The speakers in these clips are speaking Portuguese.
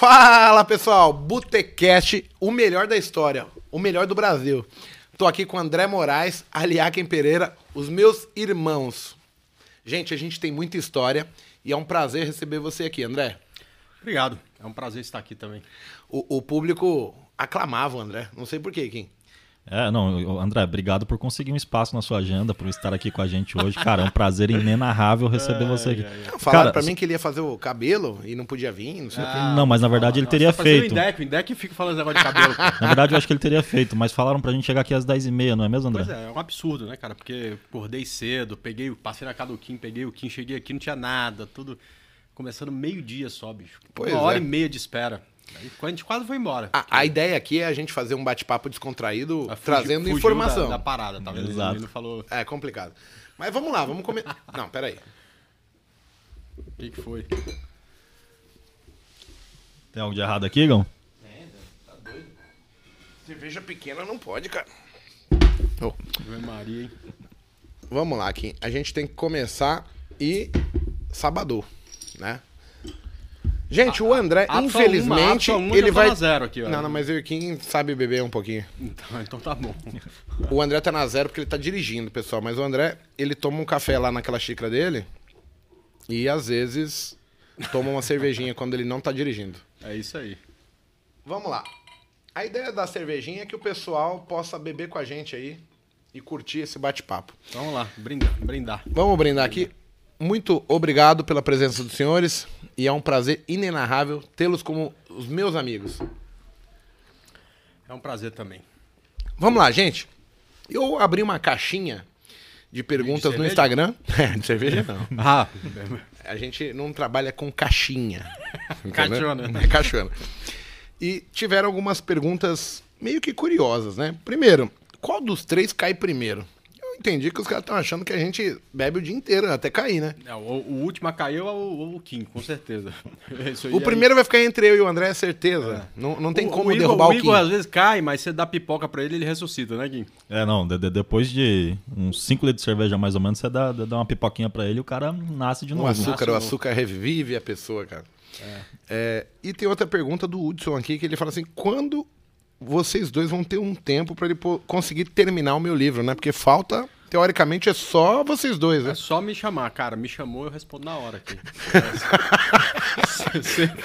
Fala pessoal, Botecast, o melhor da história, o melhor do Brasil. Tô aqui com André Moraes, Aliaquem Pereira, os meus irmãos. Gente, a gente tem muita história e é um prazer receber você aqui, André. Obrigado, é um prazer estar aqui também. O, o público aclamava o André, não sei porquê, Kim. É, não, André, obrigado por conseguir um espaço na sua agenda, por estar aqui com a gente hoje. Cara, é um prazer inenarrável receber você aqui. Falaram Cara, pra mim que ele ia fazer o cabelo e não podia vir, não sei o quê. Não, mas na verdade ele teria tá fazendo feito. O Indec, o Indec fica falando esse negócio de cabelo. cara. Na verdade eu acho que ele teria feito, mas falaram pra gente chegar aqui às 10h30, não é mesmo, André? Pois é, é um absurdo, né, cara? Porque acordei cedo, peguei, passei na casa do Kim, peguei o Kim, cheguei aqui, não tinha nada, tudo começando meio-dia só, bicho. Pois Uma hora é. e meia de espera. A gente quase foi embora. A, a ideia aqui é a gente fazer um bate-papo descontraído, Fugiu- trazendo fugiu informação. Da, da parada, tá vendo? Exato. Ele não falou É complicado. Mas vamos lá, vamos comer. Não, peraí. o que, que foi. Tem algo de errado aqui, Gão? Cerveja pequena não pode, cara. Ave Maria, hein? Vamos lá, Kim. A gente tem que começar e sabadou, né? Gente, o André, só infelizmente, uma, ele tô vai. na zero aqui. Não, não, mas eu e Kim sabe beber um pouquinho. Então, então tá bom. O André tá na zero porque ele tá dirigindo, pessoal. Mas o André, ele toma um café lá naquela xícara dele e às vezes toma uma cervejinha quando ele não tá dirigindo. É isso aí. Vamos lá. A ideia da cervejinha é que o pessoal possa beber com a gente aí e curtir esse bate-papo. Então, vamos lá, brindar. brindar. Vamos brindar aqui. Muito obrigado pela presença dos senhores e é um prazer inenarrável tê-los como os meus amigos. É um prazer também. Vamos lá, gente. Eu abri uma caixinha de perguntas no cerveja? Instagram. É, de cerveja não. Ah, A gente não trabalha com caixinha. Caixona. É caixona. E tiveram algumas perguntas meio que curiosas, né? Primeiro, qual dos três cai primeiro? Eu entendi que os caras estão achando que a gente bebe o dia inteiro, até cair, né? É, o, o último a cair é o, o Kim, com certeza. O é- primeiro vai ficar entre eu e o André, é certeza. Não, não tem O- como o Igor, derrubar o, o Igor Kim. às vezes cai, mas você dá pipoca pra ele, ele ressuscita, né, Kim? É, não, de- de- depois de uns 5 litros de cerveja mais ou menos, você dá, dá uma pipoquinha pra ele e o cara nasce de O novo. açúcar, o açúcar revive a pessoa, cara. É, e tem outra pergunta do Hudson aqui, que ele fala assim, quando vocês dois vão ter um tempo pra ele conseguir terminar o meu livro, né? Porque falta, teoricamente, é só vocês dois, né? É só me chamar, cara. Me chamou, eu respondo na hora aqui. Se-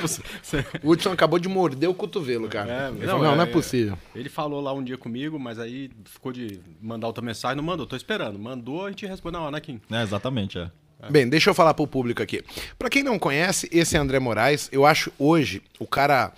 se- se- O Hudson acabou de morder o cotovelo, cara. É, não, falou, não, não é é- possível. Ele falou lá um dia comigo, mas aí ficou de mandar outra mensagem. Não mandou, tô esperando. Mandou, a gente responde na hora, né, Kim? É, exatamente, é. Bem, deixa eu falar pro público aqui. Pra quem não conhece, esse é André Moraes. Eu acho hoje o cara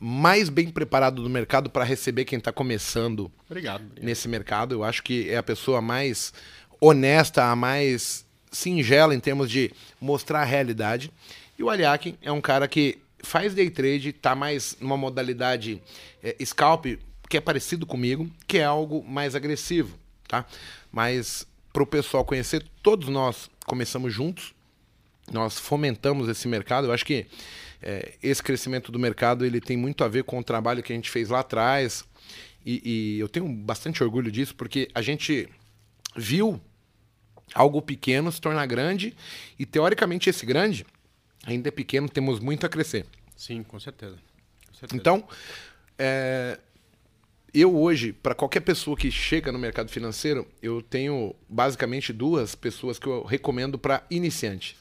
mais bem preparado do mercado pra receber quem tá começando Obrigado. obrigado. nesse mercado. Eu acho que é a pessoa mais honesta, a mais singela em termos de mostrar a realidade. E o Aliakin é um cara que faz day trade, tá mais numa modalidade é, scalp, que é parecido comigo, que é algo mais agressivo, tá? Mas pro pessoal conhecer, todos nós começamos juntos, nós fomentamos esse mercado. Eu acho que é, esse crescimento do mercado ele tem muito a ver com o trabalho que a gente fez lá atrás. E, e eu tenho bastante orgulho disso, porque a gente viu algo pequeno se tornar grande. E teoricamente esse grande ainda é pequeno, temos muito a crescer. Sim, com certeza. Com certeza. Então, é, eu hoje, para qualquer pessoa que chega no mercado financeiro, eu tenho basicamente duas pessoas que eu recomendo para iniciante.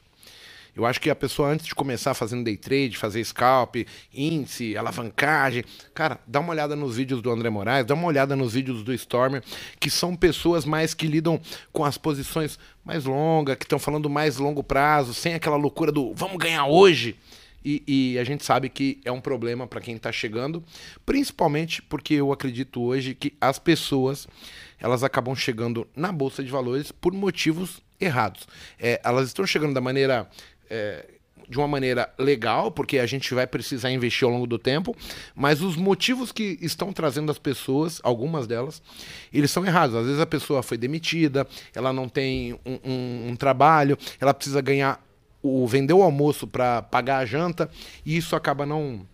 Eu acho que a pessoa, antes de começar fazendo day trade, fazer scalp, índice, alavancagem, cara, dá uma olhada nos vídeos do André Moraes, dá uma olhada nos vídeos do Stormer, que são pessoas mais que lidam com as posições mais longas, que estão falando mais longo prazo, sem aquela loucura do vamos ganhar hoje. E, e a gente sabe que é um problema para quem está chegando, principalmente porque eu acredito hoje que as pessoas elas acabam chegando na bolsa de valores por motivos errados. É, elas estão chegando da maneira é, de uma maneira legal, porque a gente vai precisar investir ao longo do tempo, mas os motivos que estão trazendo as pessoas, algumas delas, eles são errados. Às vezes a pessoa foi demitida, ela não tem um, um- um trabalho, ela precisa ganhar o vender o almoço para pagar a janta, e isso acaba não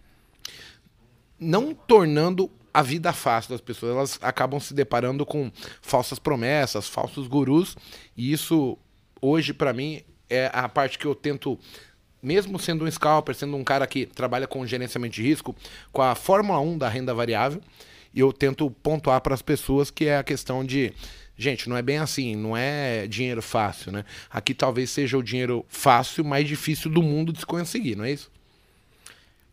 não tornando a vida fácil das pessoas. Elas acabam se deparando com falsas promessas, falsos gurus, e isso hoje para mim é a parte que eu tento mesmo sendo um scalper, sendo um cara que trabalha com gerenciamento de risco, com a Fórmula 1 da renda variável, eu tento pontuar para as pessoas que é a questão de Gente, não é bem assim, não é dinheiro fácil, né? Aqui talvez seja o dinheiro fácil, mais difícil do mundo de se conseguir, não é isso?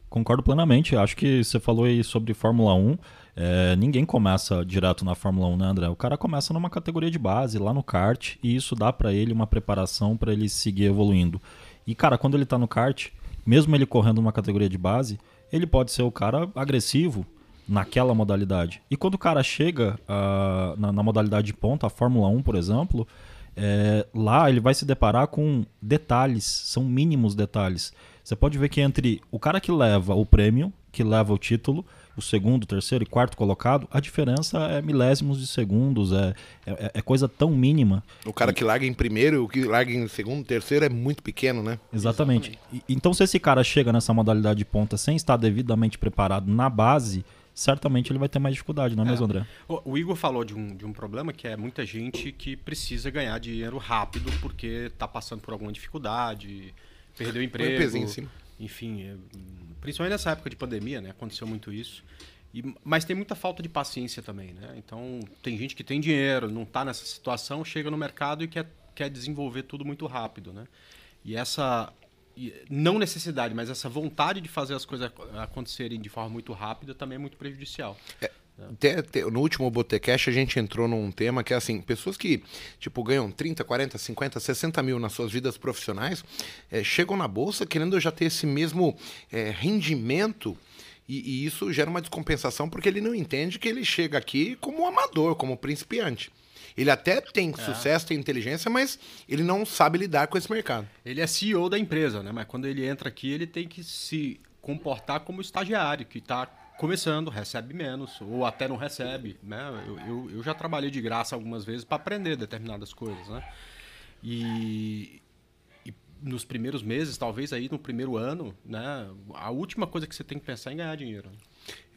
Concordo plenamente. Acho que você falou aí sobre Fórmula 1. É, ninguém começa direto na Fórmula 1, né, André? O cara começa numa categoria de base, lá no kart, e isso dá para ele uma preparação para ele seguir evoluindo. E, cara, quando ele tá no kart, mesmo ele correndo numa categoria de base, ele pode ser o cara agressivo naquela modalidade. E quando o cara chega uh, na, na, modalidade de ponta, a Fórmula 1, por exemplo, é, lá ele vai se deparar com detalhes, são mínimos detalhes. Você pode ver que entre o cara que leva o prêmio, que leva o título, o segundo, terceiro e quarto colocado, a diferença é milésimos de segundos, é, é, é coisa tão mínima. O cara que larga em primeiro e o que larga em segundo, terceiro é muito pequeno, né? Exatamente. Exatamente. E, então, se esse cara chega nessa modalidade de ponta sem estar devidamente preparado na base, certamente ele vai ter mais dificuldade, não é, é. mesmo, André? O, o, Igor falou de um, de um problema que é muita gente que precisa ganhar dinheiro rápido porque está passando por alguma dificuldade, perdeu o emprego. Um em cima. Enfim, é, principalmente nessa época de pandemia, né? Aconteceu muito isso. E, mas tem muita falta de paciência também, né? Então, tem gente que tem dinheiro, não está nessa situação, chega no mercado e quer, quer desenvolver tudo muito rápido, né? E essa não necessidade, mas essa vontade de fazer as coisas acontecerem de forma muito rápida também é muito prejudicial. É, até, no último Botecast a gente entrou num tema que é assim, pessoas que tipo ganham 30, 40, 50, 60 mil nas suas vidas profissionais, é, chegam na bolsa querendo já ter esse mesmo é, rendimento e, e, isso gera uma descompensação porque ele não entende que ele chega aqui como amador, como principiante. Ele até tem é. sucesso, tem inteligência, mas ele não sabe lidar com esse mercado. Ele é CEO da empresa, né? Mas quando ele entra aqui, ele tem que se comportar como estagiário, que está começando, recebe menos, ou até não recebe. Né? Eu, eu, eu já trabalhei de graça algumas vezes para aprender determinadas coisas. Né? E, e, nos primeiros meses, talvez aí no primeiro ano, né, a última coisa que você tem que pensar é em ganhar dinheiro.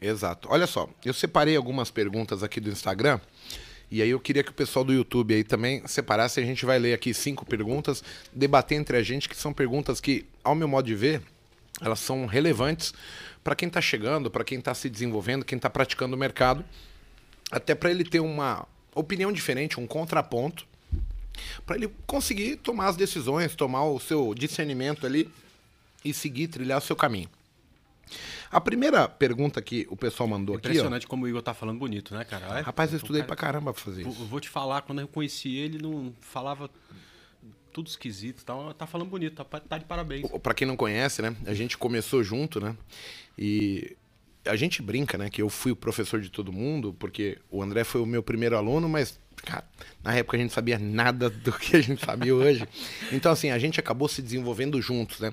Exato. Olha só, eu separei algumas perguntas aqui do Instagram. E aí eu queria que o pessoal do YouTube aí também separasse. A gente vai ler aqui cinco perguntas, debater entre a gente, que são perguntas que, ao meu modo de ver, elas são relevantes para quem está chegando, para quem está se desenvolvendo, quem está praticando o mercado, até para ele ter uma opinião diferente, um contraponto, para ele conseguir tomar as decisões, tomar o seu discernimento ali e seguir, trilhar o seu caminho. A primeira pergunta que o pessoal mandou aqui. Impressionante como o Igor tá falando bonito, né, cara? Rapaz, eu estudei cara... pra caramba pra fazer isso. Eu vou te falar, quando eu conheci ele, não falava tudo esquisito, tá, tá falando bonito, tá, tá de parabéns. Para quem não conhece, né? A gente começou junto, né? E a gente brinca, né? Que eu fui o professor de todo mundo, porque o André foi o meu primeiro aluno, mas cara, na época a gente sabia nada do que a gente sabia hoje. Então, assim, a gente acabou se desenvolvendo juntos, né?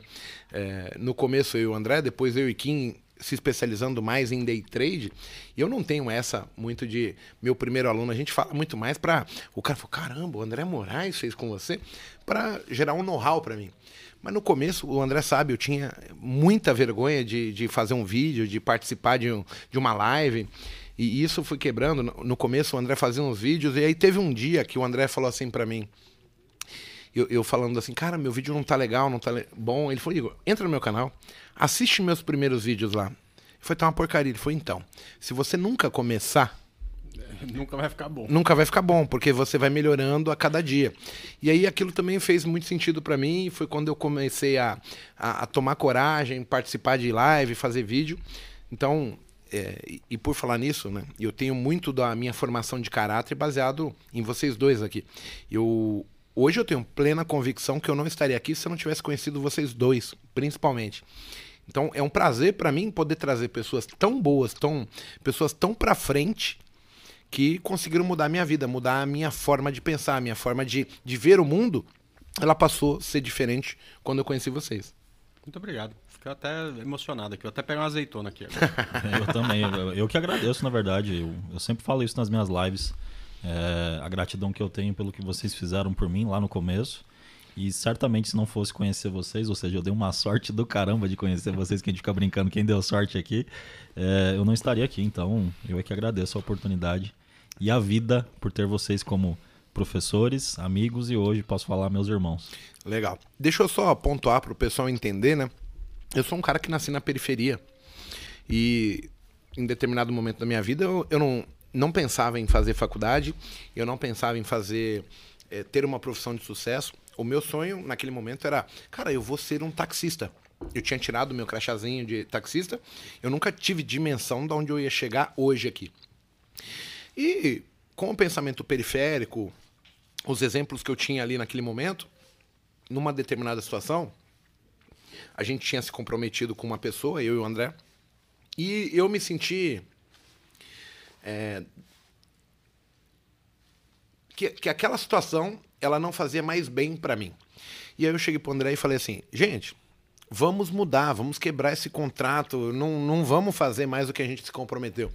É, no começo eu e o André, depois eu e Kim se especializando mais em day trade, eu não tenho essa muito de meu primeiro aluno. A gente fala muito mais para o cara falar, caramba, o André Moraes fez com você, para gerar um know-how para mim. Mas no começo, o André sabe, eu tinha muita vergonha de, de fazer um vídeo, de participar de, um, de uma live. E isso foi quebrando. No começo, o André fazia uns vídeos, e aí teve um dia que o André falou assim para mim. Eu, eu, falando assim, cara, meu vídeo não tá legal, não tá bom. Ele falou, Igor, entra no meu canal, assiste meus primeiros vídeos lá. Foi tá uma porcaria. Ele foi então, se você nunca começar, nunca vai ficar bom. Nunca vai ficar bom, porque você vai melhorando a cada dia. E aí aquilo também fez muito sentido para mim. Foi quando eu comecei a, a, a, tomar coragem, participar de live, fazer vídeo. Então, é, e, e por falar nisso, né, eu tenho muito da minha formação de caráter baseado em vocês dois aqui. Eu hoje eu tenho plena convicção que eu não estaria aqui se eu não tivesse conhecido vocês dois, principalmente. Então é um prazer para mim poder trazer pessoas tão boas, tão pessoas tão para frente que conseguiram mudar a minha vida, mudar a minha forma de pensar, a minha forma de, de ver o mundo. Ela passou a ser diferente quando eu conheci vocês. Muito obrigado. Fiquei até emocionado aqui. Vou até pegar uma azeitona aqui. eu também. Eu, eu, que agradeço, na verdade. Eu, eu sempre falo isso nas minhas lives. É, a gratidão que eu tenho pelo que vocês fizeram por mim lá no começo. E certamente se não fosse conhecer vocês, ou seja, eu dei uma sorte do caramba de conhecer vocês, que a gente fica brincando quem deu sorte aqui, é, eu não estaria aqui. Então, eu é que agradeço a oportunidade e a vida por ter vocês como professores, amigos e hoje posso falar meus irmãos. Legal. Deixa eu só pontuar para o pessoal entender, né? Eu sou um cara que nasci na periferia e em determinado momento da minha vida eu, eu não, não pensava em fazer faculdade, eu não pensava em fazer é, ter uma profissão de sucesso. O meu sonho naquele momento era, cara, eu vou ser um taxista. Eu tinha tirado meu crachazinho de taxista, eu nunca tive dimensão de onde eu ia chegar hoje aqui. E com o pensamento periférico, os exemplos que eu tinha ali naquele momento, numa determinada situação, a gente tinha se comprometido com uma pessoa, eu e o André, e eu me senti. É, que, que aquela situação ela não fazia mais bem para mim. E aí eu cheguei pro André e falei assim: gente, vamos mudar, vamos quebrar esse contrato, não, não vamos fazer mais o que a gente se comprometeu.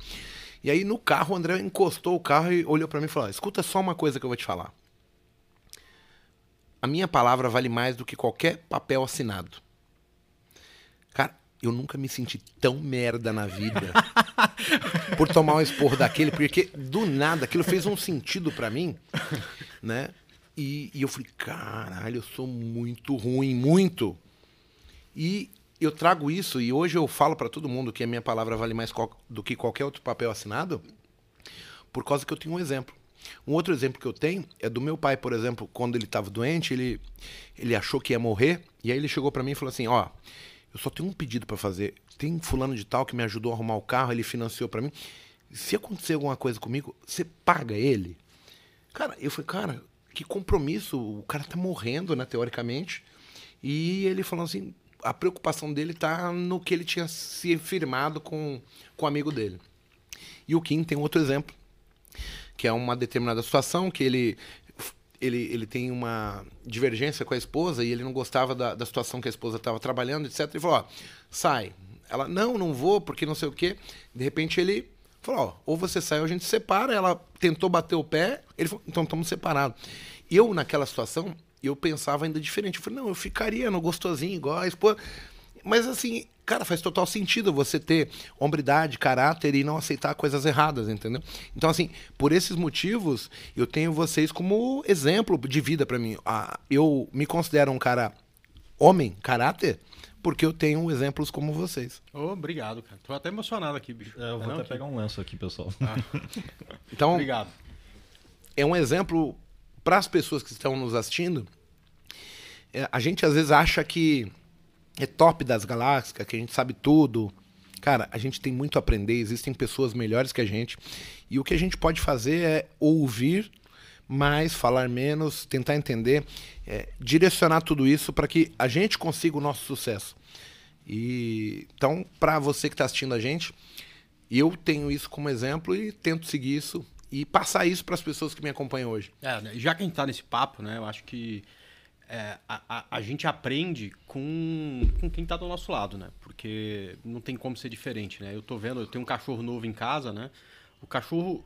E aí no carro o André encostou o carro e olhou para mim e falou: escuta só uma coisa que eu vou te falar. A minha palavra vale mais do que qualquer papel assinado. Eu nunca me senti tão merda na vida por tomar um esporro daquele, porque do nada aquilo fez um sentido para mim, né? E, e, eu falei, caralho, eu sou muito ruim, muito. E eu trago isso, e hoje eu falo para todo mundo que a minha palavra vale mais do que qualquer outro papel assinado, por causa que eu tenho um exemplo. Um outro exemplo que eu tenho é do meu pai, por exemplo, quando ele estava doente, ele, ele achou que ia morrer, e aí ele chegou para mim e falou assim: Ó, eu só tenho um pedido para fazer. Tem fulano de tal que me ajudou a arrumar o carro, ele financiou para mim. Se acontecer alguma coisa comigo, você paga ele? Cara, eu falei, cara, que compromisso. O cara tá morrendo, né, teoricamente. E ele falou assim: a preocupação dele tá no que ele tinha se firmado com, com o amigo dele. E o Kim tem outro exemplo, que é uma determinada situação que ele ele, ele tem uma divergência com a esposa e ele não gostava da, da situação que a esposa estava trabalhando, etc. E falou: ó, sai. Ela, não, não vou, porque não sei o quê. De repente ele falou: ó, ou você sai ou a gente se separa. Ela tentou bater o pé, ele falou: então estamos separados. Eu, naquela situação, eu pensava ainda diferente. Eu falei: não, eu ficaria no gostosinho, igual a esposa. Mas assim, cara, faz total sentido você ter hombridade, caráter e não aceitar coisas erradas, entendeu? Então, assim, por esses motivos, eu tenho vocês como exemplo de vida para mim. Ah, eu me considero um cara homem, caráter, porque eu tenho exemplos como vocês. Oh, obrigado, cara. Tô até emocionado aqui, bicho. É, eu vou não, até aqui? pegar um lenço aqui, pessoal. Ah. então, obrigado. É um exemplo para as pessoas que estão nos assistindo. É, a gente às vezes acha que é top das galáxias, que a gente sabe tudo. Cara, a gente tem muito a aprender, existem pessoas melhores que a gente. E o que a gente pode fazer é ouvir mais, falar menos, tentar entender, é, direcionar tudo isso para que a gente consiga o nosso sucesso. E então, para você que está assistindo a gente, eu tenho isso como exemplo e tento seguir isso e passar isso para as pessoas que me acompanham hoje. É, já que a gente está nesse papo, né, eu acho que é, a, a, a, gente aprende com, com quem está do nosso lado, né? Porque não tem como ser diferente, né? Eu tô vendo, eu tenho um cachorro novo em casa, né? O cachorro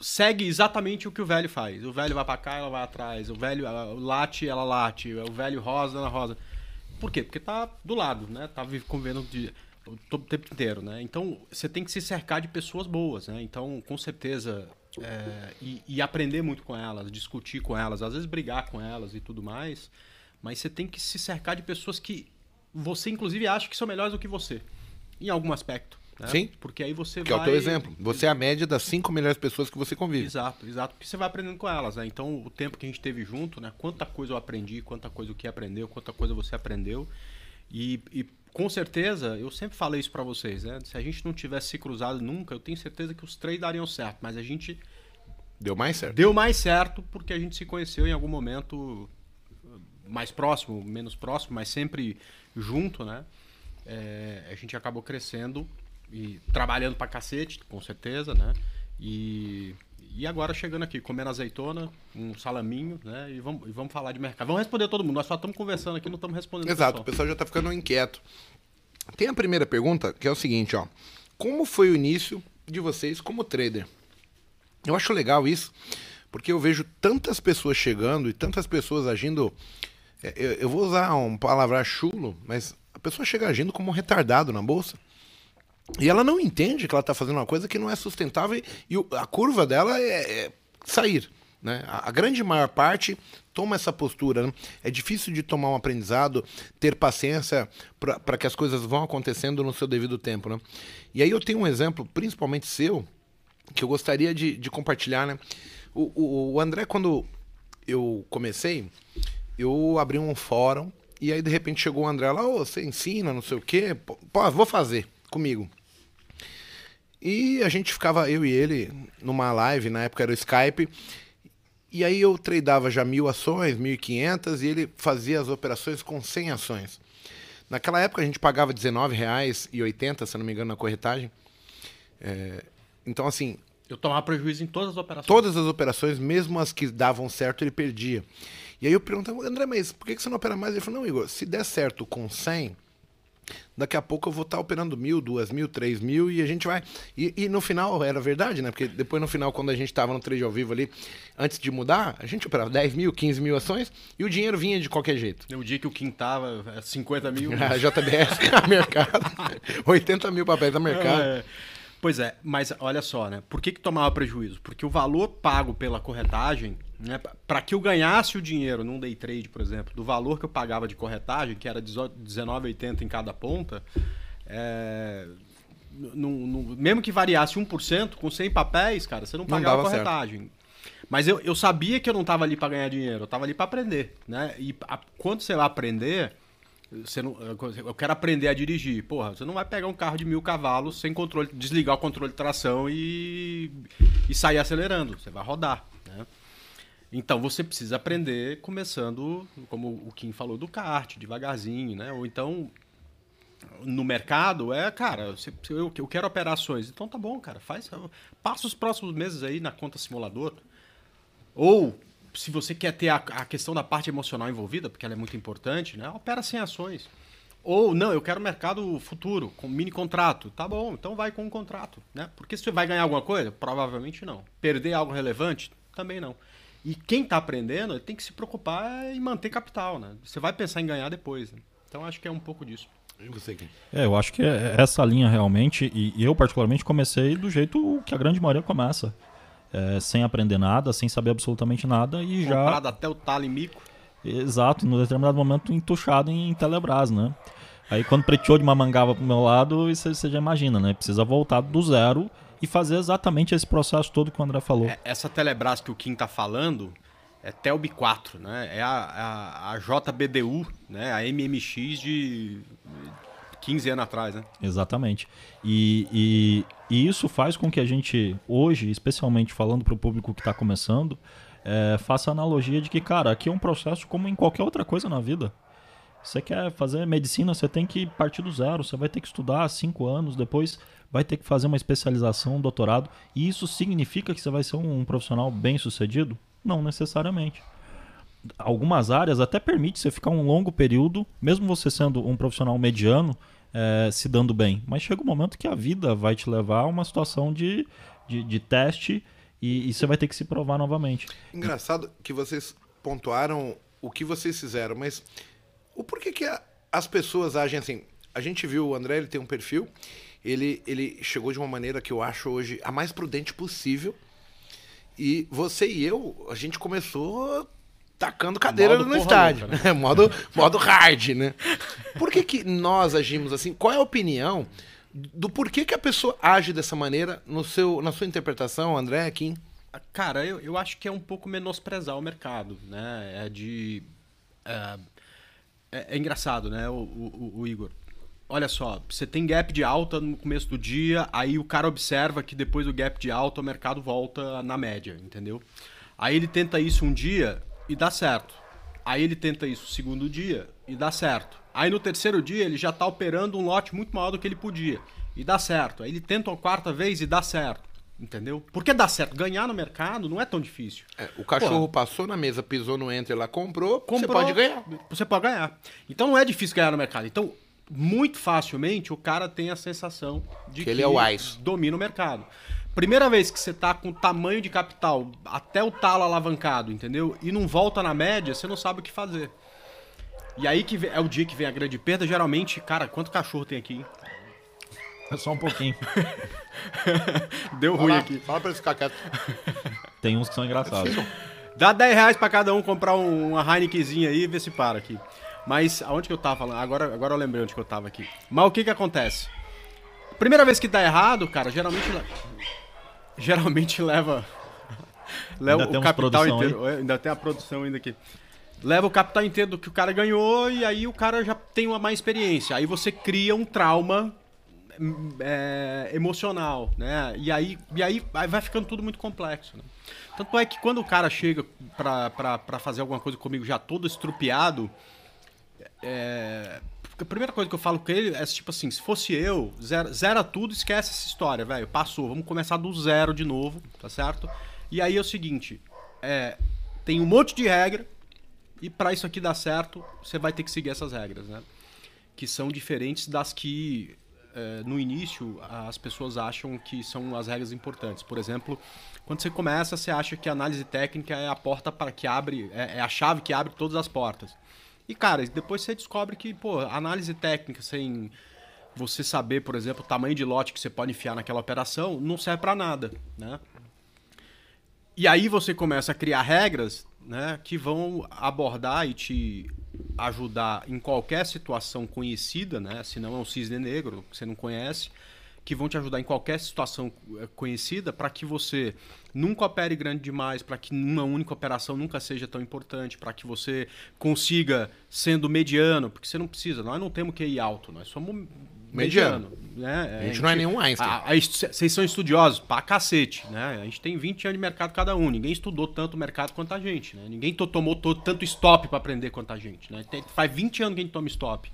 segue exatamente o que o velho faz. O velho vai para cá, ela vai atrás. O velho late, ela late. O velho rosa, ela rosa. Por quê? Porque tá do lado, né? Tá convivendo de, todo o tempo inteiro, né? Então, você tem que se cercar de pessoas boas, né? Então, com certeza, é, e, e, aprender muito com elas, discutir com elas, às vezes brigar com elas e tudo mais. Mas você tem que se cercar de pessoas que você, inclusive, acha que são melhores do que você, em algum aspecto. Né? Sim. Porque aí você que vai. Que é o teu exemplo. Você é a média das cinco melhores pessoas que você convive. Exato, exato. Porque você vai aprendendo com elas, né? Então, o tempo que a gente teve junto, né? Quanta coisa eu aprendi, quanta coisa o que aprendeu, quanta coisa você aprendeu. E, e com certeza, eu sempre falei isso para vocês, né? Se a gente não tivesse se cruzado nunca, eu tenho certeza que os três dariam certo, mas a gente deu mais certo. Deu mais certo porque a gente se conheceu em algum momento mais próximo, menos próximo, mas sempre junto, né? É, a gente acabou crescendo e trabalhando pra cacete, com certeza, né? E, e agora chegando aqui, comendo azeitona, um salaminho, né? E vamos, e vamos falar de mercado. Vamos responder todo mundo. Nós só estamos conversando aqui, não estamos respondendo. Exato, o pessoal já está ficando inquieto. Tem a primeira pergunta, que é o seguinte, ó. Como foi o início de vocês como trader? Eu acho legal isso, porque eu vejo tantas pessoas chegando e tantas pessoas agindo. É, eu, vou usar um palavra chulo, mas a pessoa chega agindo como um retardado na bolsa. E ela não entende que ela está fazendo uma coisa que não é sustentável e a curva dela é, é sair. Né? A, grande maior parte toma essa postura. Né? É difícil de tomar um aprendizado, ter paciência para que as coisas vão acontecendo no seu devido tempo. Né? E aí eu tenho um exemplo, principalmente seu, que eu gostaria de, de compartilhar. Né? O, o, o André, quando eu comecei, eu abri um fórum e aí de repente chegou o André lá, oh, você ensina, não sei o quê. Pô, vou fazer comigo. E a gente ficava, eu e ele, numa live, na época era o Skype, e aí eu tradeava já mil ações, mil e quinhentas, e ele fazia as operações com 100 ações. Naquela época a gente pagava R$19,80, se não me engano, na corretagem. É, então, assim... Eu tomava prejuízo em todas as operações. Todas as operações, mesmo as que davam certo, ele perdia. E aí eu perguntava, André, mas por que você não opera mais? Ele falou, não, Igor, se der certo com 100, Daqui a pouco eu vou estar operando mil, duas mil, três mil e a gente vai. E, e no final era verdade, né? Porque depois no final, quando a gente estava no trade ao vivo ali, antes de mudar, a gente operava 10 mil, 15 mil ações e o dinheiro vinha de qualquer jeito. O dia que o Kim tava, 50 mil. a JBS, a mercado. 80 mil papéis a mercado. É. Pois é, mas olha só, né? Por que, que tomava prejuízo? Porque o valor pago pela corretagem, né? Para que eu ganhasse o dinheiro num day trade, por exemplo, do valor que eu pagava de corretagem, que era R$19,80 em cada ponta, é... No, no, mesmo que variasse 1%, com 100 papéis, cara, você não pagava não corretagem. Certo. Mas eu, eu sabia que eu não estava ali para ganhar dinheiro, eu estava ali para aprender, né? E a, quando você vai aprender, você não, eu quero aprender a dirigir. Porra, você não vai pegar um carro de mil cavalos sem controle, desligar o controle de tração e, e sair acelerando. Você vai rodar. Né? Então você precisa aprender começando, como o Kim falou, do kart, devagarzinho, né? Ou então no mercado é, cara, eu, quero operações. Então tá bom, cara, faz. Passa os próximos meses aí na conta simulador. Ou se você quer ter a, a, questão da parte emocional envolvida, porque ela é muito importante, né? Opera sem ações. Ou, não, eu quero mercado futuro, com mini contrato. Tá bom, então vai com um contrato, né? Porque se você vai ganhar alguma coisa? Provavelmente não. Perder algo relevante? Também não. E quem está aprendendo tem que se preocupar em manter capital, né? Você vai pensar em ganhar depois. Né? Então acho que é um pouco disso. É, eu acho que é essa linha realmente, e eu particularmente comecei do jeito que a grande maioria começa é, sem aprender nada, sem saber absolutamente nada e Comprado já. Comprado até o talo e mico. Exato, no determinado momento entuchado em Telebrás, né? Aí quando preteou de uma mangava pro meu lado, você, você já imagina, né? Precisa voltar do zero e fazer exatamente esse processo todo que o André falou. É, essa Telebrás que o Kim tá falando é Telb 4, né? É a, a, a JBDU, né? A MMX de 15 anos atrás, né? Exatamente. E, e, e isso faz com que a gente, hoje, especialmente falando para o público que está começando, é, faça a analogia de que, cara, aqui é um processo como em qualquer outra coisa na vida. Você quer fazer medicina, você tem que partir do zero, você vai ter que estudar cinco anos, depois vai ter que fazer uma especialização, um doutorado. E isso significa que você vai ser um profissional bem sucedido? Não necessariamente algumas áreas até permite você ficar um longo período, mesmo você sendo um profissional mediano, é, se dando bem. Mas chega um momento que a vida vai te levar a uma situação de, de, de teste e, e, você vai ter que se provar novamente. Engraçado que vocês pontuaram o que vocês fizeram, mas o porquê que a, as pessoas agem assim? A gente viu o André, ele tem um perfil, ele, ele chegou de uma maneira que eu acho hoje a mais prudente possível. E você e eu, a gente começou tacando cadeira modo no estádio. Louca, né? modo, modo hard, né? Por que, que nós agimos assim? Qual é a opinião do porquê que a pessoa age dessa maneira no seu, na sua interpretação, André, Kim? Cara, eu, eu acho que é um pouco menosprezar o mercado, né? É de... É, é, é engraçado, né, o, o, o Igor? olha só, você tem gap de alta no começo do dia, aí o cara observa que depois do gap de alta o mercado volta na média, entendeu? Aí ele tenta isso um dia, e dá certo. Aí ele tenta isso segundo dia e dá certo. Aí no terceiro dia ele já está operando um lote muito maior do que ele podia e dá certo. Aí ele tenta uma quarta vez e dá certo. Entendeu? Porque dá certo. Ganhar no mercado não é tão difícil. É, o cachorro Pô, passou na mesa, pisou no enter lá, comprou, comprou, você pode ganhar. Você pode ganhar. Então não é difícil ganhar no mercado. Então, muito facilmente o cara tem a sensação de que, que ele é o wise. domina o mercado. Primeira vez que você tá com tamanho de capital até o talo alavancado, entendeu? E não volta na média, você não sabe o que fazer. E aí que é o dia que vem a grande perda. Geralmente, cara, quanto cachorro tem aqui? É só um pouquinho. Deu ruim aqui. Fala pra ele ficar quieto. Tem uns que são engraçados. Dá 10 reais pra cada um comprar um, uma Heinekenzinha aí e ver se para aqui. Mas aonde que eu tava falando? Agora, agora eu lembrei onde que eu tava aqui. Mas o que que acontece? Primeira vez que dá errado, cara, geralmente geralmente leva leva o capital inteiro. Aí? Ainda tem a produção ainda aqui. Leva o capital inteiro do que o cara ganhou e aí o cara já tem uma mais experiência. Aí você cria um trauma é, emocional, né? E aí, e aí vai ficando tudo muito complexo. Né? Tanto é que quando o cara chega para fazer alguma coisa comigo já todo estrupiado, é, a primeira coisa que eu falo com ele é tipo assim: se fosse eu, zera, zera tudo, esquece essa história, velho. Passou, vamos começar do zero de novo, tá certo? E aí é o seguinte: é, tem um monte de regra, e para isso aqui dar certo, você vai ter que seguir essas regras, né? Que são diferentes das que é, no início as pessoas acham que são as regras importantes. Por exemplo, quando você começa, você acha que a análise técnica é a porta para que abre, é, é a chave que abre todas as portas. E, cara, depois você descobre que, pô, análise técnica sem você saber, por exemplo, o tamanho de lote que você pode enfiar naquela operação, não serve para nada, né? E aí você começa a criar regras, né, que vão abordar e te ajudar em qualquer situação conhecida, né, se não é um cisne negro que você não conhece, que vão te ajudar em qualquer situação eh, conhecida para que você nunca opere grande demais, para que uma única operação nunca seja tão importante, para que você consiga sendo mediano, porque você não precisa, nós não temos que ir alto, nós somos mediano. mediano né? A, gente não é nenhum Einstein. A, a, vocês são estudiosos pra cacete, né? A gente tem 20 anos de mercado cada um, ninguém estudou tanto o mercado quanto a gente, né? Ninguém tomou tanto stop para aprender quanto a gente, né? Tem, faz 20 anos que a gente toma stop.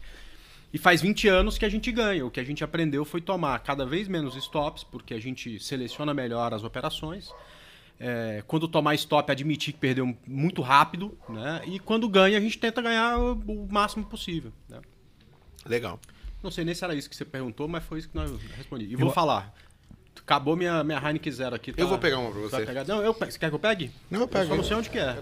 E faz 20 anos que a gente ganha. O que a gente aprendeu foi tomar cada vez menos stops, porque a gente seleciona melhor as operações. É, quando tomar stop, admitir que perdeu muito rápido, né? E quando ganha, a gente tenta ganhar o, o máximo possível. Né? Legal. Não sei nem se era isso que você perguntou, mas foi isso que nós respondi. E eu... vou falar. Acabou minha, minha Heineken Zero aqui. Tá... Eu vou pegar uma pra você. Não, eu, você quer que eu pegue? Não, eu pego. Eu só não sei onde que é.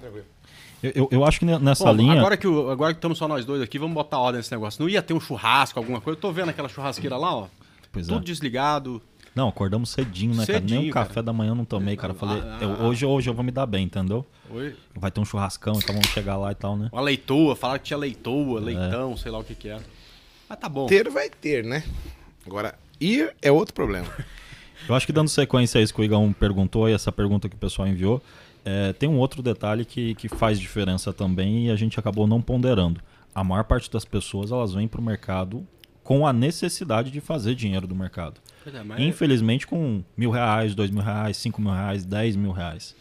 Eu, eu, eu, acho que nessa Bom, linha. Agora que, agora que estamos só nós dois aqui, vamos botar ordem nesse negócio. Não ia ter um churrasco, alguma coisa. Eu tô vendo aquela churrasqueira lá, ó. Pois tudo é. desligado. Não, acordamos cedinho, né, cedinho, cara? Nem um café da manhã não tomei, cara. Falei, ah, eu, hoje, hoje eu vou me dar bem, entendeu? Oi? Vai ter um churrascão, então vamos chegar lá e tal, né? Uma leitoa, falaram que tinha leitoa, é. leitão, é. sei lá o que que é. Mas tá bom. Ter vai ter, né? Agora, ir é outro problema. eu acho que dando sequência a isso que o Igão perguntou e essa pergunta que o pessoal enviou, é, tem um outro detalhe que, que faz diferença também e a gente acabou não ponderando. A maior parte das pessoas elas vêm para o mercado com a necessidade de fazer dinheiro do mercado. É, Infelizmente com mil reais, dois mil reais, cinco mil reais, dez mil reais.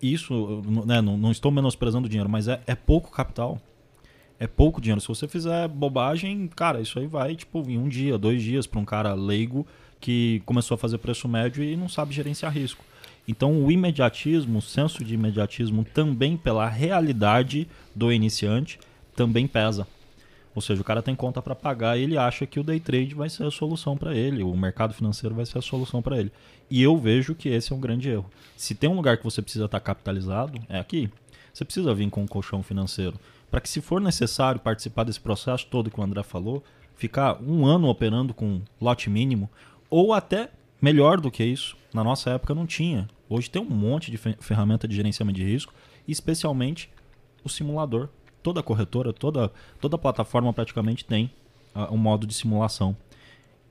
Isso, né, não, não, estou menosprezando o dinheiro, mas é, é pouco capital. É pouco dinheiro. Se você fizer bobagem, cara, isso aí vai tipo em um dia, dois dias para um cara leigo que começou a fazer preço médio e não sabe gerenciar risco. Então, o imediatismo, o senso de imediatismo também pela realidade do iniciante também pesa. Ou seja, o cara tem conta para pagar e ele acha que o day trade vai ser a solução para ele, o mercado financeiro vai ser a solução para ele. E eu vejo que esse é um grande erro. Se tem um lugar que você precisa estar tá capitalizado, é aqui. Você precisa vir com um colchão financeiro para que, se for necessário participar desse processo todo que o André falou, ficar um ano operando com lote mínimo, ou até melhor do que isso, na nossa época não tinha. Hoje tem um monte de ferramenta de gerenciamento de risco, especialmente o simulador. Toda corretora, toda, toda plataforma praticamente tem uh, um modo de simulação.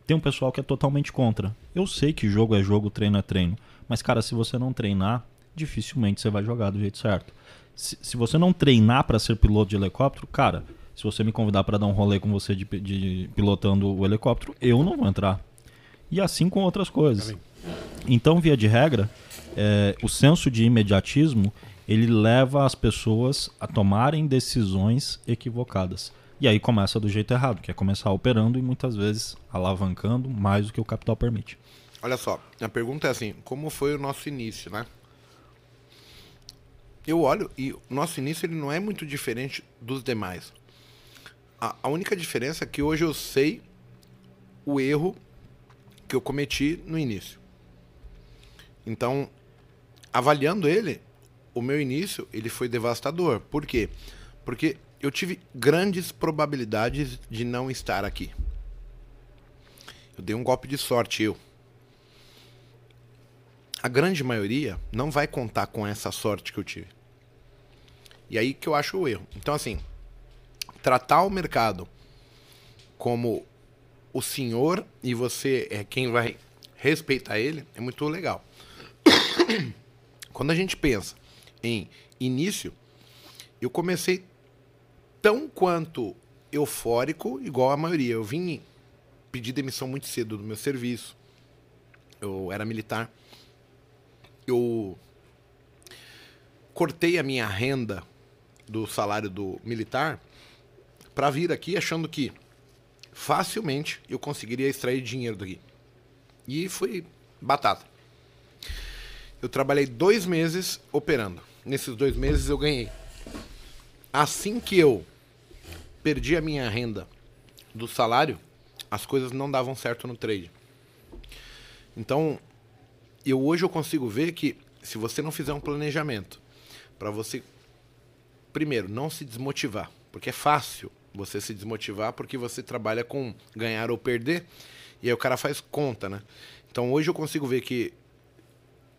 Tem um pessoal que é totalmente contra. Eu sei que jogo é jogo, treino é treino. Mas, cara, se você não treinar, dificilmente você vai jogar do jeito certo. Se, se você não treinar para ser piloto de helicóptero, cara, se você me convidar para dar um rolê com você de, de, pilotando o helicóptero, eu não vou entrar. E assim com outras coisas. Então, via de regra, é, o senso de imediatismo ele leva as pessoas a tomarem decisões equivocadas. E aí começa do jeito errado, que é começar operando e muitas vezes alavancando mais do que o capital permite. Olha só, a pergunta é assim: como foi o nosso início, né? Eu olho e o nosso início ele não é muito diferente dos demais. A, a única diferença é que hoje eu sei o erro que eu cometi no início. Então, avaliando ele, o meu início ele foi devastador. Por quê? Porque eu tive grandes probabilidades de não estar aqui. Eu dei um golpe de sorte eu. A grande maioria não vai contar com essa sorte que eu tive. E aí que eu acho o erro. Então, assim, tratar o mercado como o senhor e você é quem vai respeitar ele é muito legal. Quando a gente pensa em início, eu comecei tão quanto eufórico, igual a maioria. Eu vim pedir demissão muito cedo do meu serviço. Eu era militar. Eu cortei a minha renda do salário do militar para vir aqui achando que facilmente eu conseguiria extrair dinheiro daqui. E foi batata. Eu trabalhei dois meses operando. Nesses dois meses eu ganhei. Assim que eu perdi a minha renda do salário, as coisas não davam certo no trade. Então, eu hoje eu consigo ver que se você não fizer um planejamento para você primeiro não se desmotivar, porque é fácil você se desmotivar porque você trabalha com ganhar ou perder e aí o cara faz conta, né? Então hoje eu consigo ver que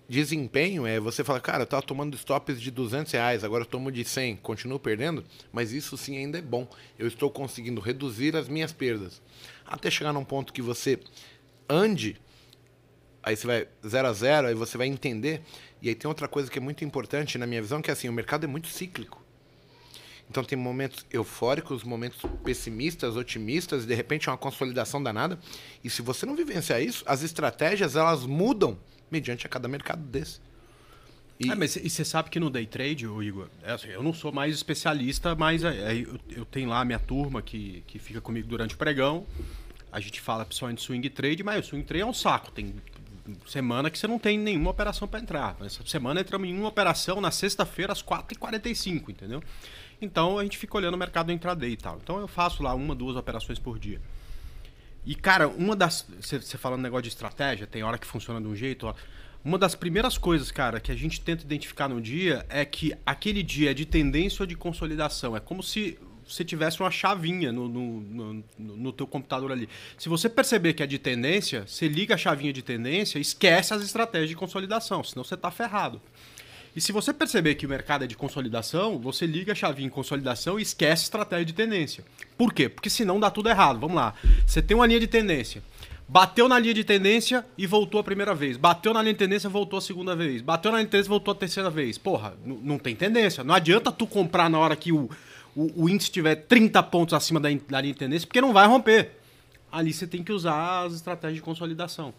desempenho é você falar, cara, eu tava tomando stops de 200 reais, agora eu tomo de 100, continuo perdendo, mas isso sim ainda é bom. Eu estou conseguindo reduzir as minhas perdas. Até chegar num ponto que você ande, aí você vai 0 a 0, aí você vai entender. E aí tem outra coisa que é muito importante na minha visão, que é assim, o mercado é muito cíclico. Então tem momentos eufóricos, momentos pessimistas, otimistas, e de repente é uma consolidação danada. E se você não vivenciar isso, as estratégias elas mudam mediante a cada mercado desse. E... É, mas você sabe que no day trade, o Igor, é assim, eu não sou mais especialista, mas é, eu, tenho lá a minha turma que, que fica comigo durante o pregão. A gente fala principalmente swing trade, mas o swing trade é um saco. Tem semana que você não tem nenhuma operação para entrar. Essa semana entramos em uma operação na sexta-feira às 4h45, entendeu? Então a gente fica olhando o mercado intraday e tal. Então eu faço lá uma, duas operações por dia. E, cara, uma das. Você falando negócio de estratégia, tem hora que funciona de um jeito, ó. Uma das primeiras coisas, cara, que a gente tenta identificar no dia é que aquele dia é de tendência ou de consolidação. É como se você tivesse uma chavinha no, no, no, no teu computador ali. Se você perceber que é de tendência, você liga a chavinha de tendência, esquece as estratégias de consolidação, senão você tá ferrado. E se você perceber que o mercado é de consolidação, você liga a chavinha em consolidação e esquece estratégia de tendência. Por quê? Porque senão dá tudo errado. Vamos lá. Você tem uma linha de tendência. Bateu na linha de tendência e voltou a primeira vez. Bateu na linha de tendência, voltou a segunda vez. Bateu na linha de tendência, voltou a terceira vez. Porra, não tem tendência. Não adianta tu comprar na hora que o, o, o índice tiver 30 pontos acima da, da linha de tendência, porque não vai romper. Ali você tem que usar as estratégias de consolidação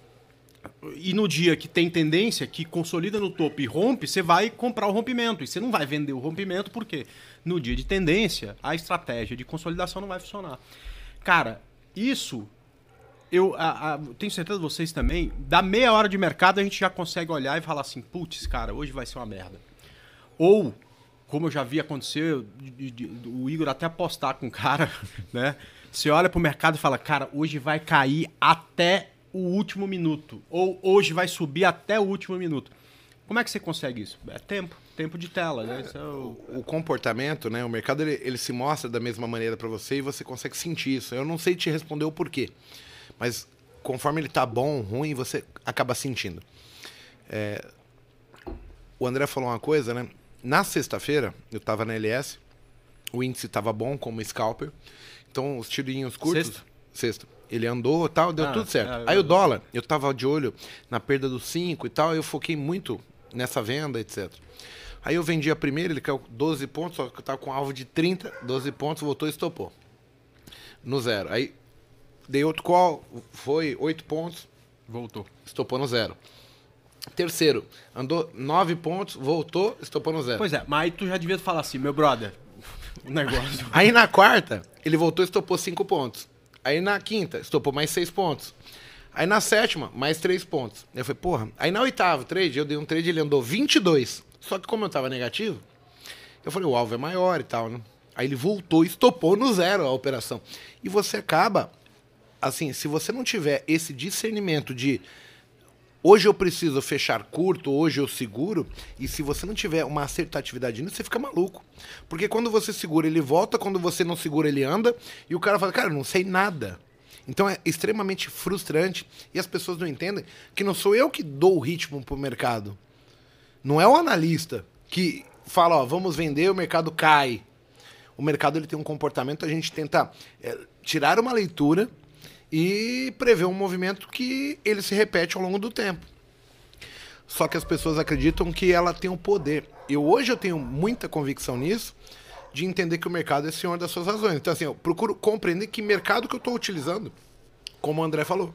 e no dia que tem tendência, que consolida no topo e rompe, você vai comprar o rompimento. E você não vai vender o rompimento, porque no dia de tendência, a estratégia de consolidação não vai funcionar. Cara, isso eu a, a, tenho certeza vocês também, da meia hora de mercado a gente já consegue olhar e falar assim, putz, cara, hoje vai ser uma merda. Ou, como eu já vi acontecer, o Igor até apostar com o cara, né? Você olha pro mercado e fala, cara, hoje vai cair até o último minuto. Ou hoje vai subir até o último minuto. Como é que você consegue isso? É tempo, tempo de tela, né? É, o... o... comportamento, né? O mercado ele, ele se mostra da mesma maneira para você e você consegue sentir isso. Eu não sei te responder o porquê, mas conforme ele tá bom, ruim, você acaba sentindo. É... O André falou uma coisa, né? Na sexta-feira, eu tava na LS, o índice tava bom como scalper, então os tirinhos curtos. Sexta? Sexta ele andou tal, deu ah, tudo certo. É, aí o dólar, eu tava de olho na perda dos 5 e tal, eu foquei muito nessa venda, etc. Aí eu vendi a primeira, ele caiu 12 pontos, só que eu tava com alvo de 30, 12 pontos, voltou e estopou. No zero. Aí dei outro call, foi 8 pontos. Voltou. Estopou no zero. Terceiro, andou 9 pontos, voltou, estopou no zero. Pois é, mas aí tu já devia falar assim, meu brother, o negócio. aí na quarta, ele voltou e estopou 5 pontos. Aí na quinta, estopou mais seis pontos. Aí na sétima, mais três pontos. Eu falei, porra. Aí na oitava trade, eu dei um trade, ele andou 22. Só que como eu tava negativo, eu falei, o alvo é maior e tal, né? Aí ele voltou e estopou no zero a operação. E você acaba, assim, se você não tiver esse discernimento de Hoje eu preciso fechar curto, hoje eu seguro, e se você não tiver uma acertatividade nisso, você fica maluco. Porque quando você segura, ele volta, quando você não segura, ele anda, e o cara fala, cara, não sei nada. Então é extremamente frustrante e as pessoas não entendem que não sou eu que dou o ritmo pro mercado. Não é o analista que fala, ó, vamos vender, o mercado cai. O mercado ele tem um comportamento, a gente tenta é, tirar uma leitura e prever um movimento que ele se repete ao longo do tempo. Só que as pessoas acreditam que ela tem o poder. Eu hoje eu tenho muita convicção nisso, de entender que o mercado é senhor das suas razões. Então assim, eu procuro compreender que mercado que eu estou utilizando, como o André falou.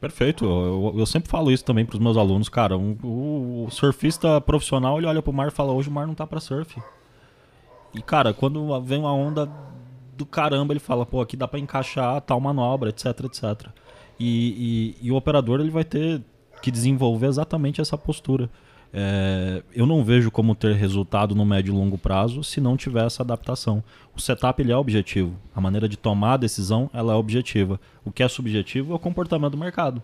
Perfeito. Eu, eu, sempre falo isso também para os meus alunos, cara. Um, o, surfista profissional ele olha para o mar e fala: hoje o mar não tá para surf. E cara, quando vem uma onda do caramba, ele fala: pô, aqui dá para encaixar tal manobra, etc, etc. E, e, e, o operador ele vai ter que desenvolver exatamente essa postura. É, eu não vejo como ter resultado no médio e longo prazo se não tiver essa adaptação. O setup ele é objetivo, a maneira de tomar a decisão ela é objetiva. O que é subjetivo é o comportamento do mercado.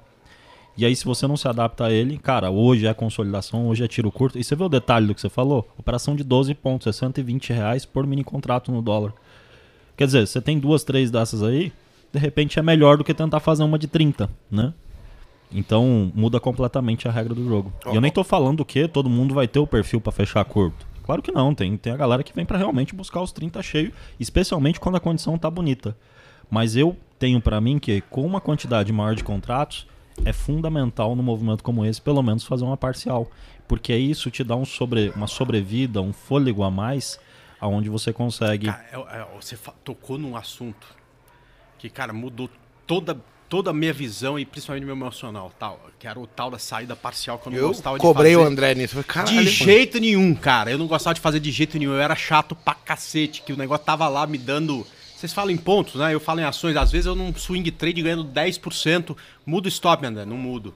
E aí, se você não se adapta a ele, cara, hoje é consolidação, hoje é tiro curto. E você vê o detalhe do que você falou? Operação de 12 pontos, é 120 reais por mini contrato no dólar. Quer dizer, você tem duas, três dessas aí, de repente é melhor do que tentar fazer uma de 30, né? Então muda completamente a regra do jogo. Oh. E eu nem tô falando que todo mundo vai ter o perfil para fechar curto. Claro que não, tem, tem a galera que vem para realmente buscar os 30 cheio, especialmente quando a condição tá bonita. Mas eu tenho para mim que com uma quantidade maior de contratos é fundamental no movimento como esse, pelo menos fazer uma parcial, porque isso te dá um sobre, uma sobrevida, um fôlego a mais, aonde você consegue. Cara, é, é, você tocou num assunto que, cara, mudou toda toda a minha visão e principalmente meu emocional, tal, que era o tal da saída parcial que eu não eu gostava de fazer. cobrei o André nisso. Caralho, de jeito nenhum, cara. Eu não gostava de fazer de jeito nenhum. Eu era chato pra cacete, que o negócio tava lá me dando... Vocês falam em pontos, né? Eu falo em ações. Às vezes eu num swing trade ganhando 10%, mudo stop, André, não mudo.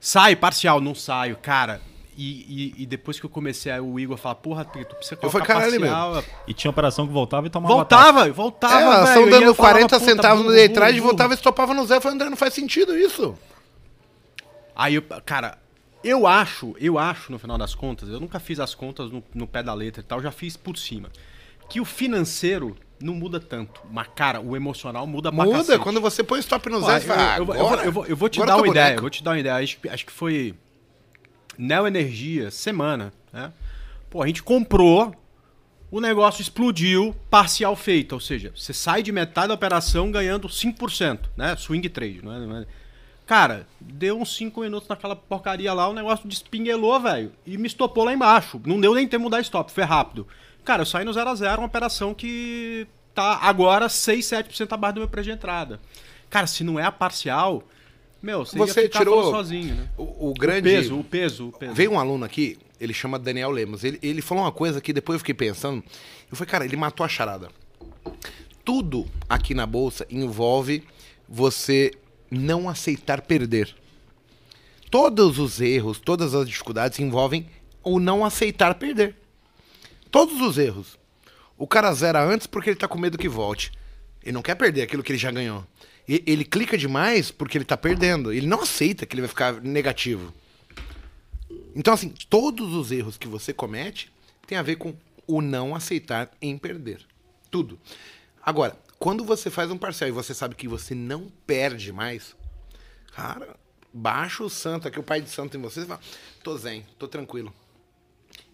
Saio parcial, não saio. Cara, e, e, e, depois que eu comecei, o Igor falar, porra, tu precisa colocar eu caralho, parcial. Meu. E tinha operação que voltava e tomava Voltava, voltava, é, estão dando 40 falava, centavos no day trade, voltava e estopava no zero. Eu falei, André, não faz sentido isso. Aí, eu, cara, eu acho, eu acho, no final das contas, eu nunca fiz as contas no, no pé da letra e tal, já fiz por cima, que o financeiro não muda tanto. Mas, cara, o emocional muda pra Muda, quando você põe stop no zero, eu, eu, eu, eu, vou, eu vou te dar uma ideia, eu vou te dar uma ideia. Acho, acho que foi Neo Energia, semana, né? Pô, a gente comprou, o negócio explodiu, parcial feito, ou seja, você sai de metade da operação ganhando 5%, né? Swing trade, não é? Cara, deu uns 5 minutos naquela porcaria lá, o negócio despinguelou, velho, e me estopou lá embaixo. Não deu nem tempo de mudar stop, foi rápido. Cara, eu saí no 0 a 0 uma operação que tá agora 6, 7% abaixo do meu preço de entrada. Cara, se não é a parcial, meu, você, você tirou sozinho, né? O, o, grande. O peso, o peso, o peso. Veio um aluno aqui, ele chama Daniel Lemos. Ele, ele falou uma coisa que depois eu fiquei pensando. Eu falei, cara, ele matou a charada. Tudo aqui na bolsa envolve você não aceitar perder. Todos os erros, todas as dificuldades envolvem o não aceitar perder. Todos os erros. O cara zera antes porque ele tá com medo que volte. Ele não quer perder aquilo que ele já ganhou ele clica demais porque ele tá perdendo. Ele não aceita que ele vai ficar negativo. Então, assim, todos os erros que você comete tem a ver com o não aceitar em perder. Tudo. Agora, quando você faz um parcial e você sabe que você não perde mais, cara, baixa o santo, aqui o pai de santo em você, e fala, tô zen, tô tranquilo.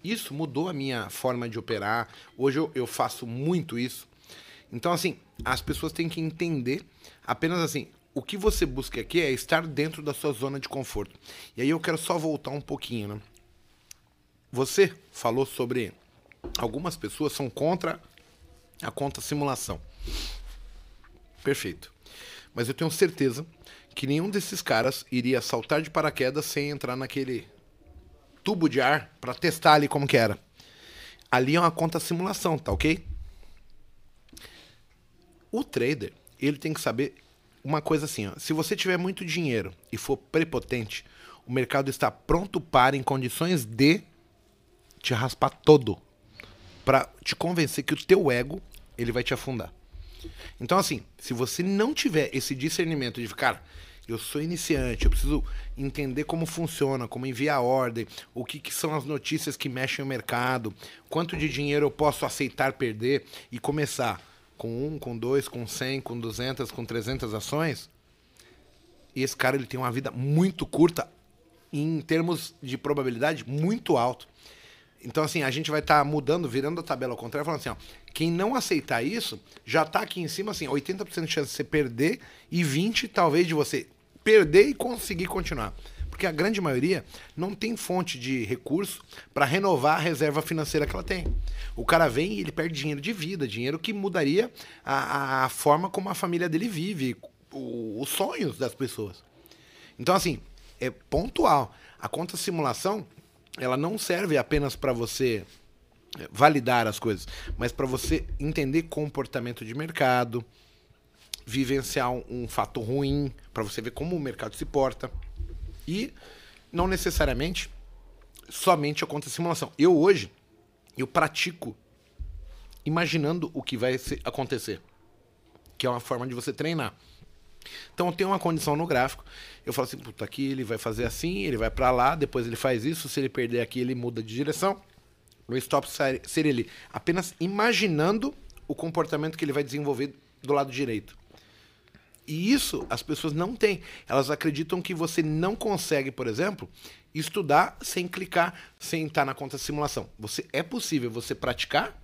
Isso mudou a minha forma de operar. Hoje eu, eu faço muito isso. Então, assim, as pessoas têm que entender apenas assim, o que você busca aqui é estar dentro da sua zona de conforto. E aí eu quero só voltar um pouquinho, né? Você falou sobre algumas pessoas são contra a conta simulação. Perfeito. Mas eu tenho certeza que nenhum desses caras iria saltar de paraquedas sem entrar naquele tubo de ar para testar ali como que era. Ali é uma conta simulação, tá ok? O trader, ele tem que saber uma coisa assim, ó, se você tiver muito dinheiro e for prepotente, o mercado está pronto para, em condições de te raspar todo, para te convencer que o teu ego, ele vai te afundar. Então assim, se você não tiver esse discernimento de, cara, eu sou iniciante, eu preciso entender como funciona, como enviar ordem, o que, que, são as notícias que mexem o mercado, quanto de dinheiro eu posso aceitar perder e começar com um, com dois, com cem, com duzentas, com trezentas ações, e esse cara ele tem uma vida muito curta em termos de probabilidade muito alto. Então, assim, a gente vai estar tá mudando, virando a tabela ao contrário, falando assim, ó, quem não aceitar isso, já está aqui em cima, assim, 80% de chance de você perder e 20% talvez de você perder e conseguir continuar. Porque a grande maioria não tem fonte de recurso para renovar a reserva financeira que ela tem. O cara vem e ele perde dinheiro de vida, dinheiro que mudaria a, a forma como a família dele vive, o, os sonhos das pessoas. Então, assim, é pontual. A conta simulação, ela não serve apenas para você validar as coisas, mas para você entender comportamento de mercado, vivenciar um, um fato ruim, para você ver como o mercado se porta. E não necessariamente somente a conta simulação. Eu hoje, eu pratico imaginando o que vai acontecer. Que é uma forma de você treinar. Então eu tenho uma condição no gráfico. Eu falo assim, puta, aqui ele vai fazer assim, ele vai para lá, depois ele faz isso, se ele perder aqui, ele muda de direção. O stop seria ele apenas imaginando o comportamento que ele vai desenvolver do lado direito. E isso as pessoas não têm. Elas acreditam que você não consegue, por exemplo, estudar sem clicar, sem estar na conta de simulação. Você é possível você praticar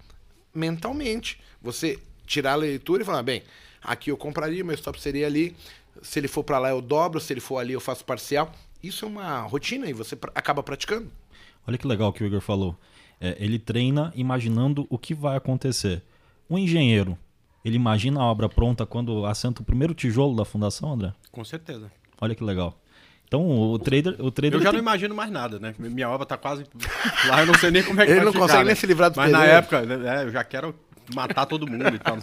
mentalmente. Você tirar a leitura e falar, bem, aqui eu compraria, meu stop seria ali. Se ele for para lá eu dobro, se ele for ali eu faço parcial. Isso é uma rotina e você acaba praticando. Olha que legal que o Igor falou. É, ele treina imaginando o que vai acontecer. Um engenheiro, ele imagina a obra pronta quando assenta o primeiro tijolo da fundação, André? Com certeza. Olha que legal. Então o trader, o trader Eu já tem... não imagino mais nada, né? Minha obra tá quase lá, eu não sei nem como é que Ele vai não ficar, consegue né? nem se livrar do Mas na época, né, eu já quero matar todo mundo e tal,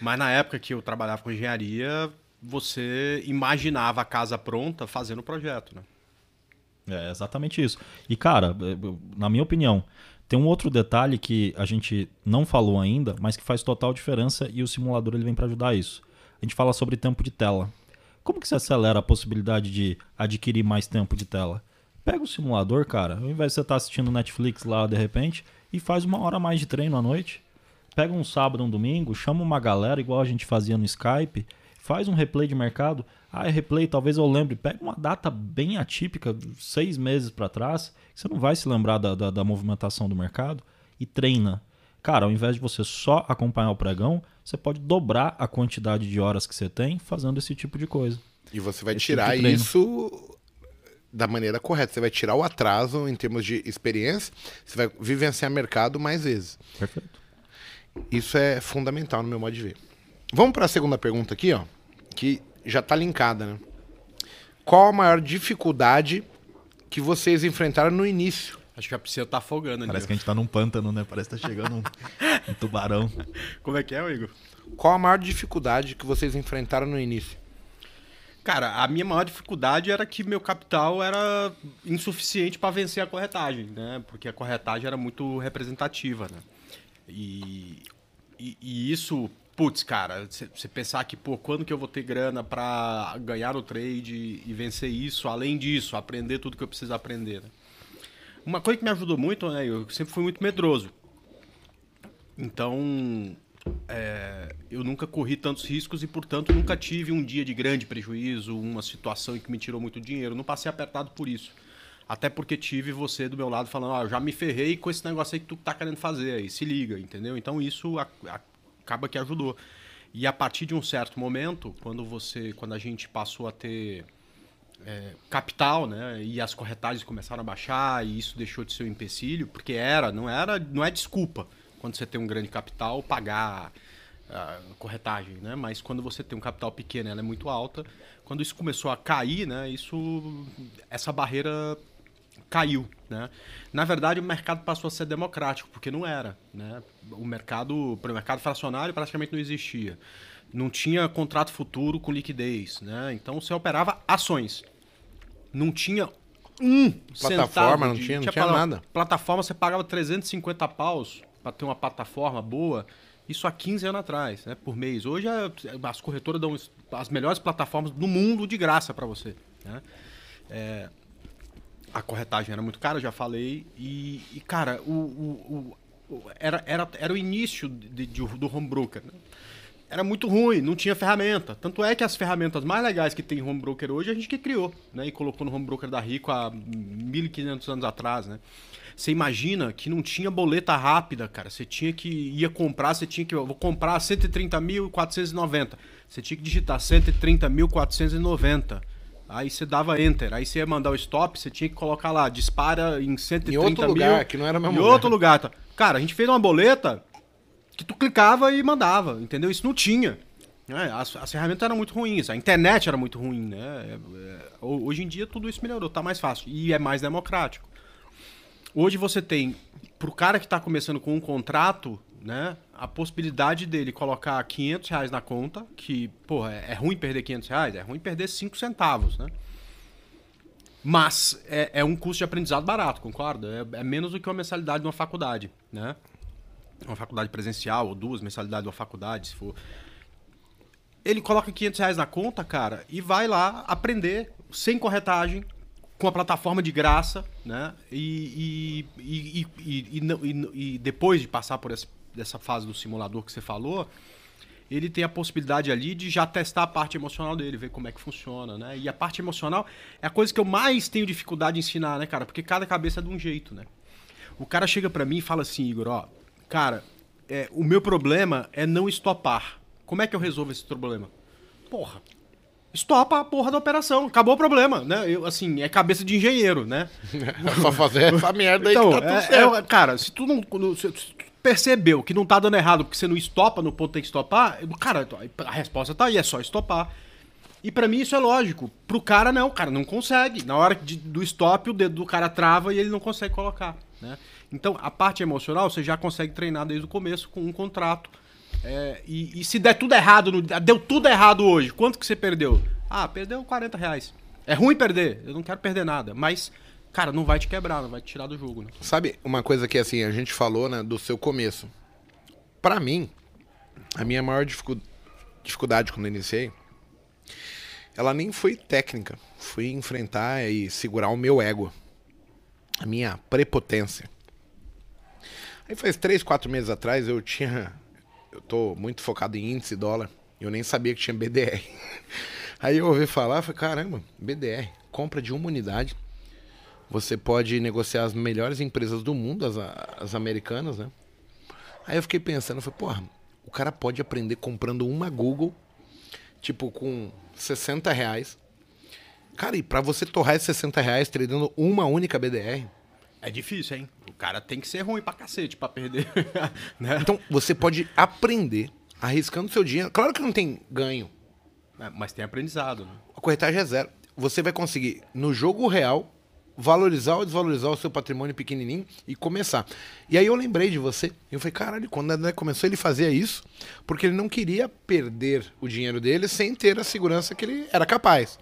Mas na época que eu trabalhava com engenharia, você imaginava a casa pronta fazendo o projeto, né? É exatamente isso. E cara, é, na minha opinião, tem um outro detalhe que a gente não falou ainda, mas que faz total diferença e o simulador ele vem para ajudar isso. A gente fala sobre tempo de tela. Como que você acelera a possibilidade de adquirir mais tempo de tela? Pega o simulador, cara, ao invés de você estar tá assistindo Netflix lá de repente, e faz uma hora mais de treino à noite. Pega um sábado, um domingo, chama uma galera, igual a gente fazia no Skype, faz um replay de mercado. Ah, é replay, talvez eu lembre. Pega uma data bem atípica, seis meses para trás, que você não vai se lembrar da, da, da, movimentação do mercado, e treina. Cara, ao invés de você só acompanhar o pregão, você pode dobrar a quantidade de horas que você tem fazendo esse tipo de coisa. E você vai esse tirar tipo isso da maneira correta. Você vai tirar o atraso em termos de experiência, você vai vivenciar mercado mais vezes. Perfeito. Isso é fundamental no meu modo de ver. Vamos para a segunda pergunta aqui, ó que já está linkada, né? Qual a maior dificuldade que vocês enfrentaram no início? Acho que a piscina tá afogando Parece que a gente tá num pântano, né? Parece que tá chegando um, um tubarão. Como é que é, Igor? Qual a maior dificuldade que vocês enfrentaram no início? Cara, a minha maior dificuldade era que meu capital era insuficiente para vencer a corretagem, né? Porque a corretagem era muito representativa, né? E, e, e isso putz, cara, você pensar que, pô, quando que eu vou ter grana para ganhar no trade e vencer isso, além disso, aprender tudo que eu preciso aprender, né? Uma coisa que me ajudou muito, né, eu sempre fui muito medroso. Então, é, eu nunca corri tantos riscos e, portanto, nunca tive um dia de grande prejuízo, uma situação em que me tirou muito dinheiro. Não passei apertado por isso. Até porque tive você do meu lado falando, ah, já me ferrei com esse negócio aí que tu tá querendo fazer aí, se liga, entendeu? Então isso a, a, acaba que ajudou. E a partir de um certo momento, quando você, quando a gente passou a ter é, capital, né, e as corretagens começaram a baixar e isso deixou de ser um empecilho, porque era, não era, não é desculpa quando você tem um grande capital pagar a corretagem, né? Mas quando você tem um capital pequeno, ela é muito alta. Quando isso começou a cair, né? Isso, essa barreira caiu. Né? Na verdade, o mercado passou a ser democrático, porque não era. Né? O mercado, o mercado fracionário praticamente não existia. Não tinha contrato futuro com liquidez. Né? Então você operava ações. Não tinha um plataforma, não tinha, não tinha, tinha nada. Plataforma, você pagava 350 paus para ter uma plataforma boa. Isso há 15 anos atrás, né, por mês. Hoje as corretoras dão as melhores plataformas do mundo de graça para você. Né? É, a corretagem era muito cara, já falei. E, e cara, o, o, o, era, era, era o início de, de, do home broker. Né? era muito ruim, não tinha ferramenta. Tanto é que as ferramentas mais legais que tem home broker hoje a gente que criou, né? E colocou no home broker da Rico há 1.500 anos atrás, né? Você imagina que não tinha boleta rápida, cara. Você tinha que ia comprar, você tinha que eu vou comprar 130.490. Você tinha que digitar 130.490. Aí você dava enter, aí você ia mandar o stop, você tinha que colocar lá, dispara em 130 em outro mil, lugar, que não era mesmo Em lugar. outro lugar. Tá. Cara, a gente fez uma boleta que tu clicava e mandava, entendeu? Isso não tinha. É, as, as, ferramentas eram muito ruins, a internet era muito ruim, né? É, é, hoje em dia tudo isso melhorou, tá mais fácil e é mais democrático. Hoje você tem, pro cara que está começando com um contrato, né, a possibilidade dele colocar 500 reais na conta, que, porra, é, é ruim perder 500 reais, é ruim perder 5 centavos, né? Mas é, é um custo de aprendizado barato, concorda? É, é, menos do que uma mensalidade de uma faculdade, né? Uma faculdade presencial ou duas mensalidades de uma faculdade, se for. Ele coloca 500 reais na conta, cara, e vai lá aprender sem corretagem, com a plataforma de graça, né? E, e, e, e, e depois de passar por essa, essa fase do simulador que você falou, ele tem a possibilidade ali de já testar a parte emocional dele, ver como é que funciona, né? E a parte emocional é a coisa que eu mais tenho dificuldade de ensinar, né, cara? Porque cada cabeça é de um jeito, né? O cara chega para mim e fala assim, Igor, ó, cara, é, o meu problema é não estopar. Como é que eu resolvo esse problema? Porra, estopa a porra da operação. Acabou o problema, né? Eu, assim, é cabeça de engenheiro, né? Só fazer essa merda aí então, que tá tudo é, certo. É, cara, se tu não. Se tu percebeu que não tá dando errado porque você não estopa no ponto que tem que estopar, cara, a resposta tá aí, é só estopar. E para mim isso é lógico. Pro cara não, o cara não consegue. Na hora de, do stop, o dedo do cara trava e ele não consegue colocar, né? Então, a parte emocional você já consegue treinar desde o começo com um contrato é, e, e, se der tudo errado, no, deu tudo errado hoje, quanto que você perdeu? Ah, perdeu 40 reais. É ruim perder, eu não quero perder nada, mas, cara, não vai te quebrar, não vai te tirar do jogo. Né? Sabe uma coisa que assim, a gente falou, né, do seu começo. Para mim, a minha maior dificuldade quando eu iniciei, ela nem foi técnica, foi enfrentar e segurar o meu ego, a minha prepotência. Aí faz três, quatro meses atrás eu tinha eu tô muito focado em índice dólar. Eu nem sabia que tinha BDR. Aí eu ouvi falar, falei, caramba, BDR, compra de uma unidade. Você pode negociar as melhores empresas do mundo, as, as americanas, né? Aí eu fiquei pensando, falei, porra, o cara pode aprender comprando uma Google, tipo, com 60 reais. Cara, e pra você torrar esses 60 reais tradando uma única BDR, é difícil, hein? O cara tem que ser ruim pra cacete pra perder. né? Então, você pode aprender arriscando seu dinheiro. Claro que não tem ganho. É, mas tem aprendizado. Né? A corretagem é zero. Você vai conseguir, no jogo real, valorizar ou desvalorizar o seu patrimônio pequenininho e começar. E aí eu lembrei de você. E eu falei, caralho, quando o André começou, ele fazia isso porque ele não queria perder o dinheiro dele sem ter a segurança que ele era capaz.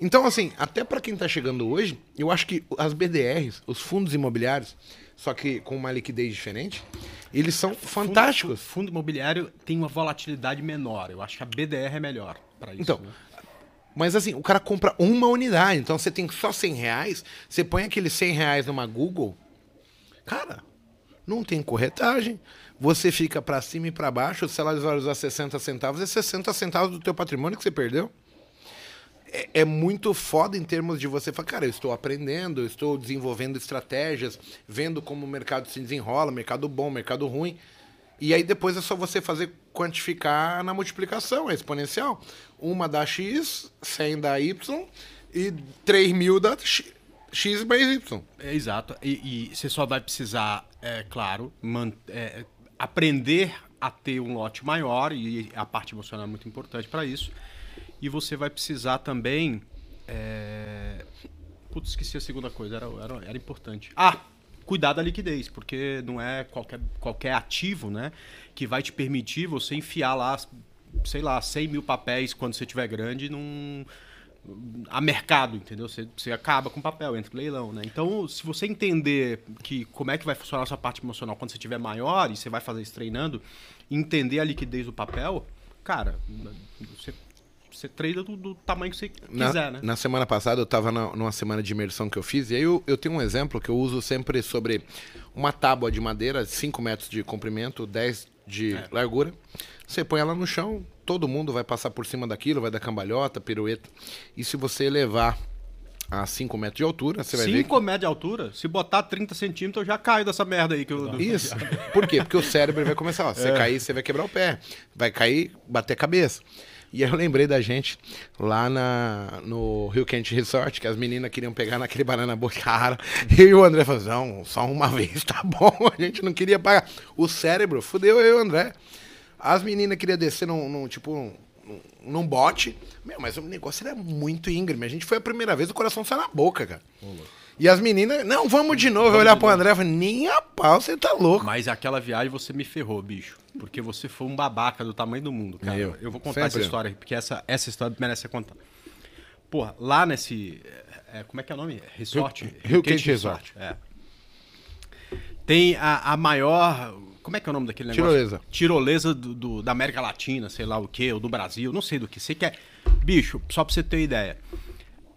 Então, assim, até para quem está chegando hoje, eu acho que as BDRs, os fundos imobiliários, só que com uma liquidez diferente, eles são fantásticos. Fundo, fundo imobiliário tem uma volatilidade menor. Eu acho que a BDR é melhor para isso. Então, né? Mas assim, o cara compra uma unidade. Então você tem só 100 reais, você põe aqueles 100 reais numa Google, cara, não tem corretagem. Você fica para cima e para baixo, se ela valorizar 60 centavos, é 60 centavos do teu patrimônio que você perdeu é, é, muito foda em termos de você falar, cara, eu estou aprendendo, eu estou desenvolvendo estratégias, vendo como o mercado se desenrola, mercado bom, mercado ruim. E aí depois é só você fazer quantificar na multiplicação, é exponencial. Uma dá X, 100 dá Y e 3 mil dá X, X mais Y. É, exato. E, e, você só vai precisar, é claro, é, aprender a ter um lote maior, e a parte emocional é muito importante para isso e você vai precisar também. É... Putz, esqueci a segunda coisa, era, era, era importante. Ah! Cuidar da liquidez, porque não é qualquer, qualquer ativo né, que vai te permitir você enfiar lá, sei lá, 100 mil papéis quando você tiver grande num, a mercado, entendeu? Você, você acaba com papel, entra no leilão, né? Então, se você entender que como é que vai funcionar a sua parte emocional quando você tiver maior e você vai fazer isso treinando, entender a liquidez do papel, cara, você você treina do, do, tamanho que você na, quiser, né? Na semana passada eu estava numa semana de imersão que eu fiz, e aí eu, eu tenho um exemplo que eu uso sempre sobre uma tábua de madeira, 5 metros de comprimento, 10 de é. largura. Você põe ela no chão, todo mundo vai passar por cima daquilo, vai dar cambalhota, pirueta. E se você elevar a 5 metros de altura, você vai 5 ver. 5 metros de altura? Se botar 30 centímetros, eu já caio dessa merda aí que eu. Isso. Por quê? Porque o cérebro vai começar, ó, você é. cair, você vai quebrar o pé. Vai cair, bater a cabeça. E eu lembrei da gente lá na, no Rio Quente Resort, que as meninas queriam pegar naquele banana boa cara. E o André falou: não, só uma vez, tá bom. A gente não queria pagar. O cérebro fudeu eu e o André. As meninas queriam descer num, num tipo, num, num bote. Meu, mas o negócio era muito íngreme. A gente foi a primeira vez, o coração saiu na boca, cara. E as meninas, não, vamos de novo. Vamos eu olhar pro André e falei, nem a pau, você tá louco. Mas aquela viagem você me ferrou, bicho. Porque você foi um babaca do tamanho do mundo, cara. Eu, eu vou contar Sempre. essa história, porque essa, essa história merece ser contada. Porra, lá nesse. É, como é que é o nome? Resort? Rio, Rio Quente Resort. Resort. É. Tem a, a maior como é que é o nome daquele negócio? Tirolesa. Tirolesa do, do, da América Latina, sei lá o que, ou do Brasil, não sei do que. Você quer. Bicho, só pra você ter ideia.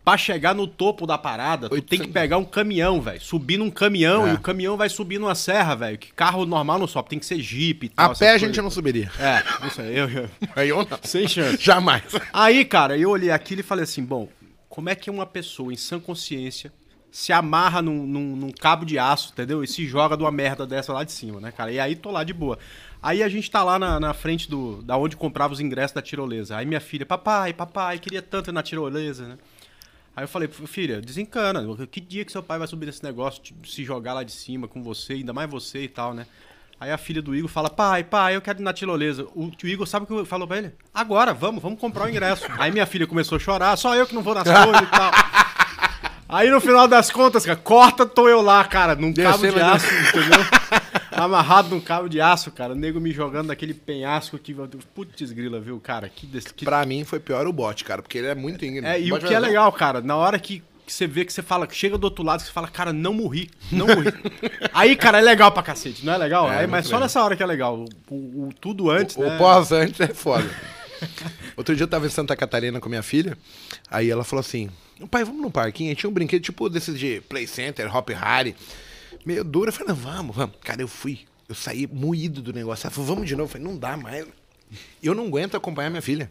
Pra chegar no topo da parada, tu tem que pegar um caminhão, velho. Subir num caminhão é. e o caminhão vai subir numa serra, velho. Que carro normal não sobe, tem que ser jeep e tal. A pé a gente não subiria. É, isso aí. Eu, eu... Aí eu não. Sem chance. Jamais. Aí, cara, eu olhei aquilo e falei assim: bom, como é que uma pessoa em sã consciência se amarra num, num, num, cabo de aço, entendeu? E se joga de uma merda dessa lá de cima, né, cara? E aí tô lá de boa. Aí a gente tá lá na, na frente do da onde comprava os ingressos da tirolesa. Aí minha filha, papai, papai, queria tanto ir na tirolesa, né? Aí eu falei, filha, desencana. Que dia que seu pai vai subir nesse negócio, tipo, se jogar lá de cima com você, ainda mais você e tal, né? Aí a filha do Igor fala, pai, pai, eu quero ir na tirolesa. O, o Igor sabe o que eu falou pra ele? Agora, vamos, vamos comprar o ingresso. Aí minha filha começou a chorar, só eu que não vou nas coisas e tal. Aí no final das contas, cara, corta, tô eu lá, cara, num cabo de aço, entendeu? Amarrado num cabo de aço, cara. O nego me jogando naquele penhasco que. Putz, grila, viu, cara? Que, que... Pra mim foi pior o bot, cara, porque ele é muito íngreme. É, e o, o que é legal, cara, na hora que, que você vê que você fala, chega do outro lado, você fala, cara, não morri, não morri. Aí, cara, é legal pra cacete, não é legal? É, Aí, mas só legal. nessa hora que é legal. O, o tudo antes, o, né? O pós antes é foda. Outro dia eu tava em Santa Catarina com minha filha, aí ela falou assim: pai, vamos no parquinho. Tinha um brinquedo tipo desses de Play Center, Hop Harry. Meio duro. Eu falei, não, vamos, vamos. Cara, eu fui. Eu saí moído do negócio. Ela falou, vamos de novo. Eu falei, não dá mais. Eu não aguento acompanhar minha filha.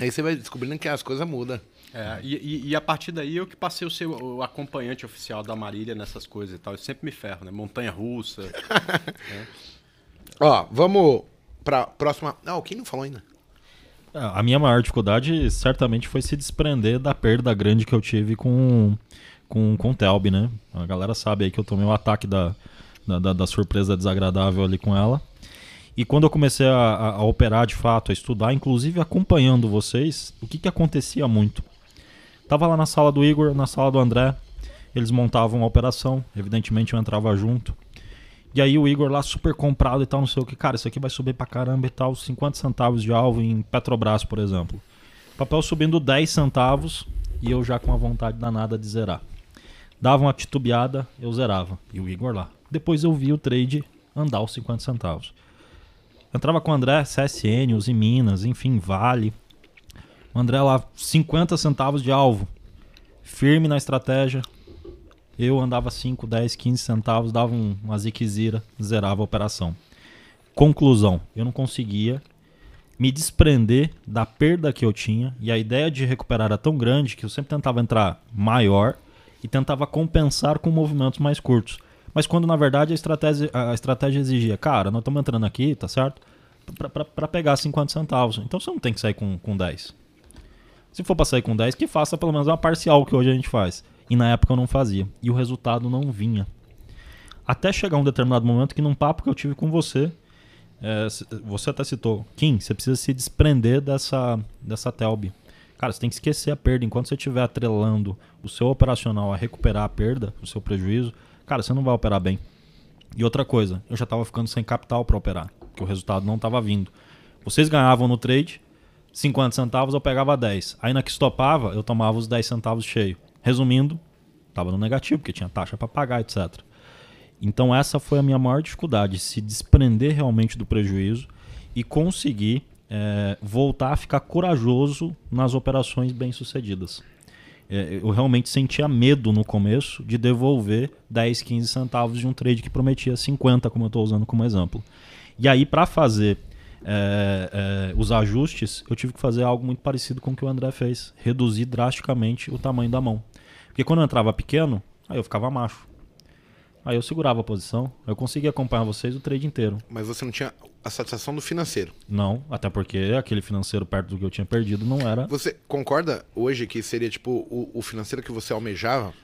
Aí você vai descobrindo que as coisas mudam. É, e, e, a partir daí eu que passei o ser o acompanhante oficial da Marília nessas coisas e tal. Eu sempre me ferro, né? Montanha russa. é. Ó, vamos pra próxima. Não, quem não falou ainda? A minha maior dificuldade certamente foi se desprender da perda grande que eu tive com, com, com o Telby, né? A galera sabe aí que eu tomei o um ataque da, da, da, surpresa desagradável ali com ela. E quando eu comecei a, a, a, operar de fato, a estudar, inclusive acompanhando vocês, o que, que acontecia muito? Tava lá na sala do Igor, na sala do André, eles montavam a operação, evidentemente eu entrava junto. E aí o Igor lá super comprado e tal, não sei o que. Cara, isso aqui vai subir pra caramba e tal. 50 centavos de alvo em Petrobras, por exemplo. Papel subindo 10 centavos e eu já com a vontade danada de zerar. Dava uma titubeada, eu zerava. E o Igor lá. Depois eu vi o trade andar os 50 centavos. Entrava com o André, CSN, os Minas, enfim, Vale. O André lá, 50 centavos de alvo. Firme na estratégia, eu andava 5, 10, 15 centavos, dava um, uma ziquezira, zerava a operação. Conclusão, eu não conseguia me desprender da perda que eu tinha e a ideia de recuperar era tão grande que eu sempre tentava entrar maior e tentava compensar com movimentos mais curtos. Mas quando na verdade a estratégia, a estratégia exigia, cara, nós estamos entrando aqui, tá certo? Para pegar 50 centavos. Então você não tem que sair com, com 10. Se for para sair com 10, que faça pelo menos uma parcial que hoje a gente faz. E na época eu não fazia. E o resultado não vinha. Até chegar um determinado momento que num papo que eu tive com você, é, você até citou, Kim, você precisa se desprender dessa, dessa Telb. Cara, você tem que esquecer a perda. Enquanto você estiver atrelando o seu operacional a recuperar a perda, o seu prejuízo, cara, você não vai operar bem. E outra coisa, eu já estava ficando sem capital para operar, porque o resultado não estava vindo. Vocês ganhavam no trade, 50 centavos eu pegava 10. Aí na que estopava, eu tomava os 10 centavos cheio. Resumindo, estava no negativo, porque tinha taxa para pagar, etc. Então essa foi a minha maior dificuldade, se desprender realmente do prejuízo e conseguir é, voltar a ficar corajoso nas operações bem-sucedidas. É, eu realmente sentia medo no começo de devolver 10, 15 centavos de um trade que prometia 50, como eu estou usando como exemplo. E aí, para fazer é, é, os ajustes, eu tive que fazer algo muito parecido com o que o André fez: reduzir drasticamente o tamanho da mão. Porque quando eu entrava pequeno, aí eu ficava macho. Aí eu segurava a posição, eu conseguia acompanhar vocês o trade inteiro. Mas você não tinha a satisfação do financeiro? Não, até porque aquele financeiro perto do que eu tinha perdido não era. Você concorda hoje que seria tipo o, o financeiro que você almejava?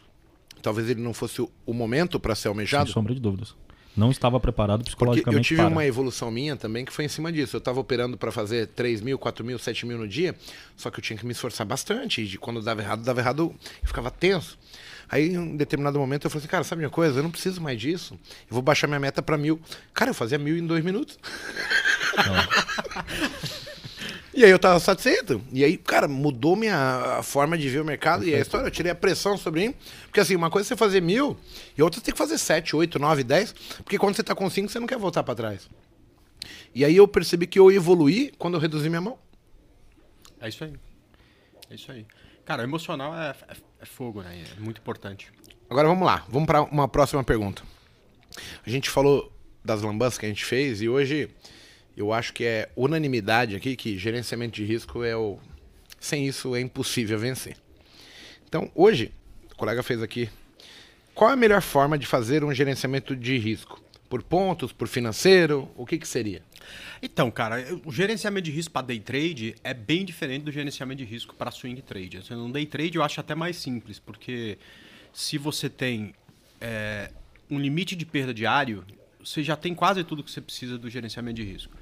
Talvez ele não fosse o, momento para ser almejado? Sem sombra de dúvidas. Não estava preparado psicologicamente. Porque eu tive para. uma evolução minha também que foi em cima disso. Eu estava operando para fazer 3 mil, 4 mil, 7 mil no dia, só que eu tinha que me esforçar bastante. E quando dava errado, dava errado, eu ficava tenso. Aí, em um determinado momento, eu falei assim, cara, sabe uma coisa? Eu não preciso mais disso. Eu vou baixar minha meta para mil. Cara, eu fazia mil em dois minutos. e aí eu tava satisfeito. E aí, cara, mudou minha forma de ver o mercado. E a história, eu tirei a pressão sobre mim. Porque assim, uma coisa é você fazer mil, e outra você tem que fazer sete, oito, nove, dez. Porque quando você tá com cinco, você não quer voltar para trás. E aí eu percebi que eu evoluí quando eu reduzi minha mão. É isso aí. É isso aí. Cara, emocional é, é, é fogo, né? É muito importante. Agora vamos lá, vamos para uma próxima pergunta. A gente falou das lambanças que a gente fez e hoje eu acho que é unanimidade aqui que gerenciamento de risco é o. Sem isso é impossível vencer. Então, hoje, o colega fez aqui. Qual é a melhor forma de fazer um gerenciamento de risco? Por pontos, por financeiro? O que, que seria? Então, cara, o gerenciamento de risco para day trade é bem diferente do gerenciamento de risco para swing trade. Assim, no day trade eu acho até mais simples, porque se você tem é, um limite de perda diário, você já tem quase tudo que você precisa do gerenciamento de risco.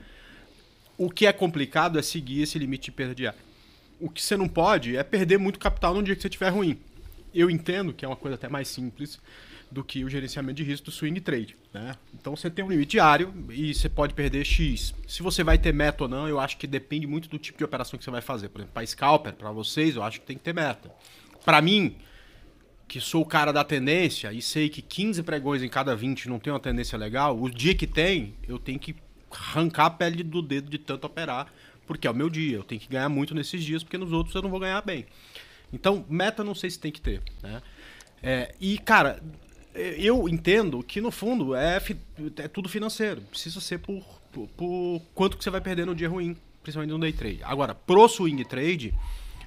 O que é complicado é seguir esse limite de perda diária. O que você não pode é perder muito capital no dia que você estiver ruim. Eu entendo que é uma coisa até mais simples, do que o gerenciamento de risco do swing trade. Né? Então você tem um limite diário e você pode perder X. Se você vai ter meta ou não, eu acho que depende muito do tipo de operação que você vai fazer. Por exemplo, para scalper, para vocês, eu acho que tem que ter meta. Para mim, que sou o cara da tendência e sei que 15 pregões em cada 20 não tem uma tendência legal, o dia que tem, eu tenho que arrancar a pele do dedo de tanto operar, porque é o meu dia. Eu tenho que ganhar muito nesses dias, porque nos outros eu não vou ganhar bem. Então, meta não sei se tem que ter. Né? É, e, cara, eu entendo que no fundo é, é tudo financeiro. Precisa ser por, por, por, quanto que você vai perder no dia ruim, principalmente no day trade. Agora, pro swing trade,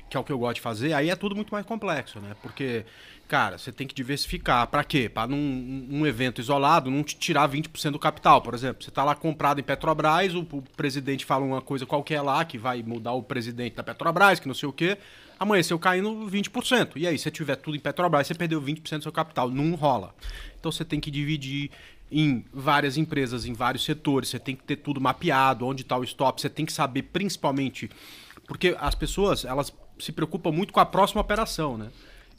que é o que eu gosto de fazer, aí é tudo muito mais complexo, né? Porque, cara, você tem que diversificar. Para quê? Para num um evento isolado não te tirar 20% do capital, por exemplo. Você tá lá comprado em Petrobras, o, o presidente fala uma coisa qualquer lá que vai mudar o presidente da Petrobras, que não sei o quê amanheceu caindo 20%. E aí, se tiver tudo em Petrobras, você perdeu 20% do seu capital. Não rola. Então você tem que dividir em várias empresas, em vários setores, você tem que ter tudo mapeado, onde está o stop, você tem que saber principalmente. Porque as pessoas, elas se preocupam muito com a próxima operação, né?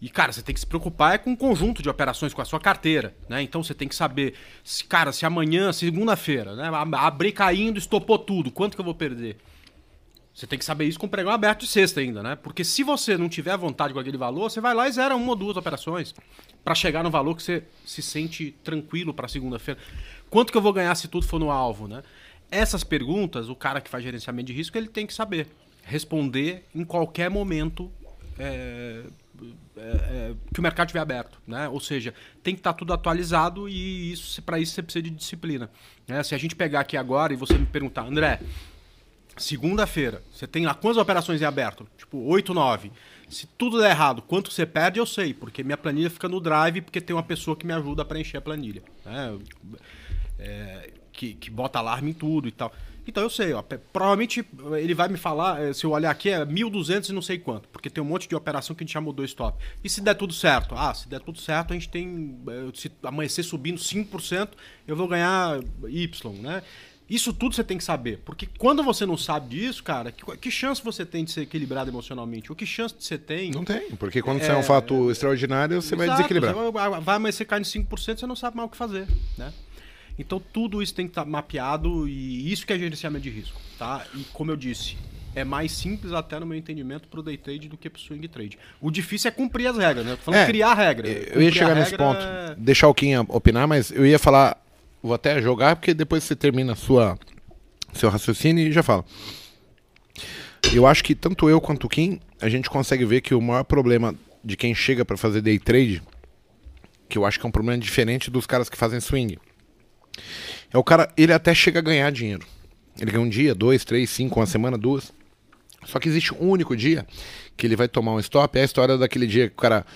E, cara, você tem que se preocupar é com um conjunto de operações, com a sua carteira, né? Então você tem que saber, se, cara, se amanhã, segunda-feira, né? Abrir caindo, estopou tudo, quanto que eu vou perder? Você tem que saber isso com o pregão aberto de sexta ainda, né? Porque se você não tiver vontade com aquele valor, você vai lá e zera uma ou duas operações para chegar no valor que você se sente tranquilo para segunda-feira. Quanto que eu vou ganhar se tudo for no alvo, né? Essas perguntas, o cara que faz gerenciamento de risco, ele tem que saber responder em qualquer momento é, é, é, que o mercado estiver aberto, né? Ou seja, tem que estar tá tudo atualizado e isso para isso você precisa de disciplina. Né? Se a gente pegar aqui agora e você me perguntar, André, segunda-feira, você tem lá quantas operações em aberto? Tipo, 8, 9. Se tudo der errado, quanto você perde, eu sei, porque minha planilha fica no drive, porque tem uma pessoa que me ajuda a preencher a planilha. Né? É, que, que bota alarme em tudo e tal. Então eu sei, ó, provavelmente ele vai me falar, eh, se eu olhar aqui, é 1.200 e não sei quanto, porque tem um monte de operação que a gente já mudou stop. E se der tudo certo? Ah, se der tudo certo, a gente tem, eh, se amanhecer subindo 5%, eu vou ganhar Y, né? Isso tudo você tem que saber. Porque quando você não sabe disso, cara, que, que chance você tem de ser equilibrado emocionalmente? Ou que chance você tem? Não tem. Porque quando é, você é um fato é, extraordinário, você exato, vai desequilibrar. Você vai, vai amanhecer caindo 5%, você não sabe mais o que fazer, né? Então tudo isso tem que estar tá mapeado e isso que é gerenciamento de risco, tá? E como eu disse, é mais simples até no meu entendimento para o day trade do que para o swing trade. O difícil é cumprir as regras, né? Tô falando é, criar regra. Eu ia chegar nesse ponto, é... deixar o Kim opinar, mas eu ia falar Vou até jogar, porque depois você termina sua, seu raciocínio e já fala. Eu acho que tanto eu quanto o Kim, a gente consegue ver que o maior problema de quem chega para fazer day trade, que eu acho que é um problema diferente dos caras que fazem swing. É o cara, ele até chega a ganhar dinheiro. Ele ganha um dia, dois, três, cinco, uma semana, duas. Só que existe um único dia que ele vai tomar um stop. É a história daquele dia que o cara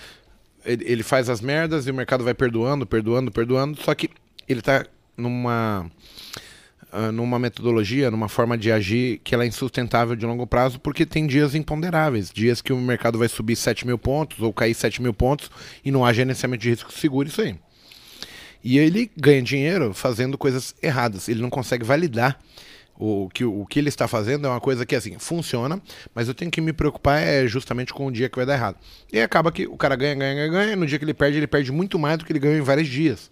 ele, ele faz as merdas e o mercado vai perdoando, perdoando, perdoando. Só que ele tá numa uh, numa metodologia, numa forma de agir que ela é insustentável de longo prazo, porque tem dias imponderáveis, dias que o mercado vai subir 7 mil pontos ou cair 7 mil pontos e não há gerenciamento de risco seguro, isso aí. E ele ganha dinheiro fazendo coisas erradas, ele não consegue validar o que, o que ele está fazendo é uma coisa que assim funciona, mas eu tenho que me preocupar é justamente com o dia que vai dar errado. E acaba que o cara ganha, ganha, ganha, ganha, no dia que ele perde, ele perde muito mais do que ele ganhou em vários dias.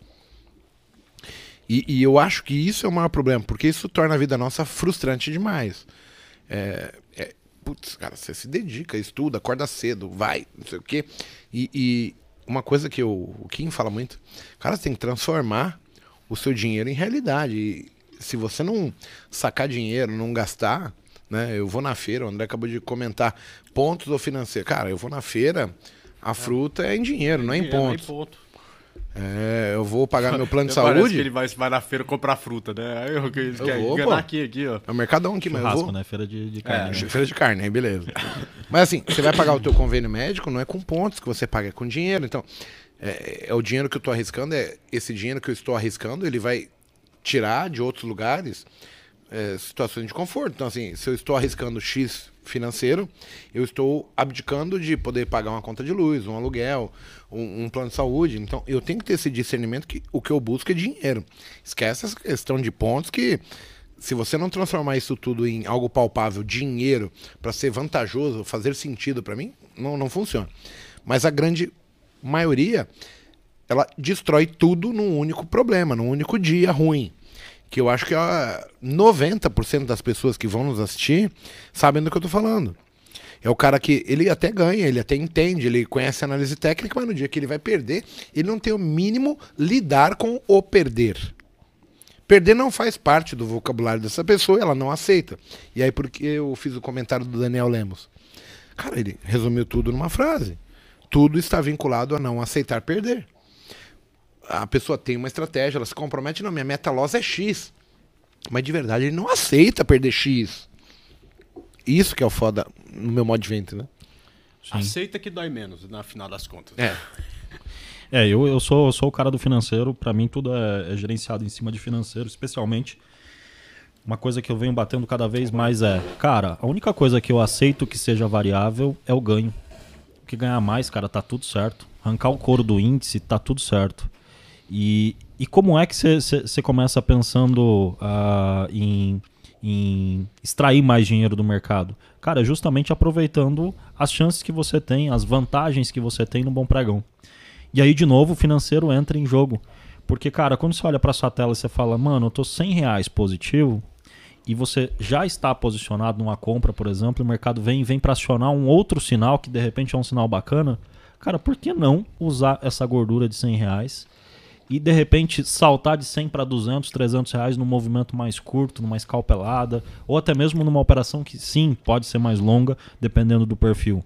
E, e, eu acho que isso é o maior problema, porque isso torna a vida nossa frustrante demais. É, é, putz, cara, você se dedica, estuda, acorda cedo, vai, não sei o quê. E, e uma coisa que eu, o Kim fala muito, cara, você tem que transformar o seu dinheiro em realidade. E se você não sacar dinheiro, não gastar, né? Eu vou na feira, o André acabou de comentar, pontos ou financeiro. Cara, eu vou na feira, a fruta é em dinheiro, não é em pontos. É, em ponto. É, eu vou pagar meu plano de saúde. Parece que ele vai, vai na feira comprar fruta, né? Eu, eu, eu vou, pô. aqui, aqui, ó. É o Mercadão aqui, mas eu vou. né? Feira de, de carne. É, né? Feira de carne, aí beleza. mas assim, você vai pagar o teu convênio médico, não é com pontos que você paga, é com dinheiro. Então, é, é o dinheiro que eu estou arriscando, é esse dinheiro que eu estou arriscando, ele vai tirar de outros lugares é, situações de conforto. Então, assim, se eu estou arriscando X financeiro, eu estou abdicando de poder pagar uma conta de luz, um aluguel, um, um, plano de saúde. Então, eu tenho que ter esse discernimento que o que eu busco é dinheiro. Esquece essa questão de pontos que, se você não transformar isso tudo em algo palpável, dinheiro, para ser vantajoso, fazer sentido para mim, não, não funciona. Mas a grande maioria, ela destrói tudo num único problema, num único dia ruim que eu acho que 90% das pessoas que vão nos assistir sabem do que eu tô falando. É o cara que ele até ganha, ele até entende, ele conhece análise técnica, mas no dia que ele vai perder, ele não tem o mínimo lidar com o perder. Perder não faz parte do vocabulário dessa pessoa, ela não aceita. E aí porque eu fiz o comentário do Daniel Lemos. Cara, ele resumiu tudo numa frase. Tudo está vinculado a não aceitar perder a pessoa tem uma estratégia, ela se compromete, não, minha meta loss é X. Mas de verdade ele não aceita perder X. Isso que é o foda no meu modo de venda, né? Sim. Aceita que dói menos, na final das contas. É. É, eu, eu, sou, eu sou o cara do financeiro, para mim tudo é, é, gerenciado em cima de financeiro, especialmente. Uma coisa que eu venho batendo cada vez mais é, cara, a única coisa que eu aceito que seja variável é o ganho. O que ganhar mais, cara, tá tudo certo. Arrancar o couro do índice, tá tudo certo. E, e como é que você começa pensando uh, em, em extrair mais dinheiro do mercado? Cara, justamente aproveitando as chances que você tem, as vantagens que você tem no bom pregão. E aí, de novo, o financeiro entra em jogo. Porque, cara, quando você olha para sua tela e você fala, mano, eu tô 100 reais positivo, e você já está posicionado numa compra, por exemplo, o mercado vem vem para acionar um outro sinal que de repente é um sinal bacana, cara, por que não usar essa gordura de 100 reais e de repente saltar de 100 para 200, 300 reais num movimento mais curto, numa escalpelada, ou até mesmo numa operação que sim, pode ser mais longa, dependendo do perfil.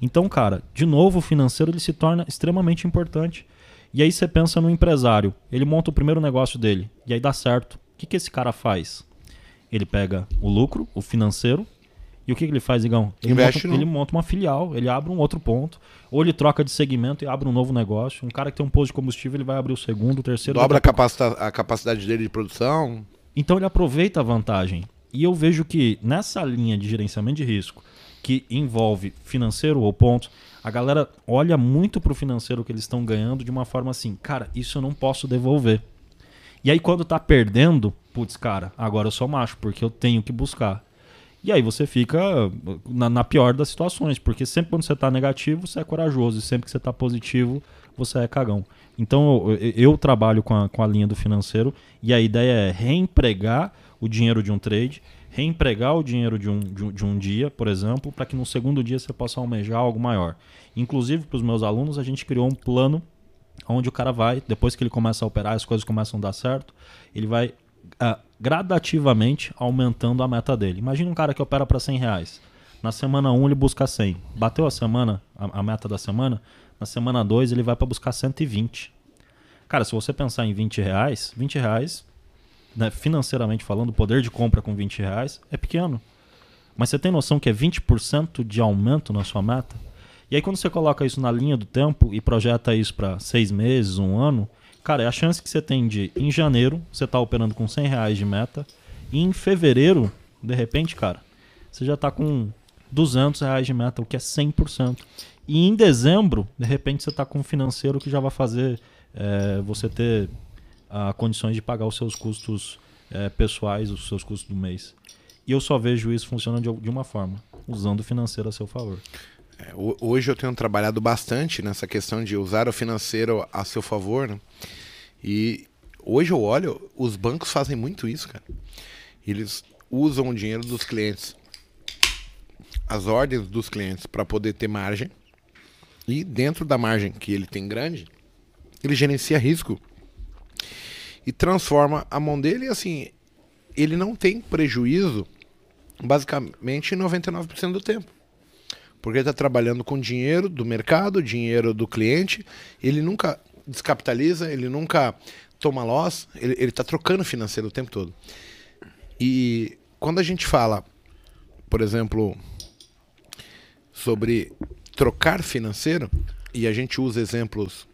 Então, cara, de novo, o financeiro ele se torna extremamente importante. E aí você pensa no empresário, ele monta o primeiro negócio dele, e aí dá certo. O que, que esse cara faz? Ele pega o lucro, o financeiro, e o que, que ele faz, Igão? Ele, Investe monta, no... ele monta uma filial, ele abre um outro ponto, ou ele troca de segmento e abre um novo negócio. Um cara que tem um posto de combustível, ele vai abrir o segundo, o terceiro. Dobra a, capacita a capacidade dele de produção. Então ele aproveita a vantagem. E eu vejo que nessa linha de gerenciamento de risco, que envolve financeiro ou pontos, a galera olha muito para o financeiro que eles estão ganhando de uma forma assim, cara, isso eu não posso devolver. E aí quando tá perdendo, putz, cara, agora eu sou macho, porque eu tenho que buscar. E aí você fica na, na, pior das situações, porque sempre quando você está negativo, você é corajoso, e sempre que você está positivo, você é cagão. Então eu, eu trabalho com a, com a linha do financeiro e a ideia é reempregar o dinheiro de um trade, reempregar o dinheiro de um, de um, de um dia, por exemplo, para que no segundo dia você possa almejar algo maior. Inclusive, para os meus alunos, a gente criou um plano onde o cara vai, depois que ele começa a operar, as coisas começam a dar certo, ele vai uh, gradativamente aumentando a meta dele. Imagina um cara que opera para 100 reais. Na semana 1 ele busca 100. Bateu a semana, a, a meta da semana, na semana 2 ele vai para buscar 120. Cara, se você pensar em 20 reais, 20 reais né, financeiramente falando, o poder de compra com 20 reais é pequeno. Mas você tem noção que é 20% de aumento na sua meta? E aí quando você coloca isso na linha do tempo e projeta isso para seis meses, um ano, cara, é a chance que você tem de, em janeiro, você tá operando com 100 reais de meta, e em fevereiro, de repente, cara, você já tá com 200 reais de meta, o que é 100%. E em dezembro, de repente, você está com um financeiro que já vai fazer é, você ter a, condições de pagar os seus custos é, pessoais, os seus custos do mês. E eu só vejo isso funcionando de, de uma forma, usando o financeiro a seu favor. É, hoje eu tenho trabalhado bastante nessa questão de usar o financeiro a seu favor, né? E hoje eu olho, os bancos fazem muito isso, cara. Eles usam o dinheiro dos clientes as ordens dos clientes para poder ter margem. E dentro da margem que ele tem grande, ele gerencia risco e transforma a mão dele assim, ele não tem prejuízo basicamente 99% do tempo. Porque ele está trabalhando com dinheiro do mercado, dinheiro do cliente, ele nunca descapitaliza, ele nunca toma loss, ele está trocando financeiro o tempo todo. E quando a gente fala, por exemplo, sobre trocar financeiro, e a gente usa exemplos,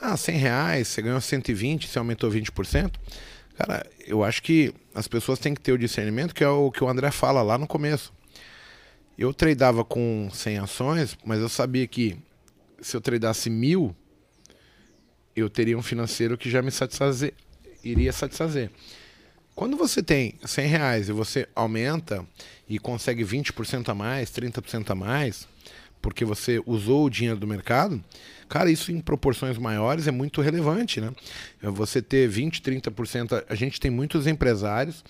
ah, 100 reais, você ganhou 120, você aumentou 20%, cara, eu acho que as pessoas têm que ter o discernimento, que é o que o André fala lá no começo. Eu tradeava com 100 ações, mas eu sabia que se eu tradeasse mil, eu teria um financeiro que já me satisfazer, iria satisfazer. Quando você tem 100 reais e você aumenta e consegue 20% a mais, 30% a mais, porque você usou o dinheiro do mercado, cara, isso em proporções maiores é muito relevante, né? Você ter 20, 30%, a gente tem muitos empresários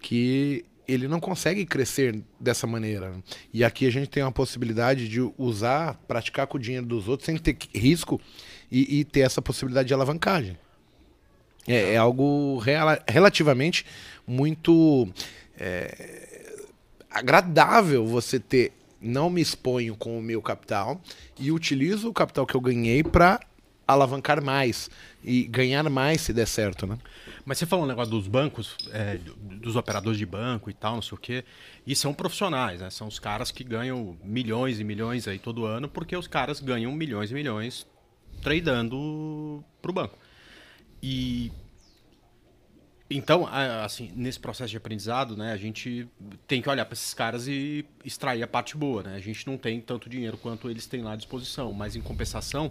que ele não consegue crescer dessa maneira. E aqui a gente tem uma possibilidade de usar, praticar com o dinheiro dos outros sem ter risco e, e ter essa possibilidade de alavancagem. É, é algo relativamente muito é, agradável você ter. Não me exponho com o meu capital e utilizo o capital que eu ganhei para alavancar mais e ganhar mais se der certo, né? Mas você falou um negócio dos bancos, é, dos operadores de banco e tal, não sei o quê. E são profissionais, né? São os caras que ganham milhões e milhões aí todo ano, porque os caras ganham milhões e milhões tradando pro banco. E então, assim, nesse processo de aprendizado, né, a gente tem que olhar para esses caras e extrair a parte boa, né? A gente não tem tanto dinheiro quanto eles têm lá à disposição, mas em compensação,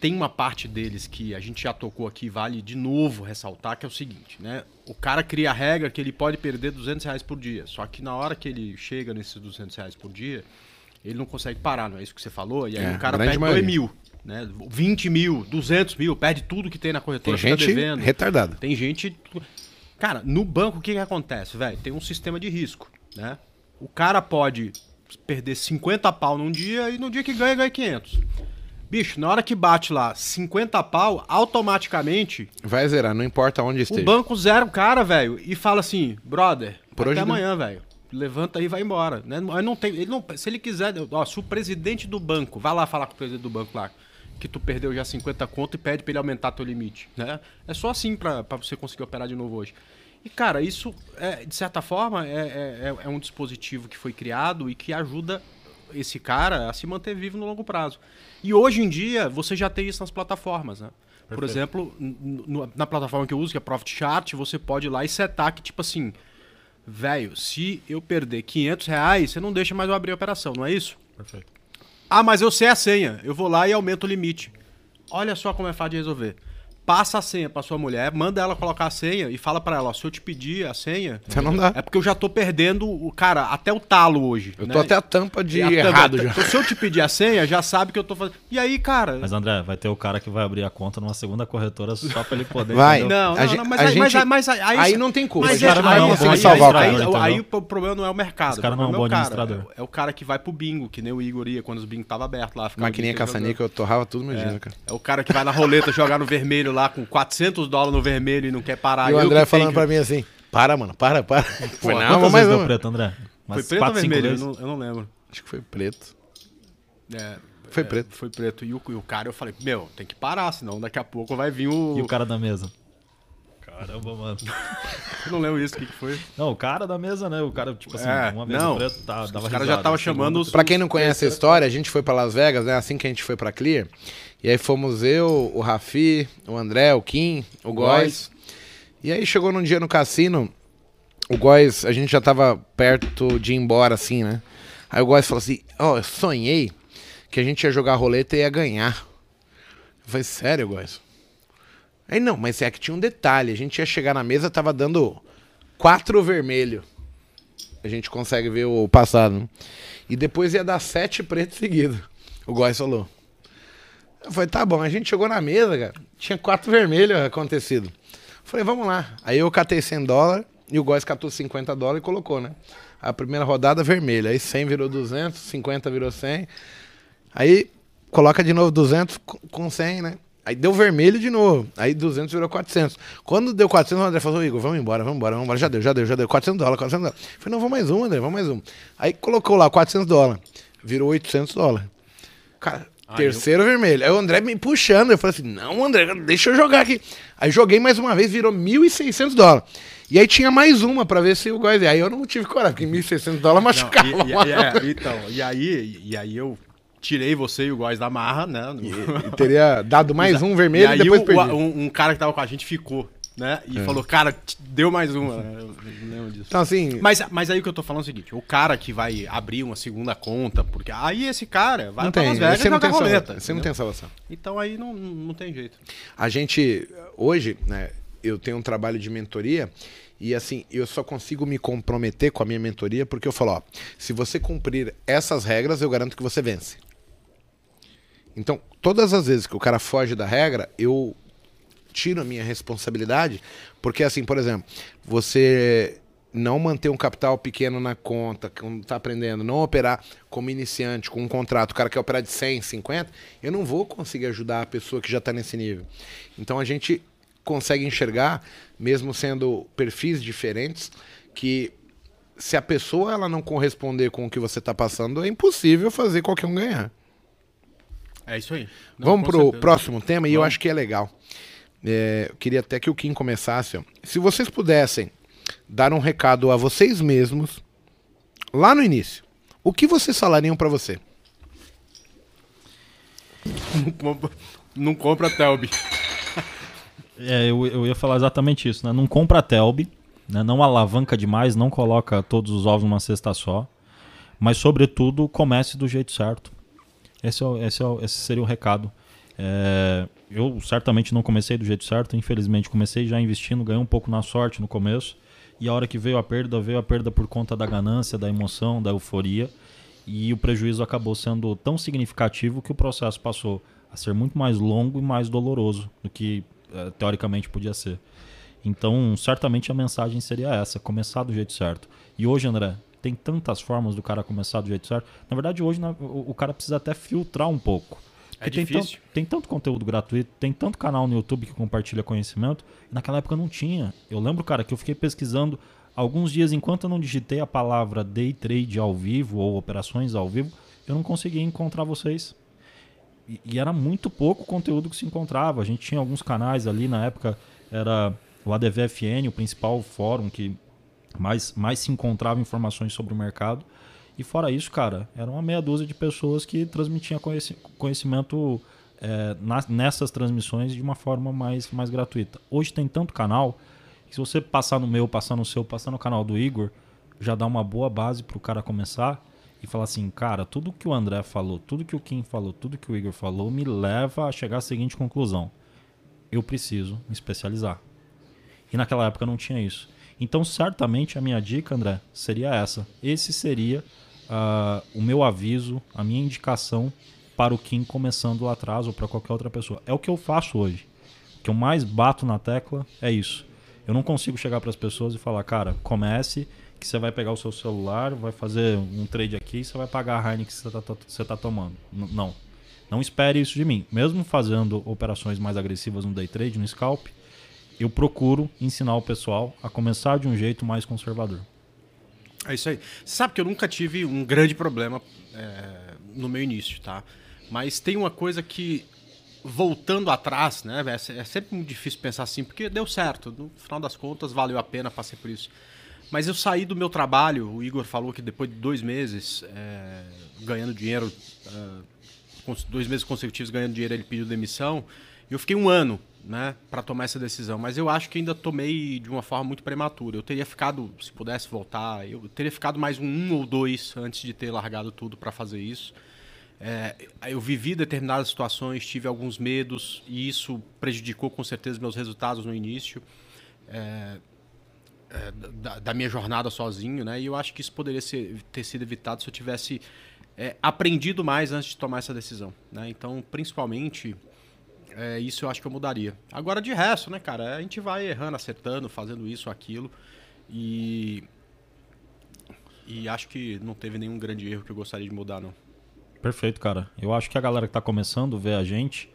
tem uma parte deles que a gente já tocou aqui, vale de novo ressaltar, que é o seguinte, né? O cara cria a regra que ele pode perder 200 reais por dia, só que na hora que ele chega nesses 200 reais por dia, ele não consegue parar, não é isso que você falou? E aí é, o cara perde 2 mil né? 20 mil, 200 mil, perde tudo que tem na corretora, tem gente devendo. retardada. Tem gente... Cara, no banco o que, que acontece, velho? Tem um sistema de risco, né? O cara pode perder 50 pau num dia e no dia que ganha, ganha 500. Bicho, na hora que bate lá 50 pau, automaticamente... Vai zerar, não importa onde esteja. O banco zera o cara, velho, e fala assim, brother, Por até amanhã, velho levanta aí e vai embora. Né? Não tem, ele não, se ele quiser, ó, se o presidente do banco, vai lá falar com o presidente do banco lá, que tu perdeu já 50 conto e pede para ele aumentar teu limite, né? É só assim para você conseguir operar de novo hoje. E, cara, isso, é, de certa forma, é, é, é, é, um dispositivo que foi criado e que ajuda esse cara a se manter vivo no longo prazo. E hoje em dia, você já tem isso nas plataformas, né? Por exemplo, na plataforma que eu uso, que é Profit Chart, você pode ir lá e setar que, tipo assim, velho, se eu perder 500 reais, você não deixa mais eu abrir a operação, não é isso? Perfeito. Ah, mas eu sei a senha. Eu vou lá e aumento o limite. Olha só como é fácil de resolver passa a senha pra sua mulher, manda ela colocar a senha e fala para ela, ó, se eu te pedir a senha, Você não dá. é porque eu já tô perdendo o cara até o talo hoje. Eu né? tô até a tampa de a errado tampa, já. Então, se eu te pedir a senha, já sabe que eu tô fazendo. E aí, cara. Mas André, vai ter o cara que vai abrir a conta numa segunda corretora só pra ele poder. Vai. Não, não, não, mas, aí, gente, mas, aí, aí, não tem culpa. Mas cara não é um aí, salvar aí, aí, aí, o problema não é o mercado. Esse cara não é um bom administrador. É o cara que vai pro bingo, que nem o Igor ia quando os bingos tava aberto lá. Maquininha caçanica, eu torrava tudo meu dinheiro, cara. É o cara que vai na roleta jogar no vermelho lá com 400 200 dólares no vermelho e não quer parar. E o André falando que... pra mim assim, para, mano, para, para. Foi Pô, não, mas não. preto, André? Mas foi preto ou vermelho? Eu não, eu não, lembro. Acho que foi preto. É, foi é, preto. Foi preto. E o, e o, cara, eu falei, meu, tem que parar, senão daqui a pouco vai vir o... E o cara da mesa? Caramba, mano. Eu não lembro isso, o que, que foi? Não, o cara da mesa, né? O cara, tipo assim, É, uma vez não. o preto tá, dava Os caras já tava Segundo, chamando os- Pra quem não conhece a história, a gente foi pra Las Vegas, né? Assim que a gente foi pra Clear. E aí fomos eu, o Rafi, o André, o Kim, o Góis. E aí chegou num dia no cassino, o Góis, a gente já tava perto de ir embora, assim, né? Aí o Góis falou assim: Ó, eu sonhei que a gente ia jogar roleta e ia ganhar. Eu falei, sério, Góis? Aí não, mas é que tinha um detalhe: a gente ia chegar na mesa, tava dando quatro vermelho. A gente consegue ver o passado. né? E depois ia dar sete pretos seguidos. O Góis falou. Eu falei, tá bom. A gente chegou na mesa, cara. Tinha quatro vermelhos acontecido. Eu falei, vamos lá. Aí eu catei 100 dólares e o Góis catou 50 dólares e colocou, né? A primeira rodada vermelha. Aí 100 virou 200, 50 virou 100. Aí coloca de novo 200 com- com 100, né? Aí deu vermelho de novo. Aí 200 virou 400. Quando deu 400, o André falou, Igor, vamos embora, vamos embora, vamos embora. Já deu, já deu, já deu. 400 dólares, 400 dólares. Eu falei, não, vamos mais um, André, vamos mais um. Aí colocou lá 400 dólares. Virou 800 dólares. Cara, terceiro vermelho. Aí o André me puxando. Eu falei assim, não, André, deixa eu jogar aqui. Aí joguei mais uma vez, virou 1.600 dólares. E aí tinha mais uma pra ver se o Góis... Aí eu não tive coragem, porque 1.600 dólares Não, machucava. e, e- e- é, então, e aí, e aí eu tirei você e o Góis da marra, né? E teria dado mais um vermelho e, aí depois o- perdi. um, um cara que tava com a gente ficou, né? E falou, cara, deu mais uma. Eu lembro disso. Então assim, Mas, mas aí o que eu tô falando é o seguinte: o cara que vai abrir uma segunda conta, porque aí esse cara vai não pra tem, Las Vegas você não jogar tem roleta. salvação. Você não tem salvação. Então aí não, não tem jeito. A gente, hoje, né, eu tenho um trabalho de mentoria e assim, eu só consigo me comprometer com a minha mentoria porque eu falo, ó, se você cumprir essas regras, eu garanto que você vence. Então, todas as vezes que o cara foge da regra, eu tiro a minha responsabilidade, porque assim, por exemplo, você não manter um capital pequeno na conta, quando tá aprendendo, não operar como iniciante, com um contrato, o cara quer operar de 100, 50, eu não vou conseguir ajudar a pessoa que já está nesse nível. Então a gente consegue enxergar, mesmo sendo perfis diferentes, que se a pessoa ela não corresponder com o que você está passando, é impossível fazer qualquer um ganhar. É isso aí. Não, Vamos pro certeza. próximo tema e eu Vamos. acho que é legal. É, eu queria até que o Kim começasse. ó. Se vocês pudessem dar um recado a vocês mesmos lá no início, o que vocês falariam pra você? Não compra- Não compra Telby. É, eu, eu ia falar exatamente isso, né? Não compra Telb, né? não alavanca demais, não coloca todos os ovos numa cesta só, mas sobretudo comece do jeito certo. Esse, é esse, é esse seria o recado. É, eu certamente não comecei do jeito certo, infelizmente comecei já investindo, ganhei um pouco na sorte no começo, e a hora que veio a perda, veio a perda por conta da ganância, da emoção, da euforia, e o prejuízo acabou sendo tão significativo que o processo passou a ser muito mais longo e mais doloroso do que eh, teoricamente podia ser. Então, certamente a mensagem seria essa: começar do jeito certo. E hoje, André, tem tantas formas do cara começar do jeito certo. Na verdade, hoje o cara precisa até filtrar um pouco. É tem, difícil. tanto, tem tanto conteúdo gratuito, tem tanto canal no YouTube que compartilha conhecimento. Naquela época não tinha. Eu lembro, cara, que eu fiquei pesquisando alguns dias enquanto eu não digitei a palavra day trade ao vivo ou operações ao vivo, eu não conseguia encontrar vocês. E, e era muito pouco conteúdo que se encontrava. A gente tinha alguns canais ali na época, era o ADVFN, o principal fórum que mais, mais se encontrava informações sobre o mercado. E fora isso, cara, era uma meia dúzia de pessoas que transmitiam conheci- conhecimento é, nessas transmissões de uma forma mais, mais gratuita. Hoje tem tanto canal que se você passar no meu, passar no seu, passar no canal do Igor, já dá uma boa base para o cara começar e falar assim, cara, tudo que o André falou, tudo que o Kim falou, tudo que o Igor falou me leva a chegar à seguinte conclusão: eu preciso me especializar. E naquela época não tinha isso. Então, certamente a minha dica, André, seria essa. Esse seria ah, o meu aviso, a minha indicação para o Kim começando lá atrás ou para qualquer outra pessoa. É o que eu faço hoje. O que eu mais bato na tecla é isso. Eu não consigo chegar para as pessoas e falar, cara, comece que você vai pegar o seu celular, vai fazer um trade aqui e você vai pagar a Heineken que você está tá tomando. N- não. Não espere isso de mim. Mesmo fazendo operações mais agressivas no day trade, no scalp, eu procuro ensinar o pessoal a começar de um jeito mais conservador. É isso aí. Você sabe que eu nunca tive um grande problema é, no meu início, tá? Mas tem uma coisa que voltando atrás, né? É, é sempre muito difícil pensar assim, porque deu certo. No final das contas, valeu a pena, passei por isso. Mas eu saí do meu trabalho, o Igor falou que depois de dois meses é, ganhando dinheiro, é, dois meses consecutivos ganhando dinheiro, ele pediu demissão. Eu fiquei um ano né, para tomar essa decisão. Mas eu acho que ainda tomei de uma forma muito prematura. Eu teria ficado, se pudesse voltar, eu teria ficado mais um, um ou dois antes de ter largado tudo para fazer isso. É, eu vivi determinadas situações, tive alguns medos e isso prejudicou com certeza meus resultados no início. É, é, da, da, minha jornada sozinho, né? E eu acho que isso poderia ser, ter sido evitado se eu tivesse é, aprendido mais antes de tomar essa decisão, né? Então, principalmente, é, isso eu acho que eu mudaria. Agora, de resto, né, cara? A gente vai errando, acertando, fazendo isso, aquilo. E. E acho que não teve nenhum grande erro que eu gostaria de mudar, não. Perfeito, cara. Eu acho que a galera que está começando vê a gente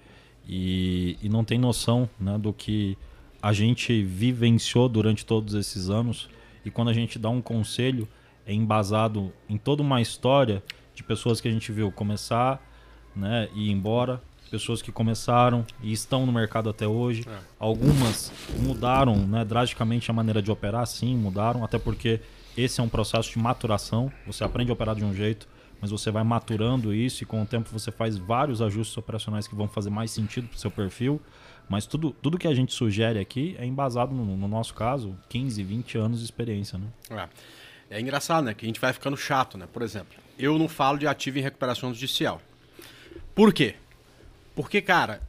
e, e não tem noção né, do que a gente vivenciou durante todos esses anos. E quando a gente dá um conselho, é embasado em toda uma história de pessoas que a gente viu começar né, e ir embora, pessoas que começaram e estão no mercado até hoje. É. Algumas mudaram né, drasticamente a maneira de operar, sim, mudaram, até porque esse é um processo de maturação. Você aprende a operar de um jeito, mas você vai maturando isso e com o tempo você faz vários ajustes operacionais que vão fazer mais sentido para o seu perfil. Mas tudo, tudo que a gente sugere aqui é embasado, no, no nosso caso, 15, 20 anos de experiência. Né? É. é engraçado, né? Que a gente vai ficando chato, né? Por exemplo, eu não falo de ativo em recuperação judicial. Por quê? Porque, cara,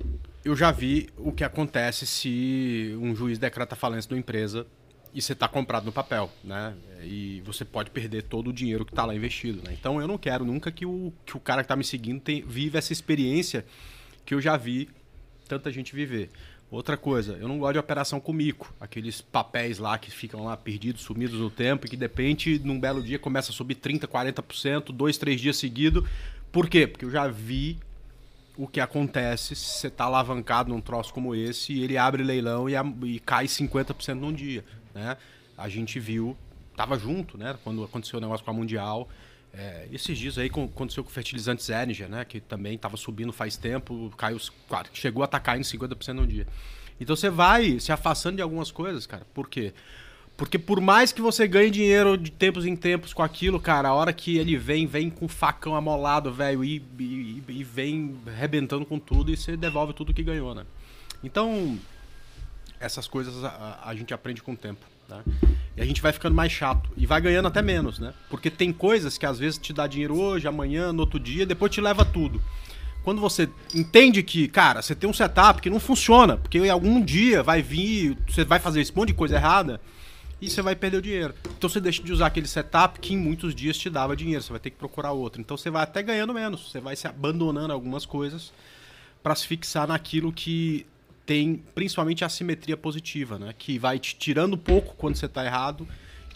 eu já vi o que acontece se um juiz decreta falência de uma empresa e você está comprado no papel, né? E você pode perder todo o dinheiro que está lá investido, né? Então eu não quero nunca que o, que o cara que está me seguindo tem, vive essa experiência que eu já vi tanta gente viver. Outra coisa, eu não gosto de operação com mico. Aqueles papéis lá que ficam lá perdidos, sumidos no tempo e que de repente, num belo dia, começa a subir 30%, 40%, dois, três dias seguidos. Por quê? Porque eu já vi o que acontece se você está alavancado num troço como esse e ele abre leilão e, a, e cai 50% num dia. Né? A gente viu, tava junto, né? Quando aconteceu o negócio com a Mundial. É, esses dias aí aconteceu com o fertilizante Zerninger, né? Que também estava subindo faz tempo, caiu, claro, chegou a estar tá caindo 50% no dia. Então você vai se afastando de algumas coisas, cara. Por quê? Por mais que você ganhe dinheiro de tempos em tempos com aquilo, cara, a hora que ele vem, vem com facão amolado, velho, e, e, e, vem arrebentando com tudo e você devolve tudo que ganhou, né? Então, essas coisas a, a gente aprende com o tempo. Tá? E a gente vai ficando mais chato e vai ganhando até menos, né? Porque tem coisas que às vezes te dá dinheiro hoje, amanhã, no outro dia, depois te leva tudo. Quando você entende que, cara, você tem um setup que não funciona, porque algum dia vai vir, você vai fazer esse monte de coisa errada e você vai perder o dinheiro. Então você deixa de usar aquele setup que em muitos dias te dava dinheiro, você vai ter que procurar outro. Então você vai até ganhando menos, você vai se abandonando algumas coisas para se fixar naquilo que tem principalmente a simetria positiva, né? Que vai te tirando pouco quando você está errado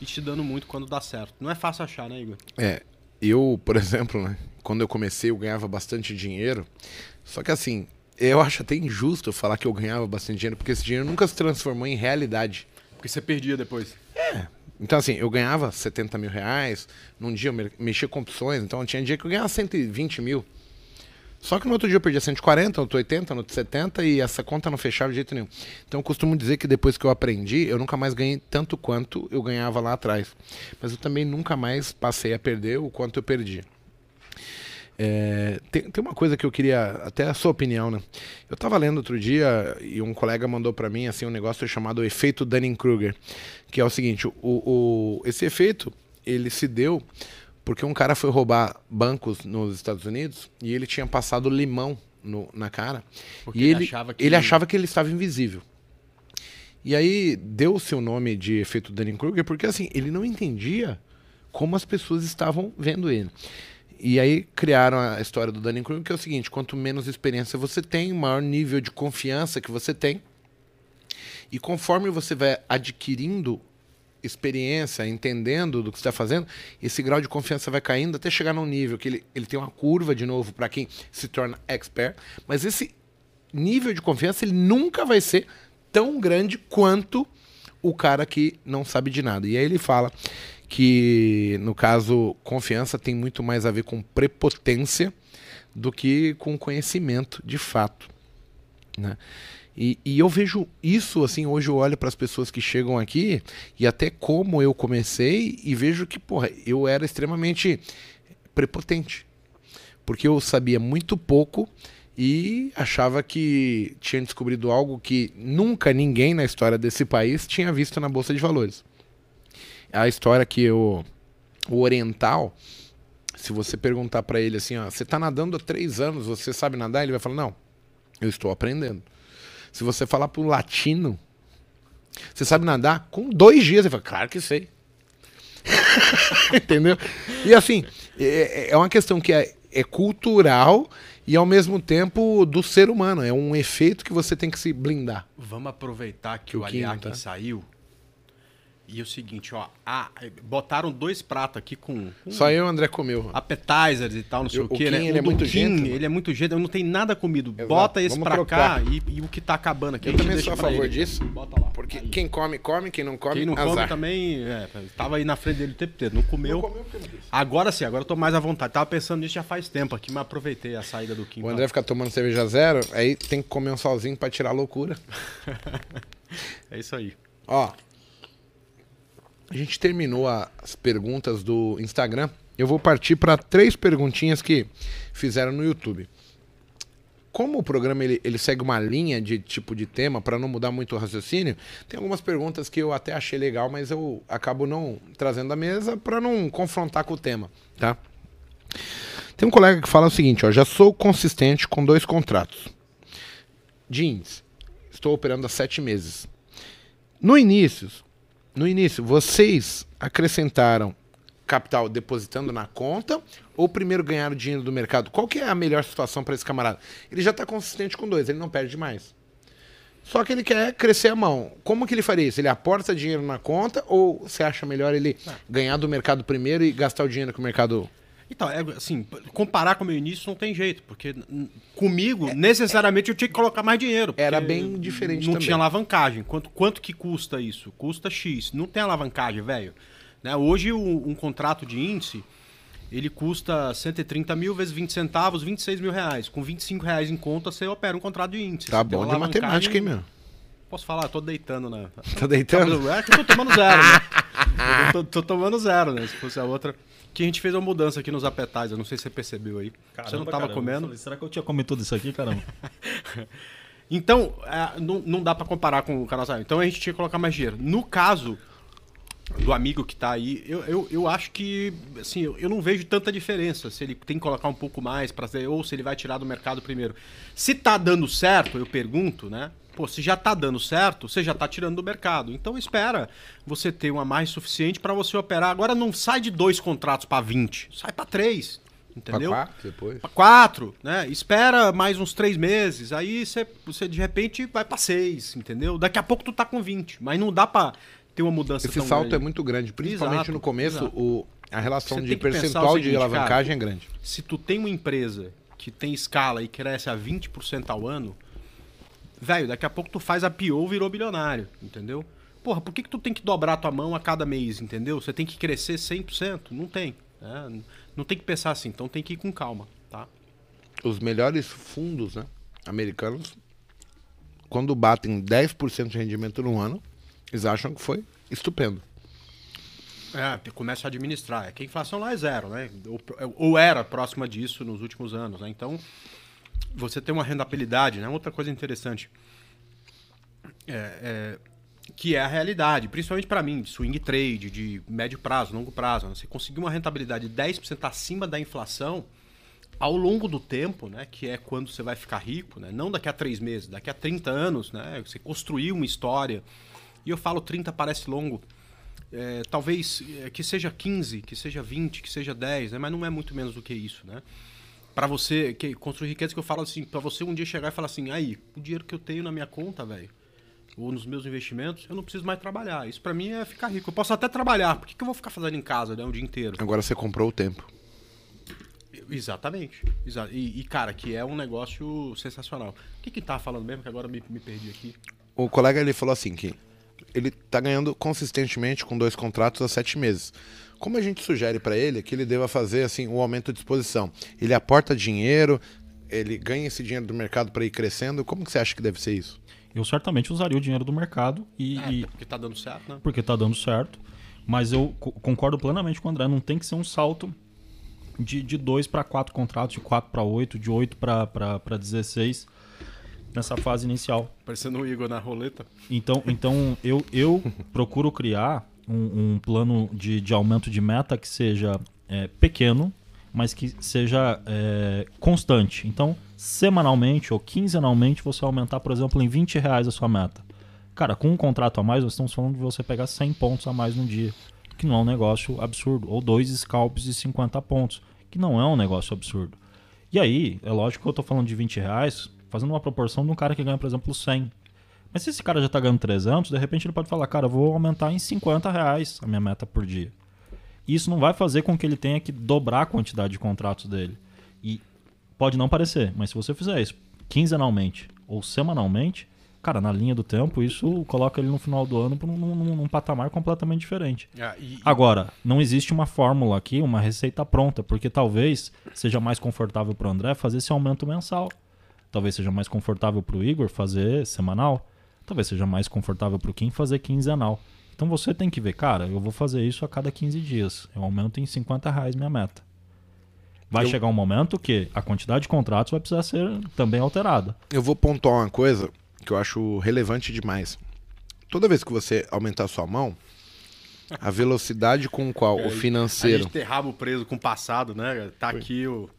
e te dando muito quando dá certo. Não é fácil achar, né, Igor? É. Eu, por exemplo, né, quando eu comecei, eu ganhava bastante dinheiro. Só que assim, eu acho até injusto falar que eu ganhava bastante dinheiro, porque esse dinheiro nunca se transformou em realidade. Porque você perdia depois. É. Então, assim, eu ganhava 70 mil reais, num dia eu mexia com opções, então tinha dia que eu ganhava 120 mil. Só que no outro dia eu perdi 140, no outro 80, no outro 70 e essa conta não fechava de jeito nenhum. Então eu costumo dizer que depois que eu aprendi, eu nunca mais ganhei tanto quanto eu ganhava lá atrás. Mas eu também nunca mais passei a perder o quanto eu perdi. É, tem, tem, uma coisa que eu queria, até a sua opinião, né? Eu estava lendo outro dia e um colega mandou para mim assim um negócio chamado efeito Dunning-Kruger, que é o seguinte: o, o, esse efeito ele se deu porque um cara foi roubar bancos nos Estados Unidos e ele tinha passado limão no, na cara. Porque e ele, ele, achava que... ele achava que ele estava invisível. E aí deu-se o nome de efeito Dunning-Kruger porque assim, ele não entendia como as pessoas estavam vendo ele. E aí criaram a história do Dunning-Kruger, que é o seguinte, quanto menos experiência você tem, maior nível de confiança que você tem. E conforme você vai adquirindo experiência, entendendo do que está fazendo, esse grau de confiança vai caindo até chegar num nível que ele, ele tem uma curva de novo para quem se torna expert, mas esse nível de confiança ele nunca vai ser tão grande quanto o cara que não sabe de nada. E aí ele fala que, no caso, confiança tem muito mais a ver com prepotência do que com conhecimento de fato. Né? E, e, eu vejo isso, assim, hoje eu olho para as pessoas que chegam aqui e até como eu comecei e vejo que, porra, eu era extremamente prepotente. Porque eu sabia muito pouco e achava que tinha descobrido algo que nunca ninguém na história desse país tinha visto na Bolsa de Valores. A história que eu, o oriental, se você perguntar para ele assim, ó, você está nadando há três anos, você sabe nadar? Ele vai falar, não, eu estou aprendendo. Se você falar para o latino, você sabe nadar? Com dois dias ele fala, claro que sei. Entendeu? E assim, é, é uma questão que é, é cultural e ao mesmo tempo do ser humano. É um efeito que você tem que se blindar. Vamos aproveitar que, que o Aliakin tá? saiu e o seguinte, ó, a, botaram dois pratos aqui com, com, Só eu e o André comeu. Appetizers e tal, não sei eu, o quê, né? Ele é muito Kim, ele é muito jeito, eu não tenho nada comido. Exato. Bota esse Vamos pra trocar. cá e, e, o que tá acabando aqui. Eu também sou a favor ele. disso. Bota lá. Porque aí. quem come, come, quem não come, Quem não azar. come também, é, tava aí na frente dele o tempo inteiro, não comeu. Não comeu não Agora sim, agora eu tô mais à vontade. Tava pensando nisso já faz tempo aqui, mas aproveitei a saída do Kim. O André fica tomando cerveja zero, aí tem que comer um salzinho pra tirar a loucura. é isso aí. Ó, a gente terminou as perguntas do Instagram. Eu vou partir para três perguntinhas que fizeram no YouTube. Como o programa ele, ele segue uma linha de tipo de tema para não mudar muito o raciocínio, tem algumas perguntas que eu até achei legal, mas eu acabo não trazendo à mesa para não confrontar com o tema, tá? Tem um colega que fala o seguinte, ó, já sou consistente com dois contratos. Jeans, estou operando há sete meses. No início, no início, vocês acrescentaram capital depositando na conta ou primeiro ganharam dinheiro do mercado? Qual que é a melhor situação para esse camarada? Ele já está consistente com dois, ele não perde mais. Só que ele quer crescer a mão. Como que ele faria isso? Ele aporta dinheiro na conta ou você acha melhor ele ganhar do mercado primeiro e gastar o dinheiro que o mercado então, é, assim, comparar com o meu início não tem jeito, porque comigo, é, necessariamente, eu tinha que colocar mais dinheiro. Era bem diferente Não também. tinha alavancagem. Quanto, quanto que custa isso? Custa X. Não tem alavancagem, velho. Né? Hoje, um, um, contrato de índice, ele custa 130 mil vezes 20 centavos, 26 mil reais. Com 25 reais em conta, você opera um contrato de índice. Tá bom de matemática, hein, meu? Posso falar? Tô deitando, né? Tá deitando? É que eu tô tomando zero, né? eu tô, tô tomando zero, né? Se fosse a outra que a gente fez uma mudança aqui nos apetais. Eu não sei se você percebeu aí. Caramba, você não estava comendo? Falei, será que eu tinha comido tudo isso aqui, caramba? então, é, não, não dá para comparar com o canal Então a gente tinha que colocar mais dinheiro. No caso do amigo que está aí, eu, eu, eu acho que assim, eu, eu não vejo tanta diferença se ele tem que colocar um pouco mais para ou se ele vai tirar do mercado primeiro. Se tá dando certo, eu pergunto, né? Pô, se já está dando certo, você já está tirando do mercado. Então espera você ter uma mais suficiente para você operar. Agora não sai de dois contratos para 20, sai para três. Entendeu? Para quatro depois. Pra quatro, né? Espera mais uns três meses. Aí você, você de repente vai para seis, entendeu? Daqui a pouco tu tá com 20. Mas não dá para ter uma mudança Esse salto grande. é muito grande. Principalmente exato, no começo, o, a relação você de percentual seguinte, de alavancagem cara, é grande. Se tu tem uma empresa que tem escala e cresce a 20% ao ano, velho, daqui a pouco tu faz a PO virou bilionário, entendeu? Porra, por que, que tu tem que dobrar a tua mão a cada mês, entendeu? Você tem que crescer 100%? Não tem. Né? Não tem que pensar assim, então tem que ir com calma, tá? Os melhores fundos né, americanos, quando batem 10% de rendimento no ano, eles acham que foi estupendo. É, começa a administrar. É que a inflação lá é zero, né? Ou, ou era próxima disso nos últimos anos, né? Então, você tem uma rentabilidade, né? Outra coisa interessante. É, é, que é a realidade, principalmente para mim, de swing trade, de médio prazo, longo prazo. Né? Você conseguir uma rentabilidade de 10% acima da inflação ao longo do tempo, né? que é quando você vai ficar rico, né? não daqui a três meses, daqui a 30 anos, né? você construir uma história. E eu falo 30 parece longo. É, talvez é, que seja 15, que seja 20, que seja 10, né? mas não é muito menos do que isso. Né? Para você que construir riqueza que eu falo assim, para você um dia chegar e falar assim, aí, o dinheiro que eu tenho na minha conta, velho, ou nos meus investimentos, eu não preciso mais trabalhar. Isso para mim é ficar rico. Eu posso até trabalhar, por que, que eu vou ficar fazendo em casa, né, o dia inteiro? Agora você comprou o tempo. Exatamente. E, e, cara, que é um negócio sensacional. O que que tá falando mesmo, que agora me, me perdi aqui? O colega ele falou assim que ele tá ganhando consistentemente com dois contratos há sete meses. Como a gente sugere para ele que ele deva fazer assim o um aumento de exposição? Ele aporta dinheiro, ele ganha esse dinheiro do mercado para ir crescendo, como que você acha que deve ser isso? Eu certamente usaria o dinheiro do mercado e. É, e... porque tá dando certo, né? Porque tá dando certo. Mas eu concordo plenamente com o André, não tem que ser um salto de, de dois para quatro contratos, de 4 para 8, de 8 para 16 nessa fase inicial. Parecendo o Igor na roleta. Então, então eu, eu procuro criar um, um plano de, de aumento de meta que seja é, pequeno, mas que seja é, constante. Então, semanalmente ou quinzenalmente, você aumentar, por exemplo, em 20 reais a sua meta. Cara, com um contrato a mais, nós estamos falando de você pegar 100 pontos a mais no dia, que não é um negócio absurdo. Ou dois scalps de 50 pontos, que não é um negócio absurdo. E aí, é lógico que eu estou falando de 20 reais, fazendo uma proporção de um cara que ganha, por exemplo, 100. Mas se esse cara já está ganhando 300, de repente ele pode falar, cara, vou aumentar em 50 reais a minha meta por dia. Isso não vai fazer com que ele tenha que dobrar a quantidade de contratos dele. E pode não parecer, mas se você fizer isso quinzenalmente ou semanalmente, cara, na linha do tempo, isso coloca ele no final do ano num, num, num patamar completamente diferente. Ah, e, Agora, não existe uma fórmula aqui, uma receita pronta, porque talvez seja mais confortável para o André fazer esse aumento mensal. Talvez seja mais confortável para o Igor fazer semanal. Talvez seja mais confortável para o Kim fazer quinzenal. Então você tem que ver, cara, eu vou fazer isso a cada 15 dias. Eu aumento em 50 reais minha meta. Vai eu... chegar um momento que a quantidade de contratos vai precisar ser também alterada. Eu vou pontuar uma coisa que eu acho relevante demais. Toda vez que você aumentar a sua mão, a velocidade com qual é, o financeiro. A gente ter rabo preso com o passado, né? Tá aqui o,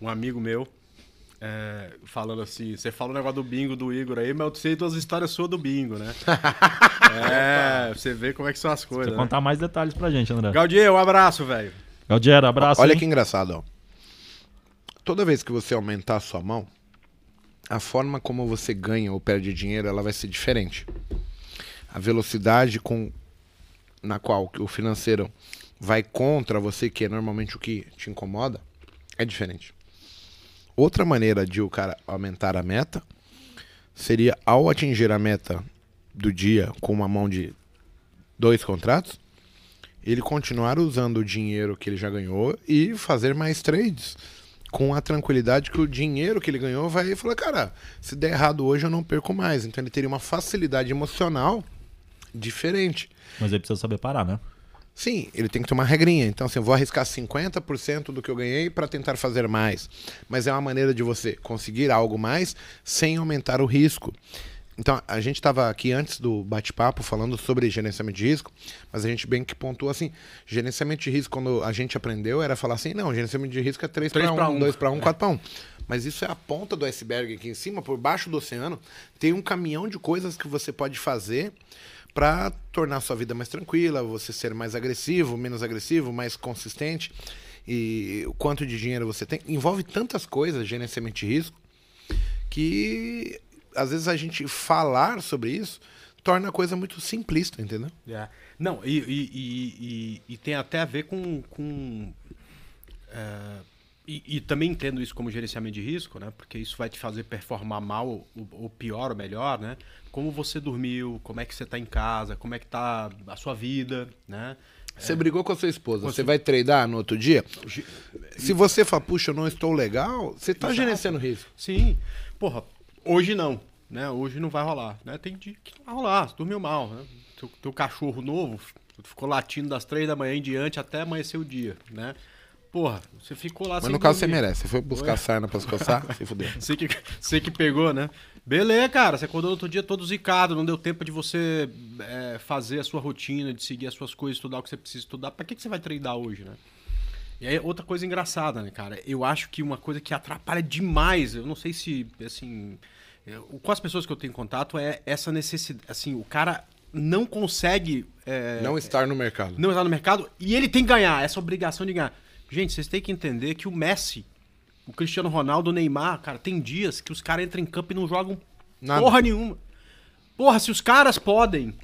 um amigo meu é, falando assim, você fala o negócio do bingo do Igor aí, mas eu sei duas histórias suas do bingo, né? é, você vê como é que são as coisas. Você né? contar mais detalhes pra gente, André. Gaudier, um abraço, velho. Gaudier, abraço. Olha hein? que engraçado, ó. Toda vez que você aumentar a sua mão, a forma como você ganha ou perde dinheiro, ela vai ser diferente. A velocidade com na qual o financeiro vai contra você, que é normalmente o que te incomoda, é diferente. Outra maneira de o cara aumentar a meta seria ao atingir a meta do dia com uma mão de dois contratos, ele continuar usando o dinheiro que ele já ganhou e fazer mais trades com a tranquilidade que o dinheiro que ele ganhou vai falar, cara, se der errado hoje eu não perco mais. Então ele teria uma facilidade emocional diferente. Mas ele precisa saber parar, né? Sim, ele tem que ter uma regrinha. Então, assim, eu vou arriscar 50% do que eu ganhei para tentar fazer mais. Mas é uma maneira de você conseguir algo mais sem aumentar o risco. Então, a gente estava aqui antes do bate-papo falando sobre gerenciamento de risco, mas a gente bem que pontuou assim: gerenciamento de risco, quando a gente aprendeu, era falar assim: não, gerenciamento de risco é 3 para 1, 2 para 1, 4 para 1. Mas isso é a ponta do iceberg aqui em cima, por baixo do oceano, tem um caminhão de coisas que você pode fazer para tornar a sua vida mais tranquila, você ser mais agressivo, menos agressivo, mais consistente e o quanto de dinheiro você tem. Envolve tantas coisas, gerenciamento de risco, que às vezes a gente falar sobre isso torna a coisa muito simplista, entendeu? Yeah. É. Não, e, e, e, e, tem até a ver com. com uh, e, também entendo isso como gerenciamento de risco, né? Porque isso vai te fazer performar mal, ou pior ou melhor, né? como você dormiu, como é que você está em casa, como é que está a sua vida, né? Você é. brigou com a sua esposa, você vai treinar no outro dia? Se você fala, puxa, eu não estou legal, você está gerenciando risco. Sim. Porra, hoje não, né? Hoje não vai rolar, né? Tem dia que não vai rolar, você dormiu mal, né? Teu, teu cachorro novo ficou latindo das três da manhã em diante até amanhecer o dia, né? Porra, você ficou lá Mas no caso dormir. você merece. Você foi buscar sarna pra se coçar, se fudeu. Você que, você que pegou, né? Beleza, cara. Você acordou no outro dia todo zicado, não deu tempo de você é, fazer a sua rotina, de seguir as suas coisas, estudar o que você precisa estudar. Pra que, que você vai treinar hoje, né? E aí, outra coisa engraçada, né, cara? Eu acho que uma coisa que atrapalha demais, eu não sei se, assim... Com as pessoas que eu tenho contato é essa necessidade, assim, o cara não consegue... É, não estar no mercado. Não estar no mercado e ele tem que ganhar, essa obrigação de ganhar. Gente, vocês têm que entender que o Messi, o Cristiano Ronaldo, o Neymar, cara, tem dias que os caras entram em campo e não jogam Nada. porra nenhuma. Porra, se os caras podem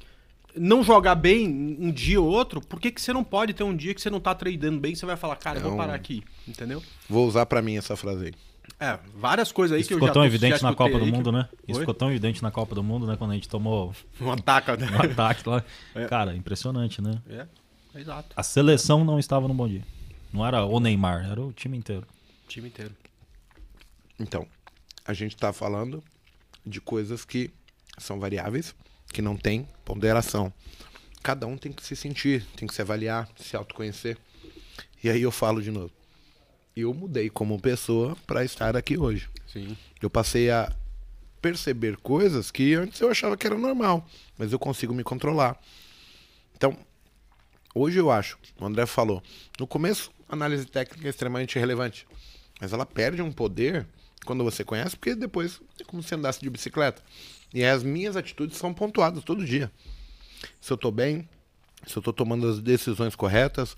não jogar bem um dia ou outro, por que, que você não pode ter um dia que você não tá tradando bem você vai falar, cara, eu vou parar aqui, entendeu? Vou usar para mim essa frase aí. É, várias coisas aí Isso que eu ficou já tão evidente na Copa do Mundo, que... né? Isso Oi? ficou tão evidente na Copa do Mundo, né? Quando a gente tomou um ataque, né? um ataque lá. É. Cara, impressionante, né? É, exato. A seleção não estava no bom dia. Não era o Neymar, era o time inteiro. O time inteiro. Então, a gente está falando de coisas que são variáveis, que não tem ponderação. Cada um tem que se sentir, tem que se avaliar, se autoconhecer. E aí eu falo de novo. Eu mudei como pessoa para estar aqui hoje. Sim. Eu passei a perceber coisas que antes eu achava que era normal, mas eu consigo me controlar. Então, hoje eu acho, o André falou, no começo, análise técnica é extremamente relevante, mas ela perde um poder quando você conhece, porque depois é como se andasse de bicicleta. E as minhas atitudes são pontuadas todo dia. Se eu estou bem, se eu estou tomando as decisões corretas.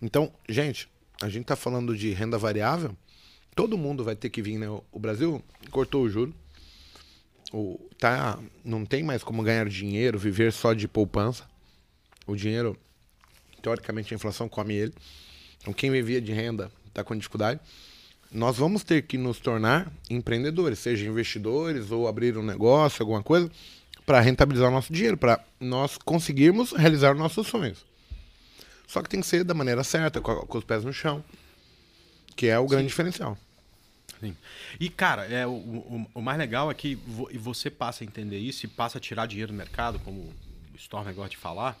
Então, gente, a gente está falando de renda variável. Todo mundo vai ter que vir, né? O Brasil cortou o juro. O, tá, não tem mais como ganhar dinheiro, viver só de poupança. O dinheiro, teoricamente, a inflação come ele. Então, quem vivia de renda está com dificuldade nós vamos ter que nos tornar empreendedores, seja investidores ou abrir um negócio, alguma coisa, para rentabilizar o nosso dinheiro, para nós conseguirmos realizar nossos sonhos. Só que tem que ser da maneira certa, com, com os pés no chão, que é o Sim. grande diferencial. Sim. E, cara, é, o, o, o, mais legal é que vo, você passa a entender isso e passa a tirar dinheiro do mercado, como o Storm gosta de falar,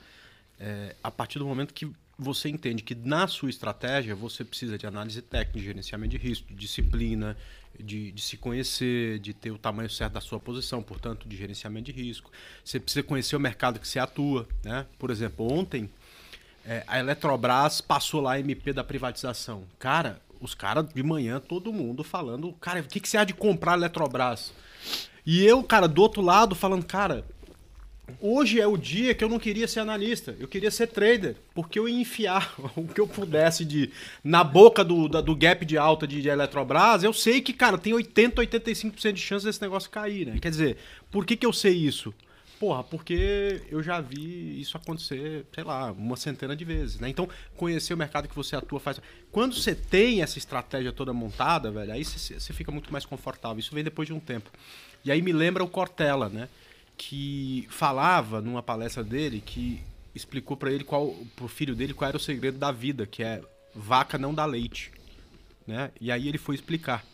é, a partir do momento que você entende que na sua estratégia você precisa de análise técnica, de gerenciamento de risco, de disciplina, de, de, se conhecer, de ter o tamanho certo da sua posição, portanto, de gerenciamento de risco. Você precisa conhecer o mercado que você atua. Né? Por exemplo, ontem é, a Eletrobras passou lá a MP da privatização. Cara, os caras de manhã, todo mundo falando, cara, o que, que você há de comprar a Eletrobras? E eu, cara, do outro lado, falando, cara, Hoje é o dia que eu não queria ser analista, eu queria ser trader, porque eu ia enfiar o que eu pudesse de na boca do, da, do gap de alta de, de, Eletrobras. Eu sei que, cara, tem 80, 85% de chance desse negócio cair, né? Quer dizer, por que, que eu sei isso? Porra, porque eu já vi isso acontecer, sei lá, uma centena de vezes, né? Então, conhecer o mercado que você atua faz. Quando você tem essa estratégia toda montada, velho, aí você, fica muito mais confortável. Isso vem depois de um tempo. E aí me lembra o Cortella, né? Que falava numa palestra dele que explicou para ele qual pro filho dele qual era o segredo da vida, que é vaca não dá leite, né? E aí ele foi explicar.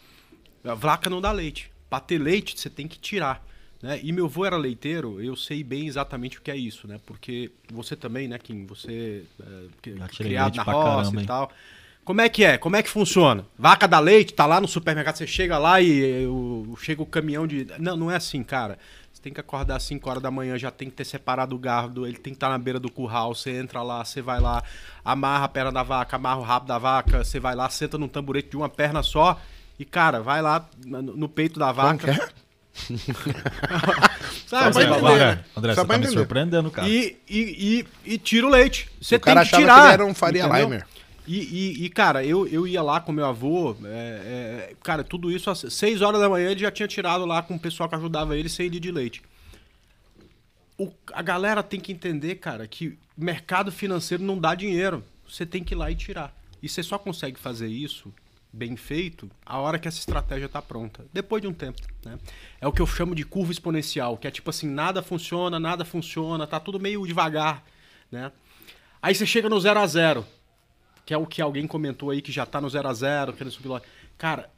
Vaca não dá leite. Para ter leite você tem que tirar, né? E meu avô era leiteiro, eu sei bem exatamente o que é isso, né? Porque você também, né, Kim, você é, criado na roça caramba, e tal. Como é que é? Como é que funciona? Vaca dá leite, tá lá no supermercado, você chega lá e eu, chega o caminhão de. Não, não é assim, cara. Você tem que acordar às 5 horas da manhã, já tem que ter separado o gado, ele tem que estar na beira do curral, você entra lá, você vai lá, amarra a perna da vaca, amarra o rabo da vaca, você vai lá, senta num tamborete de uma perna só e, cara, vai lá no peito da vaca. É? Sabe, entender, né? André, Só você tá me surpreendendo, cara. E, e, e, e tira o leite. Você o tem que tirar. Que ele era um Faria Limer. E, e, e, cara, eu, eu ia lá com meu avô, é, é, cara, tudo isso às 6 horas da manhã ele já tinha tirado lá com o pessoal que ajudava ele sem de leite. O, a galera tem que entender, cara, que mercado financeiro não dá dinheiro. Você tem que ir lá e tirar. E você só consegue fazer isso bem feito a hora que essa estratégia está pronta. Depois de um tempo. Né? É o que eu chamo de curva exponencial, que é tipo assim, nada funciona, nada funciona, tá tudo meio devagar. Né? Aí você chega no zero a zero que é o que alguém comentou aí que já tá no 0 a 0 querendo subir lá. Cara,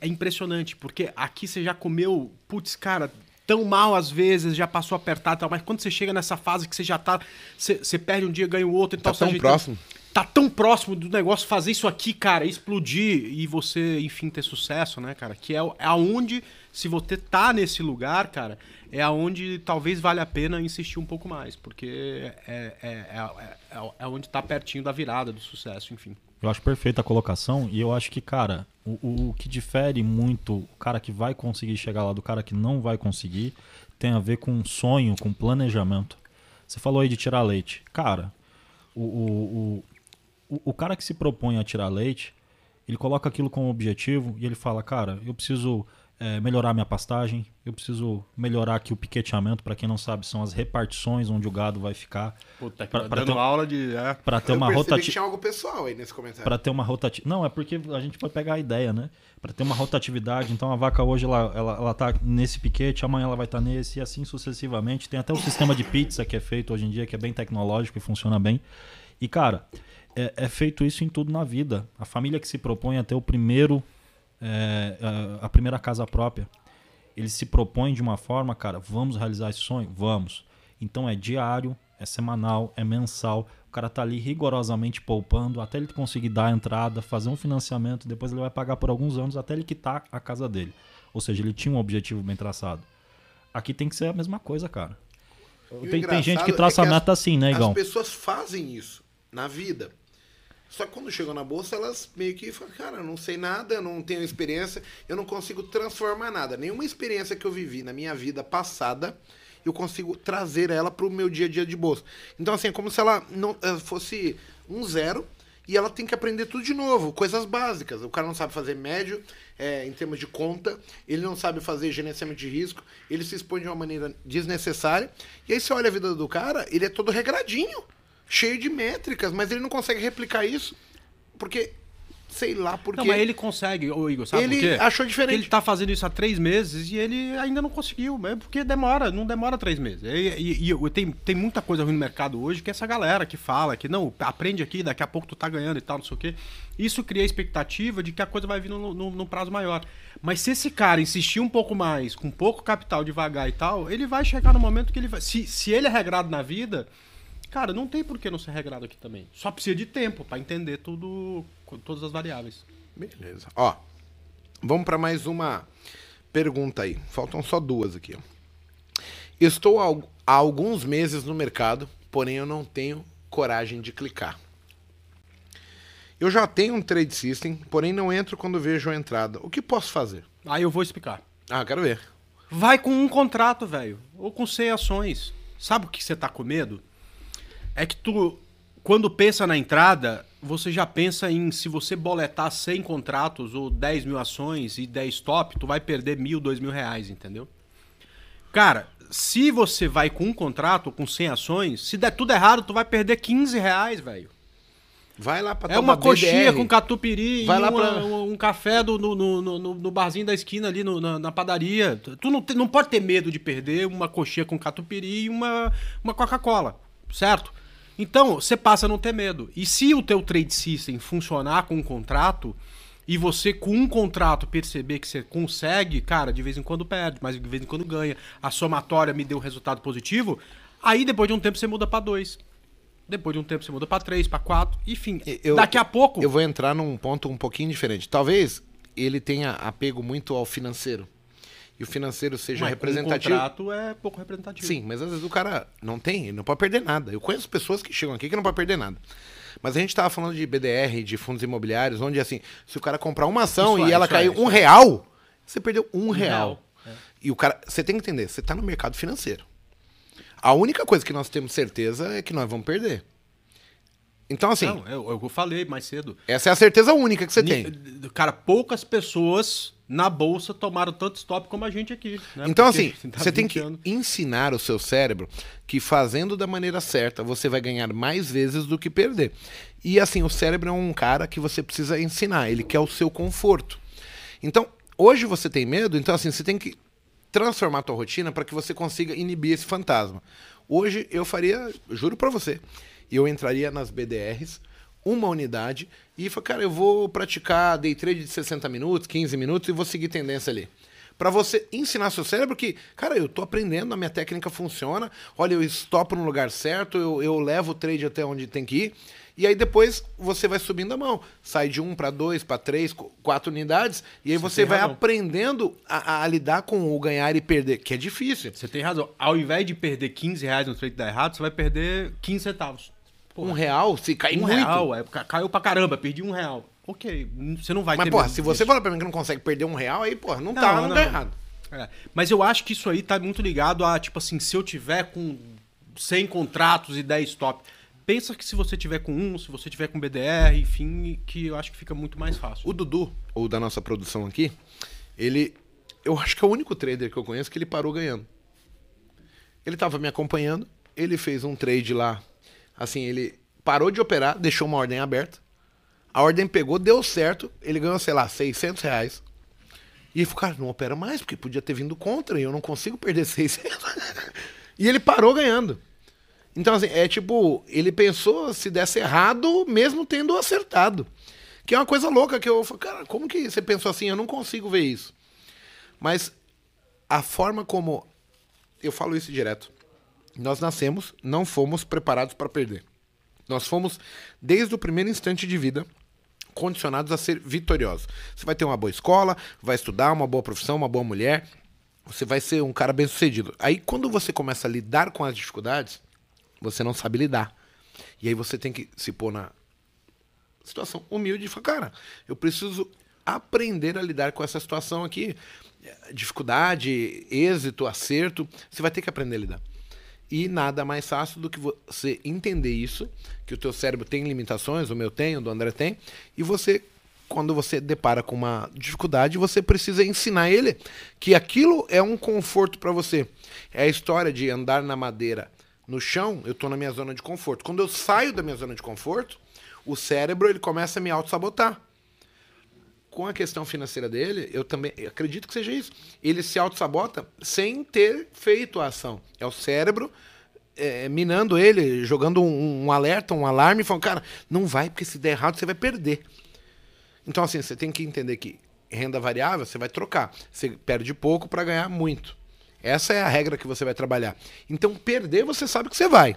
é impressionante, porque aqui você já comeu, putz, cara, tão mal às vezes, já passou apertado e tal, mas quando você chega nessa fase que você já tá. Você, você perde um dia, ganha o outro e tá tal. tão próximo. Tá tão próximo do negócio fazer isso aqui, cara, explodir e você, enfim, ter sucesso, né, cara? Que é, é aonde, se você tá nesse lugar, cara, é aonde talvez valha a pena insistir um pouco mais, porque é, é, é, é, é onde está pertinho da virada do sucesso, enfim. Eu acho perfeita a colocação e eu acho que, cara, o, o que difere muito o cara que vai conseguir chegar lá do cara que não vai conseguir tem a ver com sonho, com planejamento. Você falou aí de tirar leite. Cara, o, o, o, o cara que se propõe a tirar leite, ele coloca aquilo como objetivo e ele fala, cara, eu preciso é, melhorar minha pastagem, eu preciso melhorar aqui o piqueteamento, para quem não sabe, são as repartições onde o gado vai ficar. Puta, pra, pra dando ter, aula de. É. Pra ter eu uma rotatividade. tinha algo pessoal aí nesse comentário. Pra ter uma rotatividade. Não, é porque a gente pode pegar a ideia, né? Para ter uma rotatividade, então a vaca hoje ela, ela, ela tá nesse piquete, amanhã ela vai estar tá nesse, e assim sucessivamente. Tem até o sistema de pizza que é feito hoje em dia, que é bem tecnológico e funciona bem. E, cara, é, é feito isso em tudo na vida. A família que se propõe a ter o primeiro é, a primeira casa própria. Ele se propõe de uma forma, cara, vamos realizar esse sonho? Vamos. Então é diário, é semanal, é mensal. O cara tá ali rigorosamente poupando até ele conseguir dar a entrada, fazer um financiamento, depois ele vai pagar por alguns anos até ele quitar a casa dele. Ou seja, ele tinha um objetivo bem traçado. Aqui tem que ser a mesma coisa, cara. Tem, tem, gente que traça é que a meta as, assim, né, Igão? As pessoas fazem isso na vida. Só que quando chegam na bolsa, elas meio que falam, cara, eu não sei nada, eu não tenho experiência, eu não consigo transformar nada. Nenhuma experiência que eu vivi na minha vida passada, eu consigo trazer ela para o meu dia a dia de bolsa. Então, assim, é como se ela não eh, fosse um zero e ela tem que aprender tudo de novo, coisas básicas. O cara não sabe fazer médio é, em termos de conta, ele não sabe fazer gerenciamento de risco, ele se expõe de uma maneira desnecessária. E aí você olha a vida do cara, ele é todo regradinho cheio de métricas, mas ele não consegue replicar isso porque sei lá porque. Não, mas ele consegue, ô Igor, sabe ele por quê? achou diferente. Ele tá fazendo isso há três meses e ele ainda não conseguiu. É porque demora, não demora três meses. E, e, e, tem, tem muita coisa ruim no mercado hoje que essa galera que fala que não, aprende aqui, daqui a pouco tu tá ganhando e tal, não sei o quê. Isso cria a expectativa de que a coisa vai vir no, no, no prazo maior. Mas se esse cara insistir um pouco mais, com pouco capital devagar e tal, ele vai chegar no momento que ele vai. Se, se ele é regrado na vida Cara, não tem por que não ser regrado aqui também. Só precisa de tempo para entender tudo, todas as variáveis. Beleza. Ó, vamos para mais uma pergunta aí. Faltam só duas aqui. Estou há alguns meses no mercado, porém eu não tenho coragem de clicar. Eu já tenho um trade system, porém não entro quando vejo a entrada. O que posso fazer? Aí eu vou explicar. Ah, quero ver. Vai com um contrato, velho. Ou com 100 ações. Sabe o que você tá com medo? É que tu, quando pensa na entrada, você já pensa em se você boletar 100 contratos ou 10 mil ações e 10 top, tu vai perder mil, dois mil reais, entendeu? Cara, se você vai com um contrato, com 100 ações, se der tudo errado, tu vai perder 15 reais, velho. Vai lá pra É uma coxinha com catupiry vai lá uma, pra... um café do, no, no, no, no, barzinho da esquina ali na, na, padaria. Tu não, não pode ter medo de perder uma coxinha com catupiry e uma, uma Coca-Cola, certo? Então, você passa a não ter medo. E se o teu trade system funcionar com um contrato e você com um contrato perceber que você consegue, cara, de vez em quando perde, mas de vez em quando ganha, a somatória me deu um resultado positivo, aí depois de um tempo você muda para dois. Depois de um tempo você muda para três, para quatro, enfim. Eu, daqui a pouco. Eu vou entrar num ponto um pouquinho diferente. Talvez ele tenha apego muito ao financeiro e o financeiro seja mas representativo. O contrato é pouco representativo. Sim, mas às vezes o cara não tem, ele não pode perder nada. Eu conheço pessoas que chegam aqui que não podem perder nada. Mas a gente estava falando de BDR, de fundos imobiliários, onde assim, se o cara comprar uma ação isso e é, ela cair é, um é. real, você perdeu um, um real. real. É. E o cara, você tem que entender, você está no mercado financeiro. A única coisa que nós temos certeza é que nós vamos perder. Então, assim. Não, eu, eu falei mais cedo. Essa é a certeza única que você tem. Cara, poucas pessoas na bolsa tomaram tanto stop como a gente aqui. Né? Então, Porque assim, tá você tem que anos. ensinar o seu cérebro que fazendo da maneira certa você vai ganhar mais vezes do que perder. E assim, o cérebro é um cara que você precisa ensinar, ele quer o seu conforto. Então, hoje você tem medo, então assim, você tem que transformar a tua rotina para que você consiga inibir esse fantasma. Hoje eu faria, juro para você, eu entraria nas BDRs, uma unidade, e falei, cara, eu vou praticar day trade de 60 minutos, 15 minutos e vou seguir tendência ali. Para você ensinar seu cérebro que, cara, eu tô aprendendo, a minha técnica funciona, olha, eu estopo no lugar certo, eu, eu levo o trade até onde tem que ir. E aí depois você vai subindo a mão. Sai de um para dois, para três, quatro unidades. E aí você, você vai razão. aprendendo a, a, lidar com o ganhar e perder, que é difícil. Você tem razão. Ao invés de perder 15 reais no trade dar errado, você vai perder 15 centavos. Porra. Um real, se cair um muito. real, é, caiu pra caramba, perdi um real. Ok, você não vai Mas, ter porra, se você falar pra mim que não consegue perder um real, aí, porra, não, não tá, não, não, errado. É. Mas eu acho que isso aí tá muito ligado a, tipo assim, se eu tiver com 100 contratos e 10 top. Pensa que se você tiver com um, se você tiver com BDR, enfim, que eu acho que fica muito mais fácil. O Dudu, ou da nossa produção aqui, ele. Eu acho que é o único trader que eu conheço que ele parou ganhando. Ele tava me acompanhando, ele fez um trade lá Assim, ele parou de operar, deixou uma ordem aberta. A ordem pegou, deu certo. Ele ganhou, sei lá, 600 reais. E ele falou, cara, não opera mais, porque podia ter vindo contra e eu não consigo perder 600. e ele parou ganhando. Então, assim, é tipo, ele pensou se desse errado, mesmo tendo acertado. Que é uma coisa louca que eu falo, cara, como que você pensou assim? Eu não consigo ver isso. Mas a forma como. Eu falo isso direto. Nós nascemos, não fomos preparados para perder. Nós fomos, desde o primeiro instante de vida, condicionados a ser vitoriosos. Você vai ter uma boa escola, vai estudar, uma boa profissão, uma boa mulher, você vai ser um cara bem sucedido. Aí quando você começa a lidar com as dificuldades, você não sabe lidar. E aí você tem que se pôr na situação humilde e falar, cara, eu preciso aprender a lidar com essa situação aqui. Dificuldade, êxito, acerto, você vai ter que aprender a lidar. E nada mais fácil do que você entender isso, que o teu cérebro tem limitações, o meu tem, o do André tem, e você quando você depara com uma dificuldade, você precisa ensinar ele que aquilo é um conforto para você. É a história de andar na madeira no chão, eu estou na minha zona de conforto. Quando eu saio da minha zona de conforto, o cérebro ele começa a me auto-sabotar. Com a questão financeira dele, eu também eu acredito que seja isso. Ele se auto-sabota sem ter feito a ação. É o cérebro é, minando ele, jogando um, um, alerta, um alarme, falando, cara, não vai, porque se der errado você vai perder. Então, assim, você tem que entender que renda variável você vai trocar. Você perde pouco para ganhar muito. Essa é a regra que você vai trabalhar. Então, perder, você sabe que você vai.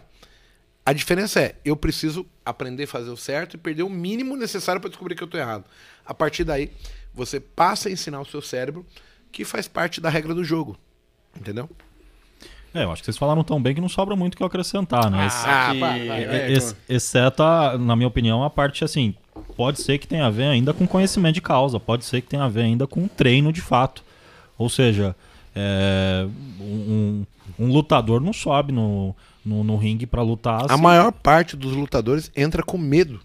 A diferença é, eu preciso aprender a fazer o certo e perder o mínimo necessário para descobrir que eu estou errado. A partir daí, você passa a ensinar o seu cérebro que faz parte da regra do jogo. Entendeu? É, eu acho que vocês falaram tão bem que não sobra muito o que acrescentar, né? Ah, que... vai, vai, vai, exceto, a, na minha opinião, a parte assim, pode ser que tenha a ver ainda com conhecimento de causa, pode ser que tenha a ver ainda com treino de fato. Ou seja, é, um, um, lutador não sobe no, no, no ringue para lutar. Assim. A maior parte dos lutadores entra com medo.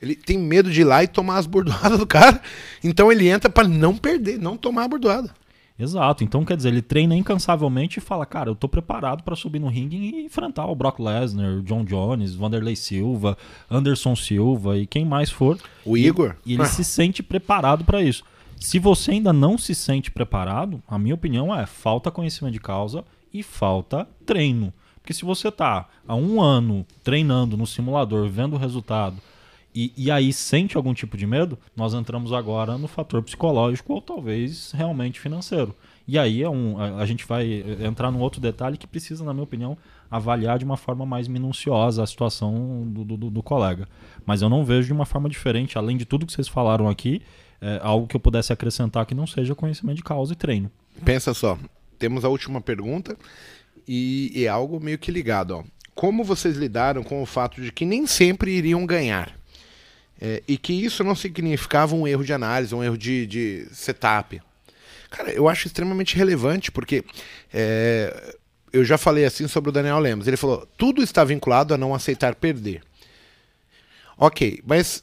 Ele tem medo de ir lá e tomar as bordoadas do cara. Então ele entra para não perder, não tomar a bordoada. Exato. Então, quer dizer, ele treina incansavelmente e fala, cara, eu tô preparado para subir no ringue e enfrentar o Brock Lesnar, John Jones, Vanderlei Silva, Anderson Silva e quem mais for. O Igor. E, e ele se sente preparado para isso. Se você ainda não se sente preparado, a minha opinião é falta conhecimento de causa e falta treino. Porque se você está há um ano treinando no simulador, vendo o resultado, e, e, aí sente algum tipo de medo, nós entramos agora no fator psicológico ou talvez realmente financeiro. E aí é um, a, a, gente vai entrar num outro detalhe que precisa, na minha opinião, avaliar de uma forma mais minuciosa a situação do, do, do colega. Mas eu não vejo de uma forma diferente, além de tudo que vocês falaram aqui, é, algo que eu pudesse acrescentar que não seja conhecimento de causa e treino. Pensa só, temos a última pergunta e é algo meio que ligado. Ó. Como vocês lidaram com o fato de que nem sempre iriam ganhar? É, e que isso não significava um erro de análise, um erro de, de setup. Cara, eu acho extremamente relevante, porque é, eu já falei assim sobre o Daniel Lemos. Ele falou: tudo está vinculado a não aceitar perder. Ok, mas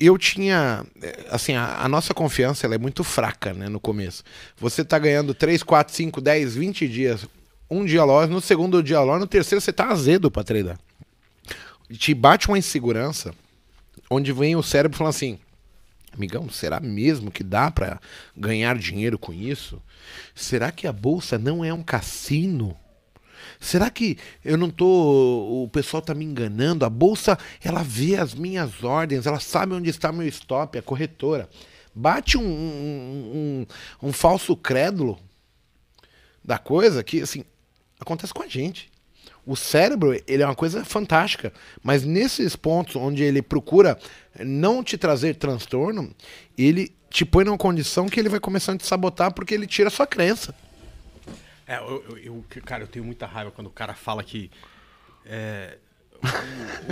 eu tinha. Assim, a, a nossa confiança é muito fraca né, no começo. Você está ganhando 3, 4, 5, 10, 20 dias um dia loja, no segundo dia loja, no terceiro você tá azedo para treinar. Te bate uma insegurança, onde vem o cérebro falando assim: Amigão, será mesmo que dá para ganhar dinheiro com isso? Será que a bolsa não é um cassino? Será que eu não tô. O pessoal tá me enganando? A bolsa, ela vê as minhas ordens, ela sabe onde está meu stop, a corretora. Bate um, um, um, um falso crédulo da coisa que, assim, acontece com a gente. O cérebro, ele é uma coisa fantástica, mas nesses pontos onde ele procura não te trazer transtorno, ele te põe numa condição que ele vai começando a te sabotar porque ele tira a sua crença. É, eu, eu, cara, eu tenho muita raiva quando o cara fala que é,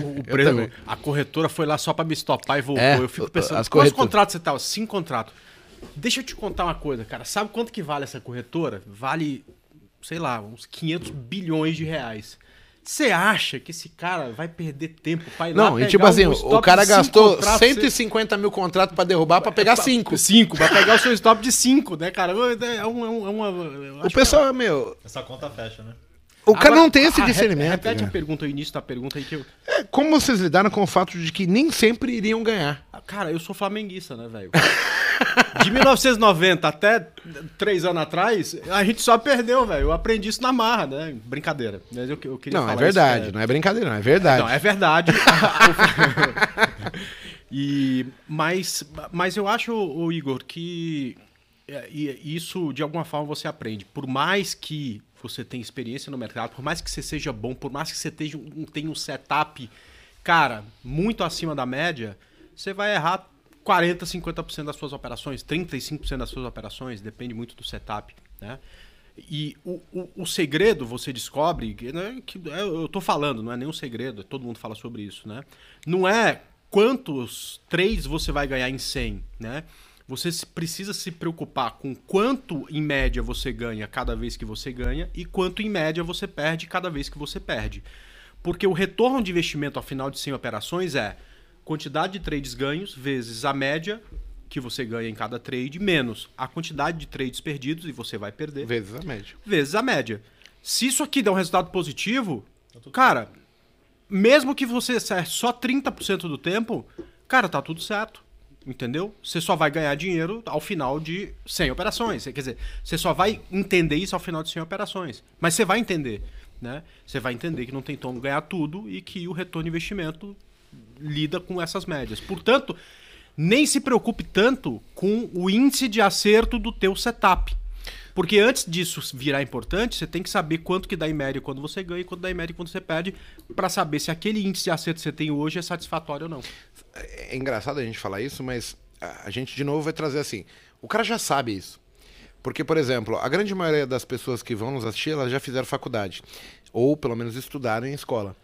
o, o preço, a corretora foi lá só para me estopar e voltou. É, eu fico pensando, quantos corretor... contratos você tá? Cinco contratos. Deixa eu te contar uma coisa, cara. Sabe quanto que vale essa corretora? Vale sei lá, uns 500 bilhões de reais. Você acha que esse cara vai perder tempo pra ir Não, lá e tipo assim, o cara gastou 150 mil contratos para derrubar para pegar 5. 5, pra pegar o seu stop de 5, né, cara? É, é, um, é uma. O pessoal, é... meu. Essa conta fecha, né? O cara não tem esse discernimento. Repete né? a pergunta, o início da pergunta aí que eu. É, como vocês lidaram com o fato de que nem sempre iriam ganhar? Ah, cara, eu sou flamenguista, né, velho? De 1990 até três anos atrás, a gente só perdeu, velho. Eu aprendi isso na marra, né? Brincadeira. Mas eu, eu queria não, é verdade, isso, é... não é brincadeira, não, é verdade. Não, é verdade. E, mas, mas eu acho, o Igor, que é, isso de alguma forma você aprende. Por mais que você tenha experiência no mercado, por mais que você seja bom, por mais que você tenha um, tenha um setup, cara, muito acima da média, você vai errar 40, 50% das suas operações, 35% das suas operações, depende muito do setup, né? E o, o, o segredo você descobre, né, que é, eu estou falando, não é nenhum segredo, todo mundo fala sobre isso, né? Não é quantos trades você vai ganhar em 100, né? Você precisa se preocupar com quanto em média você ganha cada vez que você ganha e quanto em média você perde cada vez que você perde. Porque o retorno de investimento ao final de 100 operações é quantidade de trades ganhos vezes a média que você ganha em cada trade, menos a quantidade de trades perdidos, e você vai perder. Vezes a média. Vezes a média. Se isso aqui der um resultado positivo, tá cara, mesmo que você acerte só 30% do tempo, cara, tá tudo certo. Entendeu? Você só vai ganhar dinheiro ao final de 100 operações. Quer dizer, você só vai entender isso ao final de 100 operações. Mas você vai entender. Né? Você vai entender que não tem como ganhar tudo e que o retorno de investimento lida com essas médias. Portanto, nem se preocupe tanto com o índice de acerto do teu setup. Porque antes disso virar importante, você tem que saber quanto que dá em média quando você ganha e quanto dá em média quando você perde, para saber se aquele índice de acerto que você tem hoje é satisfatório ou não. É engraçado a gente falar isso, mas a gente de novo vai trazer assim, o cara já sabe isso. Porque, por exemplo, a grande maioria das pessoas que vão nos assistir, elas já fizeram faculdade. Ou pelo menos estudaram em escola.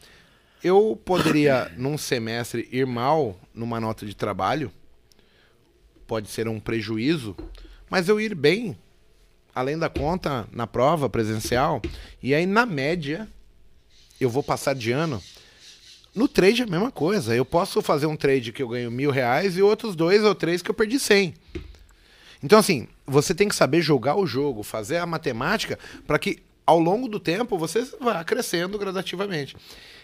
Eu poderia, num semestre, ir mal numa nota de trabalho, pode ser um prejuízo, mas eu ir bem, além da conta, na prova presencial, e aí, na média, eu vou passar de ano. No trade é a mesma coisa. Eu posso fazer um trade que eu ganho mil reais e outros dois ou três que eu perdi cem. Então, assim, você tem que saber jogar o jogo, fazer a matemática para que ao longo do tempo você vá crescendo gradativamente.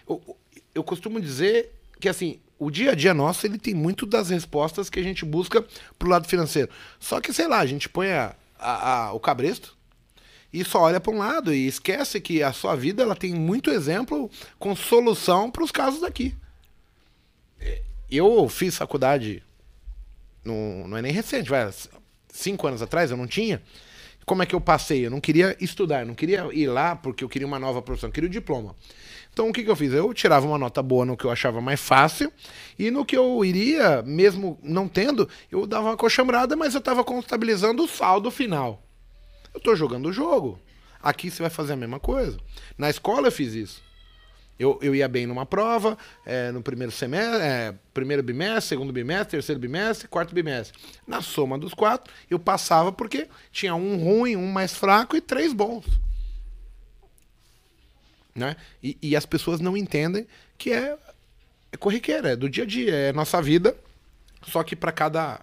Eu, eu costumo dizer que, assim, o dia a dia nosso ele tem muito das respostas que a gente busca pro lado financeiro. Só que, sei lá, a gente põe a, a, a, o cabresto e só olha para um lado e esquece que a sua vida ela tem muito exemplo com solução para os casos daqui. Eu fiz faculdade, no, não é nem recente, vai, cinco anos atrás eu não tinha. Como é que eu passei? Eu não queria estudar, eu não queria ir lá porque eu queria uma nova profissão, eu queria o diploma. Então o que, que eu fiz? Eu tirava uma nota boa no que eu achava mais fácil e no que eu iria, mesmo não tendo, eu dava uma coxambrada, mas eu estava contabilizando o saldo final. Eu estou jogando o jogo. Aqui você vai fazer a mesma coisa. Na escola eu fiz isso. Eu, eu ia bem numa prova, é, no primeiro semestre, é, primeiro bimestre, segundo bimestre, terceiro bimestre, quarto bimestre. Na soma dos quatro, eu passava porque tinha um ruim, um mais fraco e três bons. Né? E, e as pessoas não entendem que é, é corriqueira, é do dia a dia, é nossa vida, só que para cada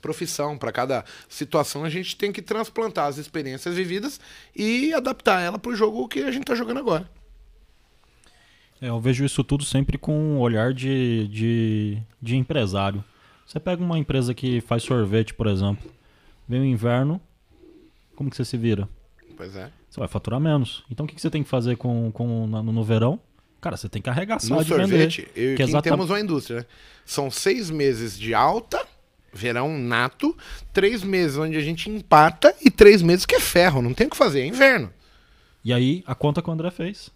profissão, para cada situação, a gente tem que transplantar as experiências vividas e adaptar ela para o jogo que a gente está jogando agora. É, eu vejo isso tudo sempre com um olhar de, de, de empresário. Você pega uma empresa que faz sorvete, por exemplo, vem o inverno, como que você se vira? Pois é. Você vai faturar menos. Então o que, que você tem que fazer com, com, no, no verão? Cara, você tem que arregaçar no de sorvete, vender. Eu, que exatamente... temos uma indústria, né? São seis meses de alta, verão nato, três meses onde a gente empata e três meses que é ferro, não tem o que fazer, é inverno. E aí, a conta que o André fez.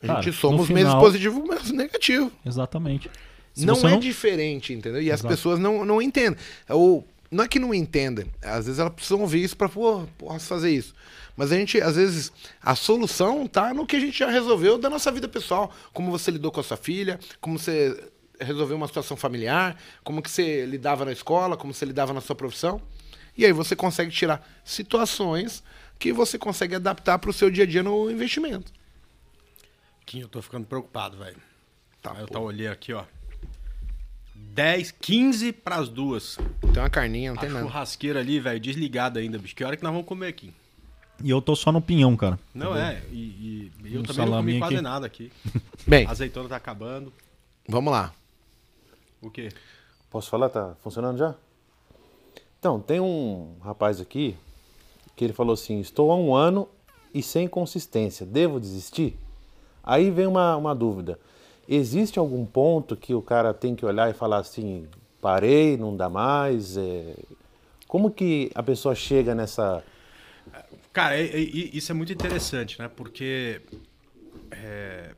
Cara, a gente somos final... meses positivo, meses negativo. Exatamente. Se não é não... diferente, entendeu? E Exato. as pessoas não, não entendem. Ou, não é que não entendem, às vezes elas precisam ouvir isso para, pô, posso fazer isso. Mas a gente, às vezes, a solução tá no que a gente já resolveu da nossa vida pessoal. Como você lidou com a sua filha, como você resolveu uma situação familiar, como que você lidava na escola, como você lidava na sua profissão. E aí você consegue tirar situações que você consegue adaptar para o seu dia a dia no investimento. Kim, eu tô ficando preocupado, velho. Tá, eu tô olhando aqui, ó. 10, 15 para as duas. Tem uma carninha, não a tem nada. churrasqueira ali, velho, desligada ainda, bicho. Que hora que nós vamos comer aqui? E eu tô só no pinhão, cara. Não, tá é. E, e eu um também não comi quase aqui. nada aqui. Bem. A azeitona tá acabando. Vamos lá. O quê? Posso falar? Tá funcionando já? Então, tem um rapaz aqui que ele falou assim: Estou há um ano e sem consistência. Devo desistir? Aí vem uma, uma dúvida. Existe algum ponto que o cara tem que olhar e falar assim, parei, não dá mais? É... Como que a pessoa chega nessa... Cara, isso é muito interessante, né? Porque é,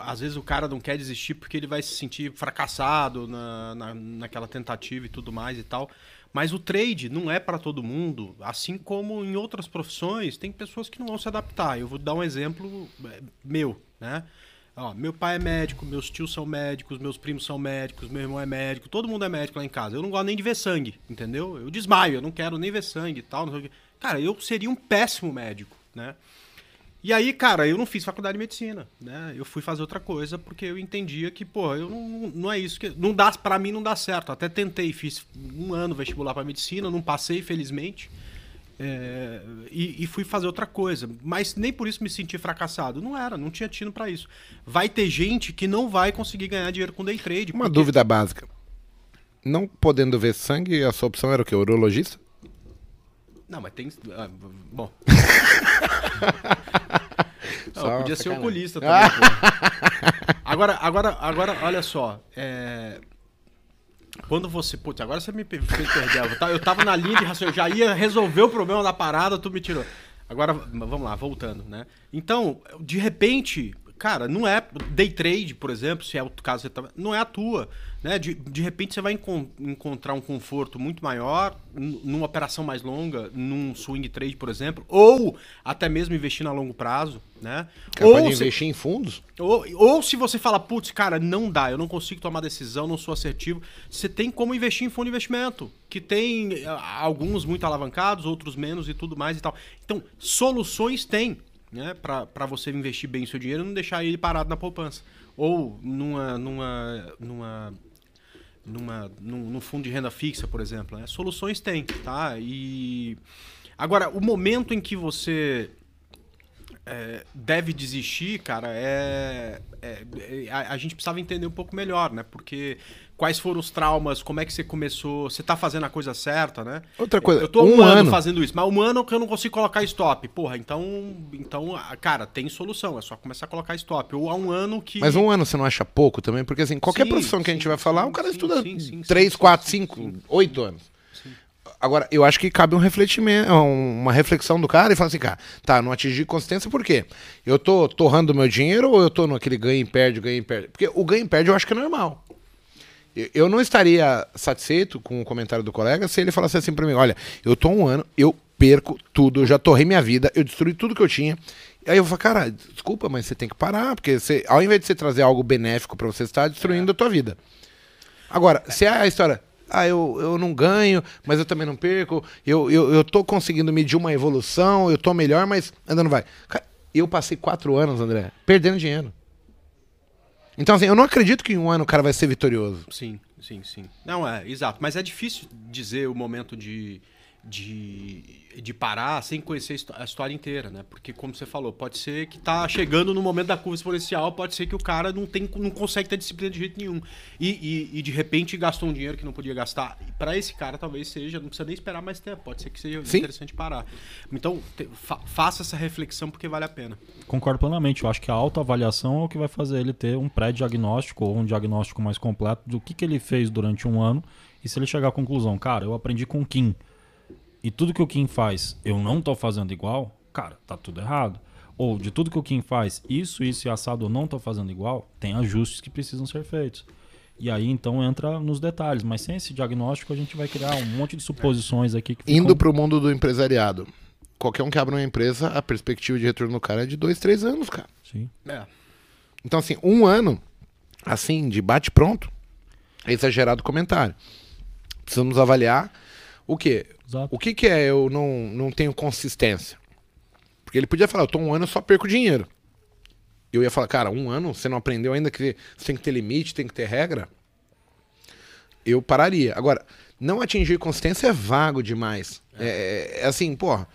às vezes o cara não quer desistir porque ele vai se sentir fracassado na, na, naquela tentativa e tudo mais e tal. Mas o trade não é para todo mundo, assim como em outras profissões, tem pessoas que não vão se adaptar. Eu vou dar um exemplo é, meu, né? Ó, meu pai é médico, meus tios são médicos, meus primos são médicos, meu irmão é médico, todo mundo é médico lá em casa. Eu não gosto nem de ver sangue, entendeu? Eu desmaio, eu não quero nem ver sangue e tal. Cara, eu seria um péssimo médico, né? E aí, cara, eu não fiz faculdade de medicina, né? Eu fui fazer outra coisa porque eu entendia que, pô, eu não, não é isso que não dá para mim não dá certo. Até tentei, fiz um ano vestibular para medicina, não passei, felizmente. É, e, e, fui fazer outra coisa, mas nem por isso me senti fracassado. Não era, não tinha tino para isso. Vai ter gente que não vai conseguir ganhar dinheiro com day trade. Uma porque... dúvida básica. Não podendo ver sangue, a sua opção era o quê? Urologista? Não, mas tem. Ah, bom. Não, podia ser oculista também. agora, agora, agora, olha só. É... Quando você. Putz, agora você me fez perder. Eu tava na linha de raciocínio, já ia resolver o problema da parada, tu me tirou. Agora, vamos lá, voltando, né? Então, de repente, cara, não é day trade, por exemplo, se é o caso, tá, não é a tua. Né? De, de repente você vai encon encontrar um conforto muito maior numa operação mais longa, num swing trade, por exemplo, ou até mesmo investir a longo prazo. Né? ou pode investir em fundos? Ou, ou se você fala, putz, cara, não dá, eu não consigo tomar decisão, não sou assertivo, você tem como investir em fundo de investimento, que tem alguns muito alavancados, outros menos e tudo mais e tal. Então, soluções tem né, para você investir bem o seu dinheiro e não deixar ele parado na poupança. Ou numa, numa, numa, numa, num, num fundo de renda fixa, por exemplo. Né? Soluções tem, tá? E agora, o momento em que você é, deve desistir, cara, é, é, é a, a, gente precisava entender um pouco melhor, né? Porque quais foram os traumas, como é que você começou, você tá fazendo a coisa certa, né? Outra coisa, eu tô um, um ano, ano, fazendo isso, mas um ano que eu não consigo colocar stop. Porra, então, então, cara, tem solução, é só começar a colocar stop. Ou há um ano que Mas um ano você não acha pouco também? Porque assim, qualquer sim, profissão que a gente vai falar, sim, o cara sim, estuda 3, 4, 5, 8 anos. Agora, eu acho que cabe um refletimento, uma reflexão do cara e falar assim, cara, tá, não atingi consistência por quê? Eu tô torrando meu dinheiro ou eu tô naquele ganho e perde, ganho e perde? Porque o ganho e perde eu acho que é normal. Eu não estaria satisfeito com o comentário do colega se ele falasse assim para mim: olha, eu tô um ano, eu perco tudo, eu já torrei minha vida, eu destruí tudo que eu tinha. Aí eu falo, cara, desculpa, mas você tem que parar, porque você, ao invés de você trazer algo benéfico para você, está destruindo é. a tua vida. Agora, se é a história, ah, eu, eu não ganho, mas eu também não perco, eu, eu, eu tô conseguindo medir uma evolução, eu tô melhor, mas ainda não vai. Eu passei quatro anos, André, perdendo dinheiro. Então, assim, eu não acredito que em um ano o cara vai ser vitorioso. Sim, sim, sim. Não, é, exato. Mas é difícil dizer o momento de, de, de parar sem conhecer a história inteira, né? Porque, como você falou, pode ser que tá chegando no momento da curva exponencial, pode ser que o cara não, tem, não consegue ter disciplina de jeito nenhum. E, e, e de repente gastou um dinheiro que não podia gastar. Para esse cara, talvez seja, não precisa nem esperar mais tempo, pode ser que seja Sim. interessante parar. Então, te, fa, faça essa reflexão porque vale a pena. Concordo plenamente. Eu acho que a autoavaliação é o que vai fazer ele ter um pré-diagnóstico ou um diagnóstico mais completo do que, que ele fez durante um ano. E se ele chegar à conclusão, cara, eu aprendi com o Kim e tudo que o Kim faz eu não tô fazendo igual, cara, tá tudo errado. Ou de tudo que o Kim faz, isso, isso e assado eu não tô fazendo igual, tem ajustes que precisam ser feitos. E aí então entra nos detalhes, mas sem esse diagnóstico a gente vai criar um monte de suposições aqui. Que ficam... Indo para o mundo do empresariado, qualquer um que abra uma empresa, a perspectiva de retorno do cara é de dois, três anos, cara. Sim. É. Então assim, um ano, assim, de bate pronto, é exagerado o comentário. Precisamos avaliar o quê? Exato. O que, que é eu não, não tenho consistência? Porque ele podia falar, eu tô um ano e só perco dinheiro. Eu ia falar, cara, um ano você não aprendeu ainda que você tem que ter limite, tem que ter regra? Eu pararia. Agora, não atingir consistência é vago demais. É, é, é assim, porra.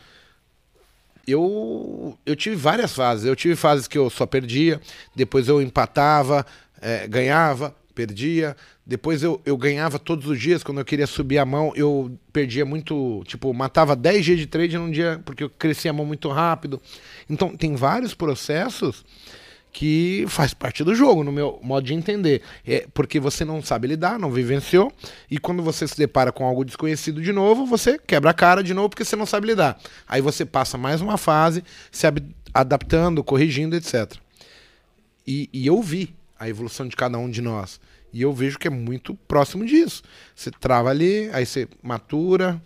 Eu, eu tive várias fases. Eu tive fases que eu só perdia, depois eu empatava, é, ganhava, perdia. Depois eu, eu ganhava todos os dias, quando eu queria subir a mão, eu perdia muito, tipo, matava 10 dias de trade num dia, porque eu crescia a mão muito rápido. Então, tem vários processos que faz parte do jogo, no meu modo de entender. É porque você não sabe lidar, não vivenciou, e quando você se depara com algo desconhecido de novo, você quebra a cara de novo porque você não sabe lidar. Aí você passa mais uma fase, se adaptando, corrigindo, etc. E, e eu vi a evolução de cada um de nós. E eu vejo que é muito próximo disso. Você trava ali, aí você matura,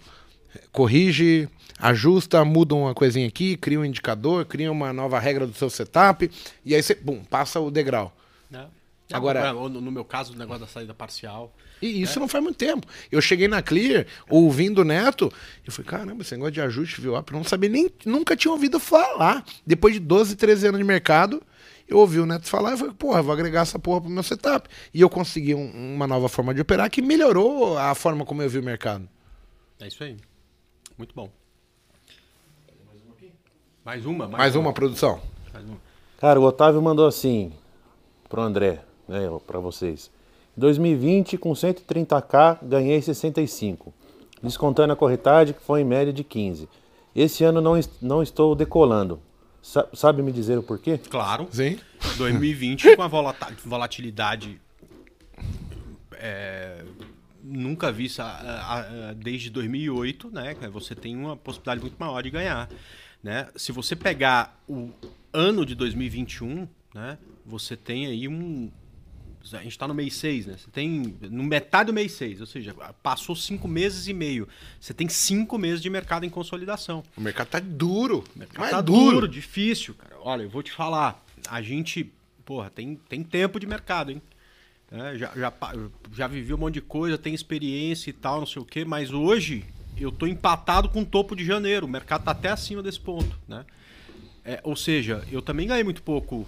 corrige, ajusta, muda uma coisinha aqui, cria um indicador, cria uma nova regra do seu setup, e aí você, bum, passa o degrau. É. Agora, no meu caso, o negócio da saída parcial. E isso é. não faz muito tempo. Eu cheguei na Clear, ouvindo o Neto, eu falei, caramba, esse negócio de ajuste VWAP, eu não sabia nem, nunca tinha ouvido falar. Depois de 12, 13 anos de mercado, eu ouvi o Neto falar e falei, porra, vou agregar essa porra pro meu setup. E eu consegui um, uma nova forma de operar que melhorou a forma como eu vi o mercado. É isso aí. Muito bom. Mais uma? Mais, mais uma, uma, produção. Mais uma. Cara, o Otávio mandou assim pro André, né, para vocês. 2020, com 130k, ganhei 65. Descontando a corretagem, que foi em média de 15. Esse ano não, não estou decolando. Sa sabe me dizer o porquê? Claro. Sim. 2020, com a volatilidade é, nunca vista desde 2008, né? Você tem uma possibilidade muito maior de ganhar. Né? Se você pegar o ano de 2021, né? Você tem aí um. A gente está no mês 6, né? Você tem. No metade do mês 6, ou seja, passou cinco meses e meio. Você tem cinco meses de mercado em consolidação. O mercado tá duro. O mercado tá duro. duro, difícil, cara. Olha, eu vou te falar. A gente, porra, tem, tem tempo de mercado, hein? É, já, já, já vivi um monte de coisa, tem experiência e tal, não sei o quê, mas hoje eu tô empatado com o topo de janeiro. O mercado tá até acima desse ponto, né? É, ou seja, eu também ganhei muito pouco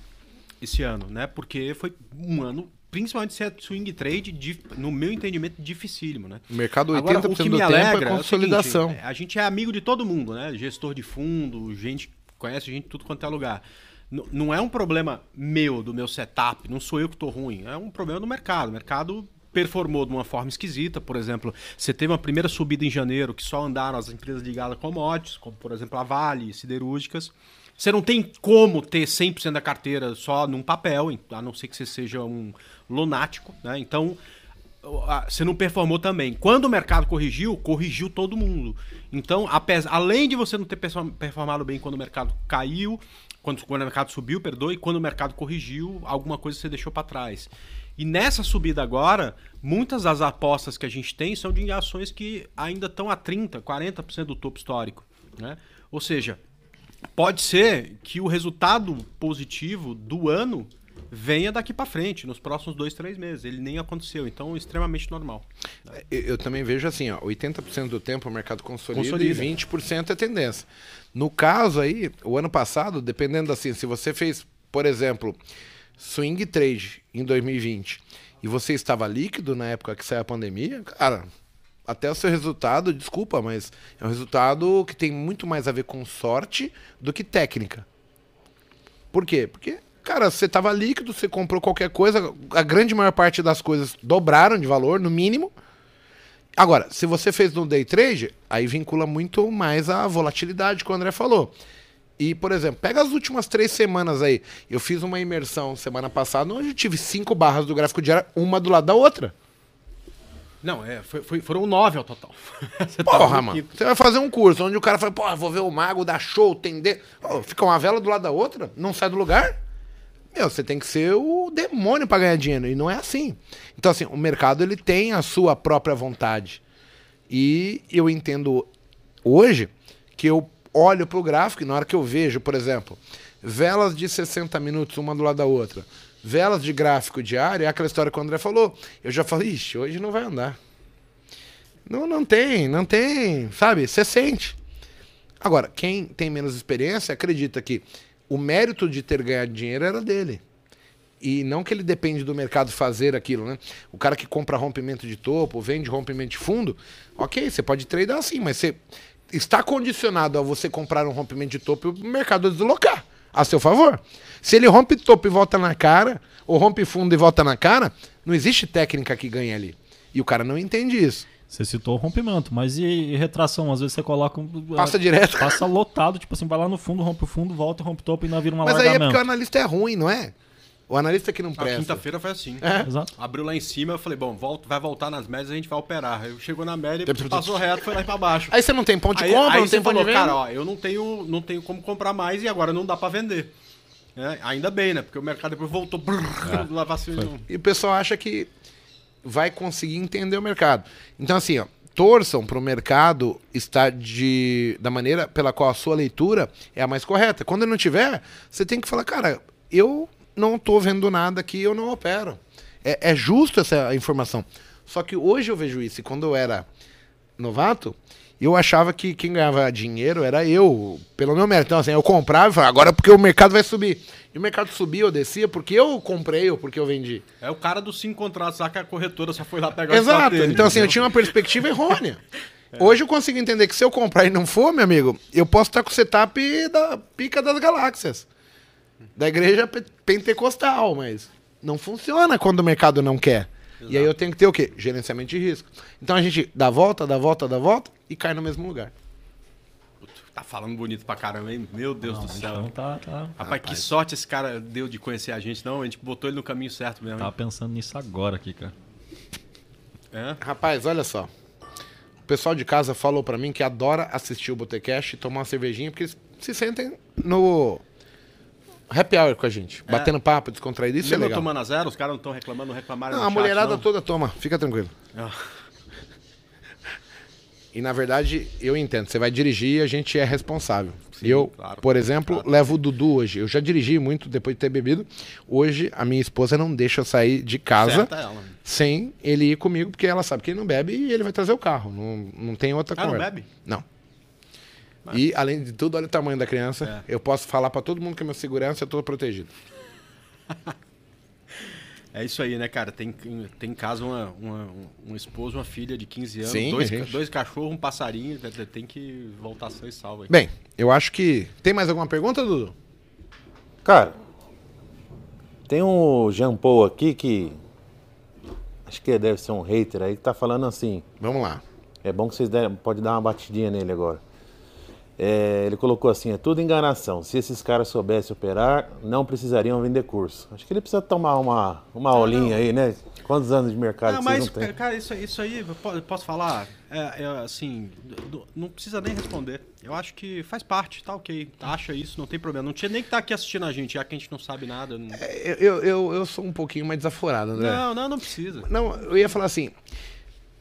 esse ano, né? Porque foi um ano, principalmente se é swing trade, no meu entendimento, dificílimo, né? O mercado 80% Agora, o que me do alegra tempo é consolidação. É seguinte, a gente é amigo de todo mundo, né? Gestor de fundo, gente conhece gente de tudo quanto é lugar. N não é um problema meu, do meu setup, não sou eu que estou ruim. É um problema do mercado. O mercado performou de uma forma esquisita. Por exemplo, você teve uma primeira subida em janeiro que só andaram as empresas ligadas a commodities, como por exemplo a Vale, siderúrgicas. Você não tem como ter 100% da carteira só num papel, a não ser que você seja um lunático, né? Então, você não performou também. Quando o mercado corrigiu, corrigiu todo mundo. Então, apesar, além de você não ter performado bem quando o mercado caiu, quando, quando o mercado subiu, perdoe, quando o mercado corrigiu, alguma coisa você deixou para trás. E nessa subida agora, muitas das apostas que a gente tem são de ações que ainda estão a 30%, 40% do topo histórico. Né? Ou seja, pode ser que o resultado positivo do ano venha daqui para frente, nos próximos dois, três meses. Ele nem aconteceu, então extremamente normal. Eu, eu também vejo assim, ó, 80% do tempo o mercado consolida, consolida. e 20% é tendência. No caso aí, o ano passado, dependendo assim, se você fez, por exemplo, swing trade em 2020 e você estava líquido na época que saiu a pandemia, cara, até o seu resultado, desculpa, mas é um resultado que tem muito mais a ver com sorte do que técnica. Por quê? Porque, cara, você estava líquido, você comprou qualquer coisa, a grande maior parte das coisas dobraram de valor, no mínimo. Agora, se você fez no day trade, aí vincula muito mais a volatilidade que o André falou. E, por exemplo, pega as últimas três semanas aí. Eu fiz uma imersão semana passada onde eu tive cinco barras do gráfico diário, uma do lado da outra. Não, é, foi, foi, foram nove ao total. Você tá porra, mano. Você vai fazer um curso onde o cara fala, porra, vou ver o mago, dar show, tender. Oh, fica uma vela do lado da outra, não sai do lugar. Meu, você tem que ser o demônio para ganhar dinheiro. E não é assim. Então, assim, o mercado ele tem a sua própria vontade. E eu entendo hoje que eu olho para o gráfico e na hora que eu vejo, por exemplo, velas de 60 minutos, uma do lado da outra, velas de gráfico diário, é aquela história que o André falou. Eu já falei, ixi, hoje não vai andar. Não, não tem, não tem, sabe? Você sente. Agora, quem tem menos experiência acredita que o mérito de ter ganhado dinheiro era dele. E não que ele depende do mercado fazer aquilo, né? O cara que compra rompimento de topo, vende rompimento de fundo, ok, você pode tradear assim, mas você está condicionado a você comprar um rompimento de topo e o mercado deslocar a seu favor. Se ele rompe topo e volta na cara, ou rompe fundo e volta na cara, não existe técnica que ganhe ali. E o cara não entende isso. Você citou o rompimento, mas e, e retração? Às vezes você coloca um. Passa direto. Passa lotado, tipo assim, vai lá no fundo, rompe o fundo, volta, rompe o topo e ainda vira uma Mas aí é porque o analista é ruim, não é? O analista que não presta. Quinta-feira foi assim. É. Exato. Abriu lá em cima, eu falei, bom, volta, vai voltar nas médias, a gente vai operar. Aí chegou na média, passou reto, foi lá pra baixo. Aí você não tem ponto de aí, compra, aí não tem ponto de venda? Cara, ó, eu não tenho, não tenho como comprar mais e agora não dá pra vender. É, ainda bem, né? Porque o mercado depois voltou. Brrr, é. E o pessoal acha que vai conseguir entender o mercado. Então, assim, ó, torçam para o mercado estar de, da maneira pela qual a sua leitura é a mais correta. Quando não tiver, você tem que falar, cara, eu não estou vendo nada aqui, eu não opero. É, é justo essa informação. Só que hoje eu vejo isso. E quando eu era novato, eu achava que quem ganhava dinheiro era eu, pelo meu mérito. Então, assim, eu comprava e falava, agora porque o mercado vai subir. E o mercado subia ou descia porque eu comprei ou porque eu vendi. É o cara dos cinco contratos lá que a corretora só foi lá pegar Exato. Dele, então, assim, eu tinha uma perspectiva errônea. É. Hoje eu consigo entender que se eu comprar e não for, meu amigo, eu posso estar com o setup da pica das galáxias. Da igreja pentecostal, mas não funciona quando o mercado não quer. Exato. E aí eu tenho que ter o quê? Gerenciamento de risco. Então a gente dá volta, dá volta, dá volta e cai no mesmo lugar. Tá falando bonito pra caramba, hein? Meu Deus não, do céu. Então tá, tá. Rapaz, Rapaz, que sorte esse cara deu de conhecer a gente, não? A gente botou ele no caminho certo mesmo. Tava pensando nisso agora aqui, cara. É? Rapaz, olha só. O pessoal de casa falou para mim que adora assistir o Botecast e tomar uma cervejinha, porque eles se sentem no happy hour com a gente. É. Batendo papo, descontraído. Isso Mesmo é legal. tomando a zero, os caras não estão reclamando, não reclamaram. Não, a chat, mulherada não. toda toma. Fica tranquilo. Ah. E na verdade, eu entendo. Você vai dirigir e a gente é responsável. Sim, eu, claro, por exemplo, claro. levo o Dudu hoje. Eu já dirigi muito depois de ter bebido. Hoje, a minha esposa não deixa eu sair de casa sem ele ir comigo, porque ela sabe que ele não bebe e ele vai trazer o carro. Não, não tem outra ah, conversa. não bebe? Não. Mas... E, além de tudo, olha o tamanho da criança. É. Eu posso falar para todo mundo que a minha segurança é toda protegida. É isso aí, né, cara? Tem, tem em casa uma, uma, um esposo, uma filha de 15 anos, Sim, dois, gente... dois cachorros, um passarinho. Tem que voltar sã e salva. Aí. Bem, eu acho que. Tem mais alguma pergunta, Dudu? Cara, tem um Jean Paul aqui que. Acho que deve ser um hater aí que tá falando assim. Vamos lá. É bom que vocês podem dar uma batidinha nele agora. É, ele colocou assim: é tudo enganação. Se esses caras soubessem operar, não precisariam vender curso. Acho que ele precisa tomar uma, uma ah, aulinha aí, né? Quantos anos de mercado não, mas, não Cara, isso, isso aí, posso falar? É, é, assim, não precisa nem responder. Eu acho que faz parte, tá ok. Acha isso, não tem problema. Não tinha nem que estar tá aqui assistindo a gente, já que a gente não sabe nada. Não... É, eu, eu, eu sou um pouquinho mais desaforado, né? Não, não, não precisa. Não, eu ia falar assim: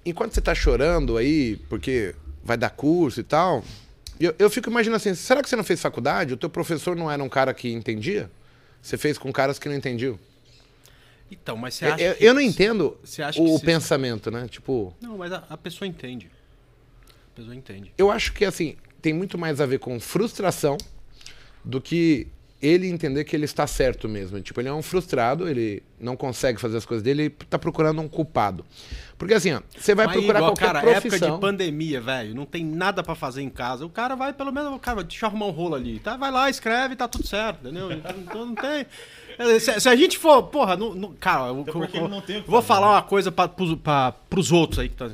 enquanto você tá chorando aí, porque vai dar curso e tal, eu, eu fico imaginando assim, será que você não fez faculdade? O teu professor não era um cara que entendia? Você fez com caras que não entendiam? Então, mas você acha eu, eu não entendo o pensamento, né? Tipo... Não, mas a, a pessoa entende. A pessoa entende. Eu acho que, assim, tem muito mais a ver com frustração do que ele entender que ele está certo mesmo. Tipo, ele é um frustrado, ele não consegue fazer as coisas dele, ele está procurando um culpado. Porque assim, ó, você vai Mas procurar igual, qualquer cara, profissão... época de pandemia, velho, não tem nada para fazer em casa. O cara vai, pelo menos, o cara, deixa eu arrumar um rolo ali. Tá, vai lá, escreve, tá tudo certo, entendeu? Então, então não tem... Se, se, a gente for, porra, não, não, cara, eu, eu, eu vou falar uma coisa para pros outros aí que tá,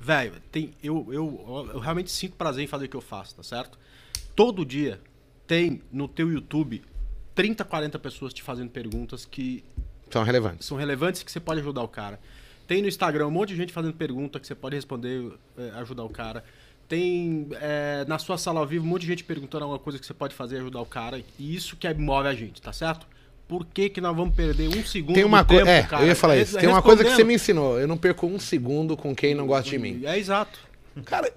velho, tem eu, eu, eu realmente sinto prazer em fazer o que eu faço, tá certo? Todo dia tem no teu YouTube 30, 40 pessoas te fazendo perguntas que são relevantes. São relevantes que você pode ajudar o cara. Tem no Instagram um monte de gente fazendo pergunta que você pode responder, é, ajudar o cara. Tem é, na sua sala ao vivo um monte de gente perguntando alguma coisa que você pode fazer ajudar o cara. E isso que move a gente, tá certo? Por que, que nós vamos perder um segundo Tem uma coisa, é, cara? eu ia falar isso. Tem uma coisa que você me ensinou. Eu não perco um segundo com quem não gosta de mim. É exato. Cara,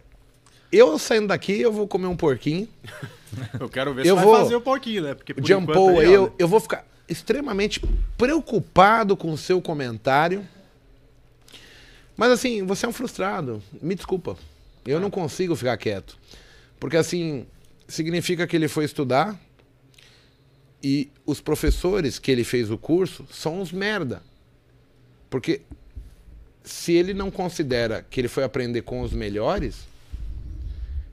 eu saindo daqui, eu vou comer um porquinho. Eu quero ver eu se vou... vai fazer o pouquinho, né? Porque por Jumpou, aí, eu, eu vou ficar extremamente preocupado com o seu comentário. Mas assim, você é um frustrado. Me desculpa. Eu não consigo ficar quieto. Porque assim, significa que ele foi estudar e os professores que ele fez o curso são uns merda. Porque se ele não considera que ele foi aprender com os melhores,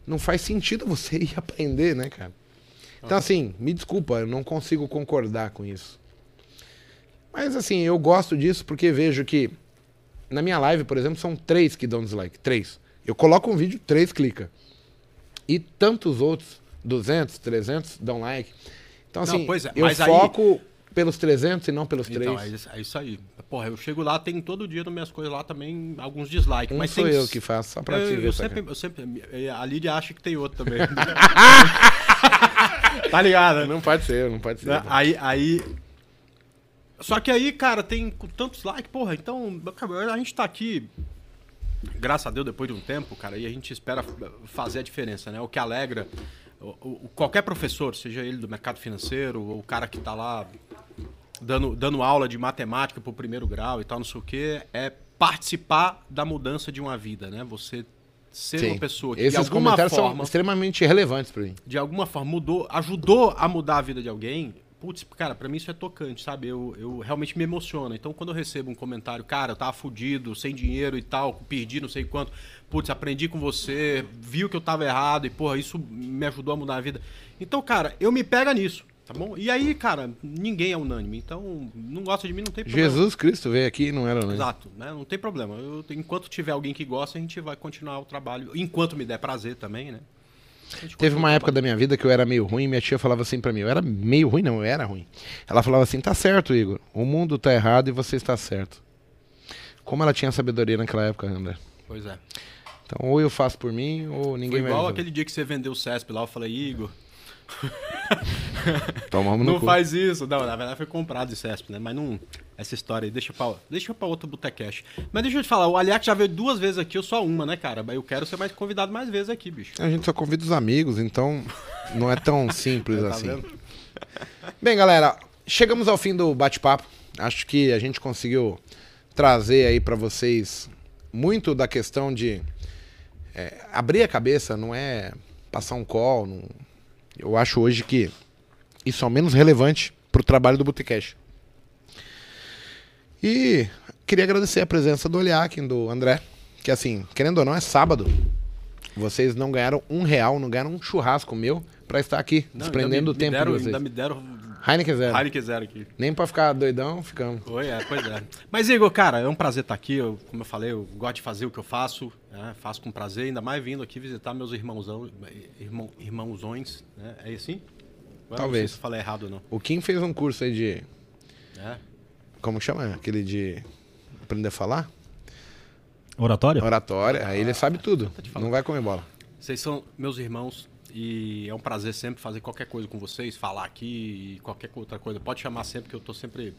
não faz sentido você ir aprender, né, cara? Então, assim, me desculpa, eu não consigo concordar com isso. Mas, assim, eu gosto disso porque vejo que na minha live, por exemplo, são três que dão dislike. Três. Eu coloco um vídeo, três clica. E tantos outros, 200, 300, dão like. Então, assim, não, é, eu foco pelos 300 e não pelos então, 3. É, é isso aí. Porra, eu chego lá, tem todo dia nas minhas coisas lá também alguns dislikes. Um mas sou tem... eu que faço, só pra eu, te ver. Eu sempre, eu sempre, a Lídia acha que tem outro também. tá ligado? Não pode ser, não pode ser. Aí, aí... Só que aí, cara, tem tantos likes, porra, então a gente tá aqui graças a Deus, depois de um tempo, cara, e a gente espera fazer a diferença, né? O que alegra o, o, qualquer professor, seja ele do mercado financeiro, ou o cara que está lá dando, dando aula de matemática para o primeiro grau e tal, não sei o quê, é participar da mudança de uma vida, né? Você ser Sim. uma pessoa que Esses de alguma comentários forma, são extremamente relevantes para mim. De alguma forma mudou, ajudou a mudar a vida de alguém, putz, cara, para mim isso é tocante, sabe? Eu, eu realmente me emociono. Então, quando eu recebo um comentário, cara, eu tava fudido, sem dinheiro e tal, perdi não sei quanto, putz, aprendi com você, viu que eu tava errado e, porra, isso me ajudou a mudar a vida. Então, cara, eu me pega nisso, tá bom? E aí, cara, ninguém é unânime. Então, não gosta de mim, não tem problema. Jesus Cristo veio aqui e não era unânime. Exato, né? Não tem problema. Eu, enquanto tiver alguém que gosta, a gente vai continuar o trabalho. Enquanto me der prazer também, né? Teve uma época da minha vida que eu era meio ruim e minha tia falava assim para mim, eu era meio ruim, não, eu era ruim. Ela falava assim, tá certo, Igor, o mundo tá errado e você está certo. Como ela tinha sabedoria naquela época, André. Pois é. Então, ou eu faço por mim, ou ninguém Foi igual aquele dia que você vendeu o CESP lá, eu falei, Igor... Tomamos no Não cu. faz isso. Não, na verdade foi comprado o CESP, né? Mas não... Essa história aí, deixa pra, deixa pra outro Botecash. Mas deixa eu te falar, o Aliac já veio duas vezes aqui, eu só uma, né, cara? Mas eu quero ser mais convidado mais vezes aqui, bicho. A gente só convida os amigos, então não é tão simples tá assim. Vendo? Bem, galera, chegamos ao fim do bate-papo. Acho que a gente conseguiu trazer aí para vocês muito da questão de é, abrir a cabeça, não é passar um call. Não... Eu acho hoje que isso é o menos relevante para o trabalho do Botecash. E queria agradecer a presença do Oliakin, do André, que assim, querendo ou não, é sábado. Vocês não ganharam um real, não ganharam um churrasco meu para estar aqui, não, desprendendo o tempo deram, de vocês. Ainda me deram Heineken Zero. Heineken Zero aqui. Nem pra ficar doidão, ficamos. Oi, é, pois é. Mas, Igor, cara, é um prazer estar aqui. Eu, como eu falei, eu gosto de fazer o que eu faço. Né? Faço com prazer, ainda mais vindo aqui visitar meus irmãozão, irmão, irmãozões. Né? É assim? Agora Talvez. Não sei se eu falei errado ou não. O Kim fez um curso aí de... É? Como chama? Aquele de aprender a falar? Oratória? Oratória. Aí ele sabe tudo. Não vai comer bola. Vocês são meus irmãos e é um prazer sempre fazer qualquer coisa com vocês, falar aqui e qualquer outra coisa. Pode chamar sempre que eu tô sempre.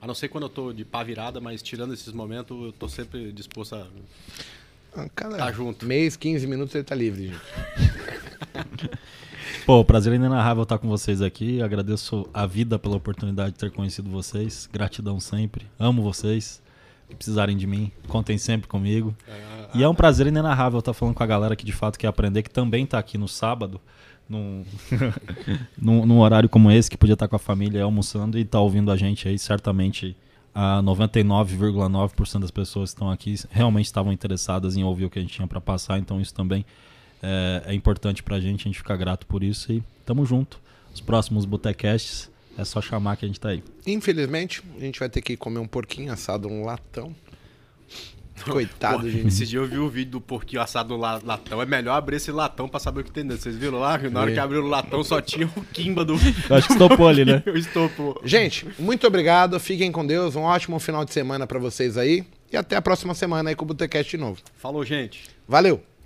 A não ser quando eu tô de pá virada, mas tirando esses momentos, eu tô sempre disposto a. Ah, Cada tá junto. mês, 15 minutos ele tá livre, gente. Pô, prazer inenarrável estar com vocês aqui. Agradeço a vida pela oportunidade de ter conhecido vocês. Gratidão sempre. Amo vocês. Se precisarem de mim, contem sempre comigo. É, e é um prazer inenarrável estar falando com a galera que de fato quer aprender, que também está aqui no sábado, num, num, num, horário como esse, que podia estar com a família almoçando e está ouvindo a gente aí. Certamente a 99,9% das pessoas que estão aqui realmente estavam interessadas em ouvir o que a gente tinha para passar, então isso também é, é importante para a gente, a gente fica grato por isso e tamo junto. Os próximos Botecasts é só chamar que a gente tá aí. Infelizmente, a gente vai ter que comer um porquinho assado um latão. Coitado, Pô, gente. Esse dia eu vi o vídeo do porquinho assado no latão. É melhor abrir esse latão pra saber o que tem dentro. Vocês viram lá? Na hora que abriu o latão só tinha o quimba do. Eu acho que estopou ali, né? Estopou. Gente, muito obrigado. Fiquem com Deus. Um ótimo final de semana para vocês aí. E até a próxima semana aí com o Botecast de novo. Falou, gente. Valeu.